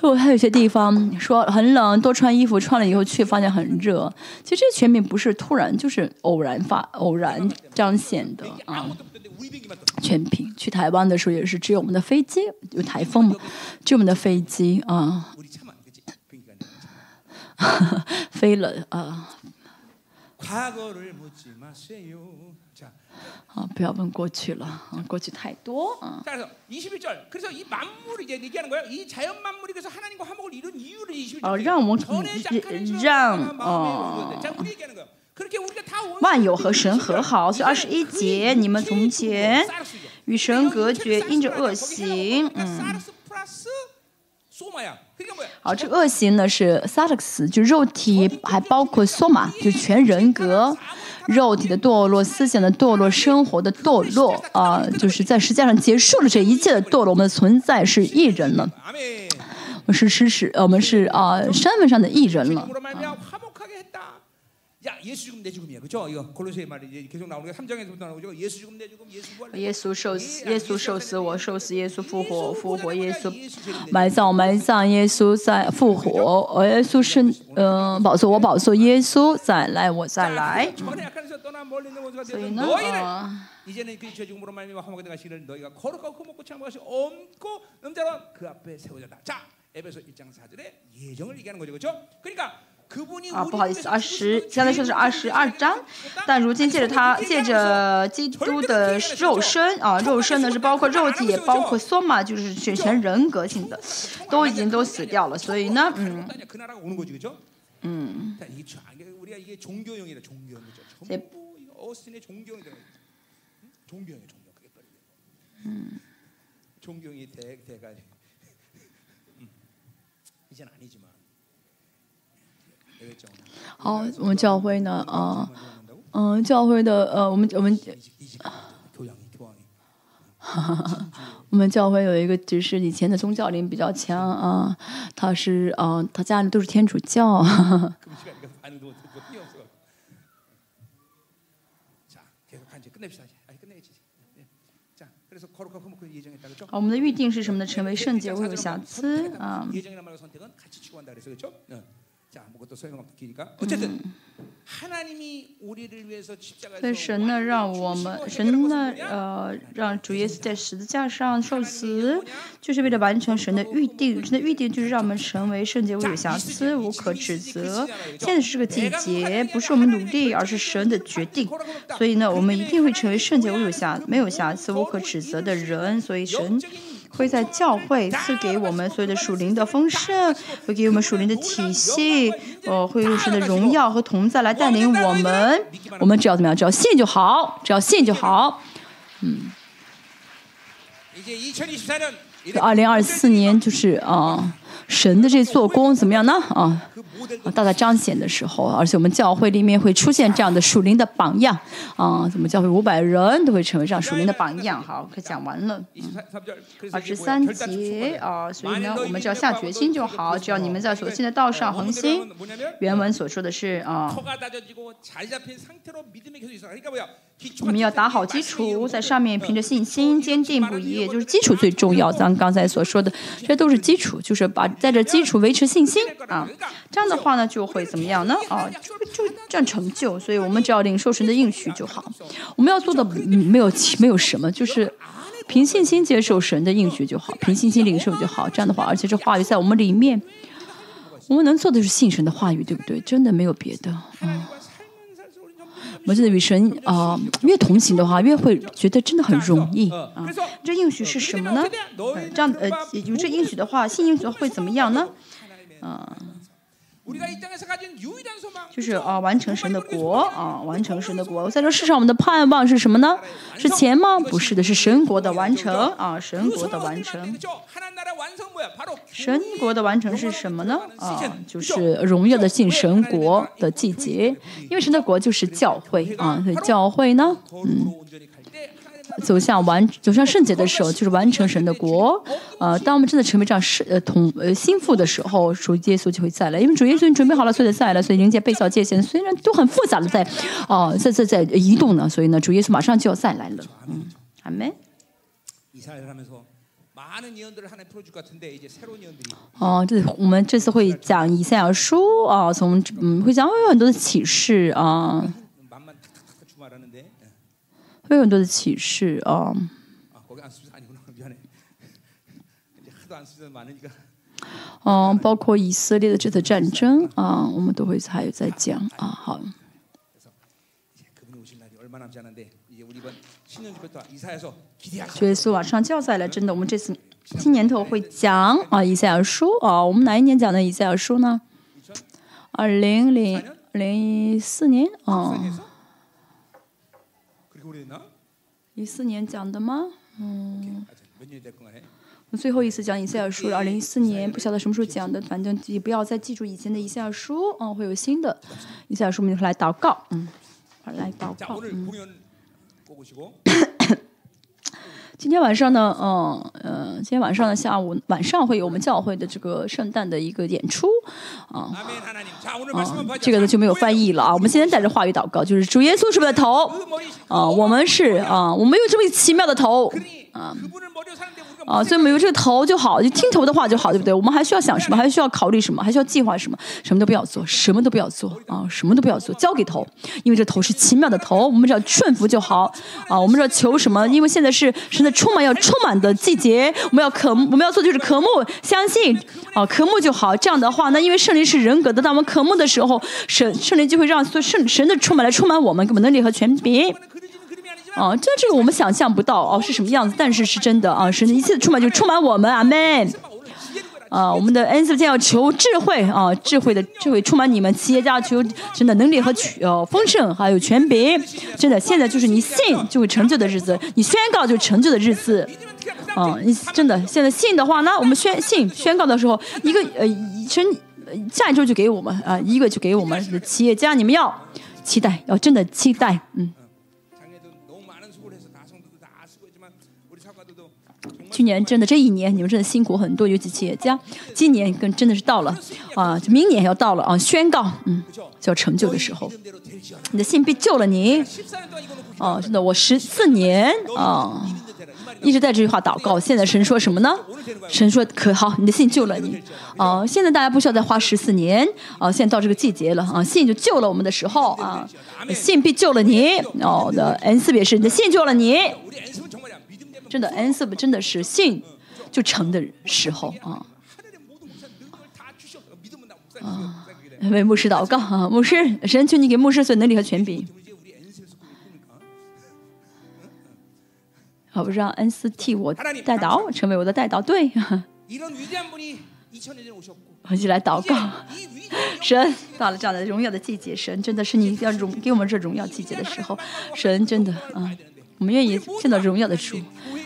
我还有些地方说很冷，多穿衣服穿了以后却发现很热。其实这全名不是突然，就是偶然发，偶然彰显的啊。全屏。去台湾的时候也是只有我们的飞机有台风嘛只有我们的飞机啊。飞了啊。啊不要问过去了啊过去太多啊。让我们让啊万有和神和好，所以二十一节你们从前与神隔绝，因着恶行。嗯，好，这个恶行呢是萨克斯，就肉体还包括索玛，就全人格肉体的堕落，思想的堕落，生活的堕落啊。就是在实际上结束了这一切的堕落，我们的存在是异人了，我们是诗诗，我们是啊，身份上的异人了。 야 예수 죽음 내 죽음이야 그렇죠? 이거 골로새 말이 이제 계속 나오는 게 3장에서부터 나오죠. 예수 죽음 내 죽음 예수 부활 내 耶稣受死，耶稣受死，我受死，耶稣复活，复活，耶稣 예수 재림 내 埋葬，埋葬，耶稣再复活，呃耶稣是呃宝座，我宝座，耶稣再来，我再来。 전에 약간 에서 떠나 멀리 있는 원수가 所以 되어 呢， 너희를 呃， 이제는 그 죄중으로 말미암아 화목에 가시기를 너희가 거룩하고 흠없고 참한 것이 옮고 음자로 그 앞에 세워졌다. 자, 에베소 1장 4절에 예정을 얘기하는 거죠. 그렇죠? 그러니까 그분이 啊，不好意思，二十，现在说的是二十二章，但如今借着他，借着基督的肉身啊，肉身呢是包括肉体，也包括索玛，就是全全人格性的，都已经都死掉了，所以呢，嗯，嗯，嗯，嗯，嗯，好，我们教会呢啊，嗯，教会的呃，我们我们，哈哈，我们教会有一个，就是以前的宗教灵比较强啊，他是啊，他家里都是天主教 啊。我们的预定是什么呢？成为圣洁，无有瑕疵啊。反正，那神呢？让我们，神呢？呃，让主耶稣在十字架上受死，就是为了完成神的预定。神的预定就是让我们成为圣洁、无有瑕疵、无可指责。现在是这个季节，不是我们努力，而是神的决定。所以呢，我们一定会成为圣洁、无有瑕、没有瑕疵、无可指责的人。所以神。会在教会赐给我们所有的属灵的丰盛会给我们属灵的体系呃会用神的荣耀和同在来带领我们。我们只要怎么样？只要信就好只要信就好。嗯。二零二四年就是啊神的这做工怎么样呢？啊，大大彰显的时候，而且我们教会里面会出现这样的属灵的榜样。啊，怎么教会五百人都会成为这样属灵的榜样？好，可讲完了。二十三节啊，所以呢，我们只要下决心就好，只要你们在所信的道上恒心。原文所说的是啊。我们要打好基础，在上面凭着信心坚定不移，就是基础最重要。咱们刚才所说的，这都是基础，就是把在这基础维持信心啊。这样的话呢，就会怎么样呢？啊，就就这样成就。所以我们只要领受神的应许就好。我们要做的没有没有什么，就是凭信心接受神的应许就好，凭信心领受就好。这样的话，而且这话语在我们里面，我们能做的是信神的话语，对不对？真的没有别的，嗯、啊。我们真的与神啊、越同行的话，越会觉得真的很容易啊。这应许是什么呢？呃，这样呃，有这应许的话，信应许会怎么样呢？우리 就是啊完成神的国啊完成神的国。在这世上我们的盼望是什么呢？是钱吗？不是的是神国的完成啊神国的完成。神国的完成是什么呢？啊就是荣耀的信神国的季节因为神的国就是教会啊所以教会呢？嗯。走向完走向圣洁的时候，就是完成神的国。呃，当我们真的成为这样是呃同呃心腹的时候，主耶稣就会再来。因为主耶稣已经准备好了，所以再来，所以迎接被造界限虽然都很复杂的在哦、在在在移动呢，所以呢，主耶稣马上就要再来了。嗯，阿门。哦，这我们这次会讲以赛亚书啊，从嗯会讲有很多的启示啊。有很多的启示啊嗯包括以色列的这次战争啊我们都会还有在讲啊好。这一次往上要再来真的我们这次今年头会讲啊以赛亚书啊我们哪一年讲的以赛亚书呢？二零零零一四年啊。一四年讲的吗？嗯，最后一次讲 Excel 书。二零一四年不晓得什么时候讲的，反正也不要再记住以前的 Excel 书。嗯，会有新的 Excel 书，我们就来祷告。嗯，好，来祷告。嗯 今天晚上呢嗯嗯今天晚上的下午晚上会有我们教会的这个圣诞的一个演出啊啊这个呢就没有翻译了啊我们今天带着话语祷告就是主耶稣是不是头？啊我们是啊我们有这么奇妙的头啊。啊，所以没有这个头就好，就听头的话就好，对不对？我们还需要想什么？还需要考虑什么？还需要计划什么？什么都不要做，什么都不要做啊，什么都不要做，交给头，因为这头是奇妙的头，我们只要顺服就好啊。我们只要求什么？因为现在是神的充满要充满的季节，我们要渴，我们要做就是渴慕、相信啊，渴慕就好。这样的话，那因为圣灵是人格的，当我们渴慕的时候，神圣灵就会让所圣神的充满来充满我们，给我们能力和权柄。啊，这这个我们想象不到哦、是什么样子，但是是真的啊，神的一切充满就充满我们，阿门。啊，我们的恩赐将要求智慧啊，智慧的智慧充满你们企业家求真的能力和呃丰盛，还有权柄，真的现在就是你信就会成就的日子，你宣告就成就的日子，啊，你真的现在信的话呢，我们宣信宣告的时候，一个呃神下一周就给我们啊，一个就给我们企业家，你们要期待，要真的期待，嗯。去年真的这一年你们真的辛苦很多尤其企业家今年更真的是到了啊就明年要到了啊宣告嗯叫成就的时候。你的信必救了你。哦真的我十四年啊一直在这句话祷告现在神说什么呢？神说可好你的信救了你。哦现在大家不需要再花十四年啊现在到这个季节了啊信就救了我们的时候啊信必救了你。哦的 n 次别是你的信救了你。真的，恩赐真的是信就成的时候啊！啊，为牧师祷告啊，牧师神求你给牧师所能力和权柄，好让恩赐替我代祷，成为我的代祷。对，我就来祷告。神到了这样的荣耀的季节，神真的是你要荣给我们这荣耀季节的时候，神真的啊，我们愿意见到荣耀的主。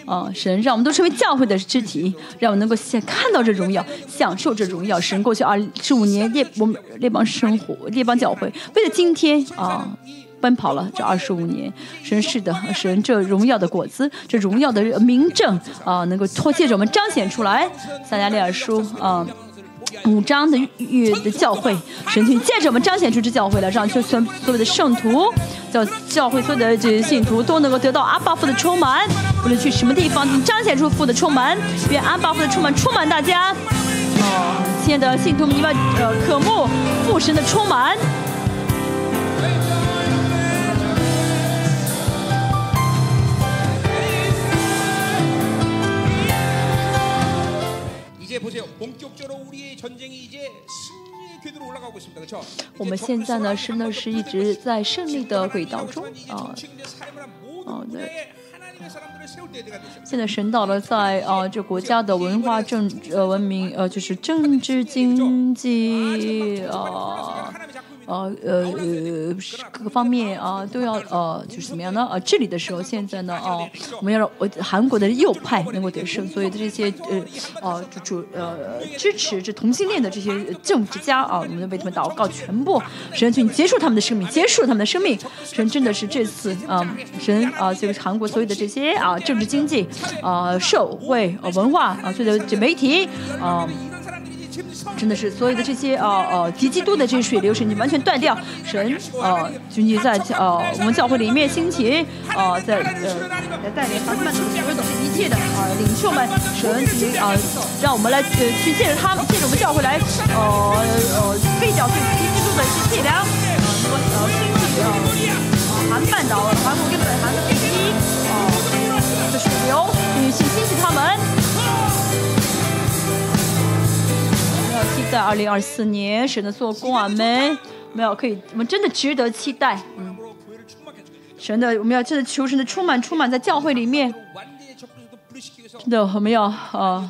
啊，神让我们都成为教会的肢体，让我们能够先看到这荣耀，享受这荣耀。神过去二十五年列我们列邦生活列邦教会，为了今天啊。奔跑了这二十五年，神是的，神这荣耀的果子，这荣耀的名证啊，能够托借着我们彰显出来。撒加利亚书啊。五章的预的教会，神群借着我们彰显出这教会来，让全所有的圣徒，教教会所有的这些信徒都能够得到阿巴父的充满，无论去什么地方，彰显出父的充满，愿阿巴父的充满充满大家。哦，亲爱的信徒们，你们呃渴慕父神的充满。我们现在呢是呢是一直在胜利的轨道中啊。啊对，现在神到了在啊这国家的文化政治文明呃就是政治经济啊。呃呃呃各个方面啊、都要呃就是怎么样呢？呃治理的时候，现在呢哦、我们要让呃韩国的右派能够得胜，所以这些呃呃主主呃支持这同性恋的这些政治家啊，我们都为他们祷告，全部神去结束他们的生命，结束他们的生命。神真的是这次啊、神啊、这个韩国所有的这些啊、政治经济啊、社会文化啊、所有的这媒体啊。真的是所有的这些呃呃敌基督的这些水流神，你完全断掉。神呃，就你在呃我们教会里面兴起呃在呃来带领韩曼的所有的一切的呃领袖们，神你啊、让我们来呃去借着他们，借着我们教会来呃呃废掉对敌基督的一些伎俩，呃能够呃兴起呃呃韩半岛韩国跟北韩的第一呃的水流，女性兴起他们。期待二零二四年神的做工啊们，没有可以，我们真的值得期待。嗯，神的，我们要真的求神的充满，充满在教会里面。真的，我们要啊，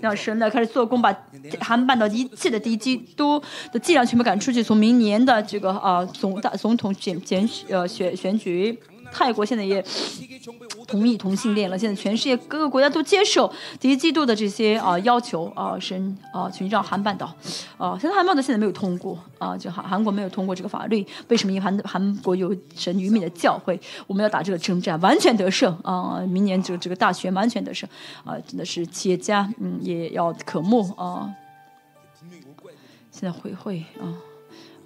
让神来开始做工，把韩半岛一切的敌基都的伎俩全部赶出去。从明年的这个啊总大总统选选呃选选举。泰国现在也同意同性恋了，现在全世界各个国家都接受第一季度的这些啊要求啊神啊寻找韩半岛啊。现在韩半岛现在没有通过啊，就韩韩国没有通过这个法律。为什么因韩韩国有神愚昧的教会？我们要打这个征战，完全得胜啊。明年就这个大选，完全得胜啊。真的是企业家嗯也要渴慕啊。现在回会啊。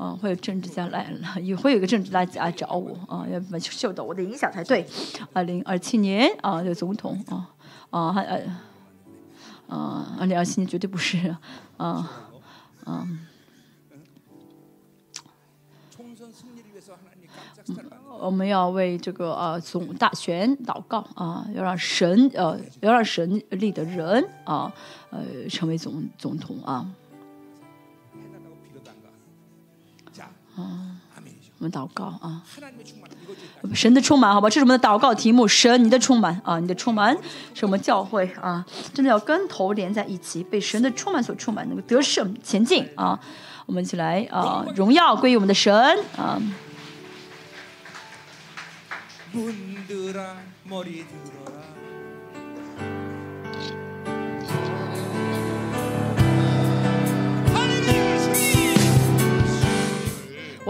啊，会有政治家来了，也会有一个政治家来找我啊，要受到我的影响才对。二零二七年啊，有总统啊啊还啊，二零二七年绝对不是啊啊。我们要为这个呃总大选祷告啊，要让神呃要让神立的人啊呃成为总总统啊。我们祷告啊，神的充满，好吧，这是我们的祷告题目，神，你的充满啊，你的充满是我们教会啊，真的要跟头连在一起，被神的充满所充满，能够得胜前进啊，我们一起来啊荣耀归于我们的神啊。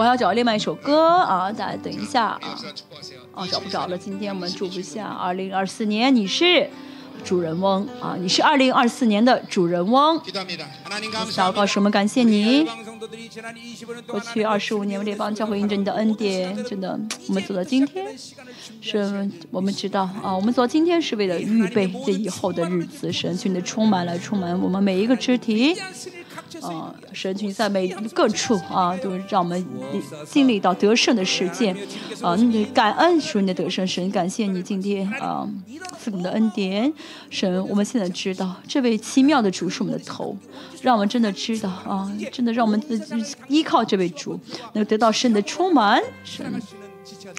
我要找另外一首歌啊！大家等一下啊！啊，找不着了。今天我们祝福下二零二四年，你是主人翁啊！你是二零二四年的主人翁。祷告，我们感谢你。过去二十五年，我们这帮教会印证你的恩典，真的。我们走到今天，是我们知道啊！我们走到今天是为了预备在以后的日子，神，求你充满来充满我们每一个肢体。啊，神群在每各个处啊，都让我们经历到得胜的事件啊！感恩属你的得胜神，感谢你今天啊赐我们的恩典神。我们现在知道，这位奇妙的主是我们的头，让我们真的知道啊，真的让我们自己依靠这位主，能得到神的充满神。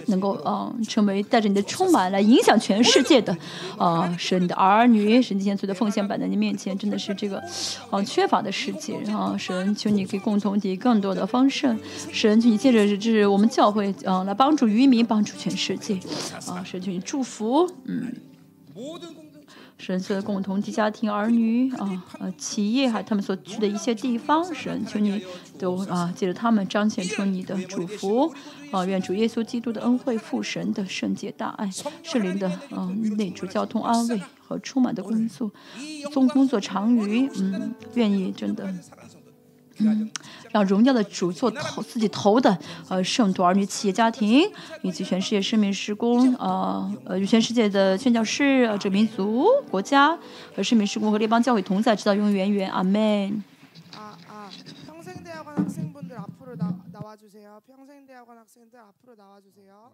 能够嗯、成为带着你的充满来影响全世界的，啊，使你的儿女，神今天做的奉献摆在你面前，真的是这个，嗯、缺乏的世界，然、后神求你可以共同体更多的丰盛，神求你借着这是我们教会，嗯、来帮助渔民，帮助全世界，啊、神求你祝福，嗯。神所的共同体、家庭、儿女啊，呃，企业哈，他们所去的一些地方，神求你都啊，借着他们彰显出你的祝福啊，愿主耶稣基督的恩惠、父神的圣洁大爱、圣灵的啊内主、交通、安慰和充满的工作，总工作长余，嗯，愿意，真的。사랑하는 성도 让荣耀的主做头自己头的呃圣徒儿女、企业家庭，以及全世界生命施工呃呃与全世界的宣教士、呃、这民族、国家和生命施工和列邦教会同在，直到永永远远。阿门。 아, 아, 평생대학원 학생분들 앞으로 나, 나와주세요. 평생대학원 학생들 앞으로 나와주세요.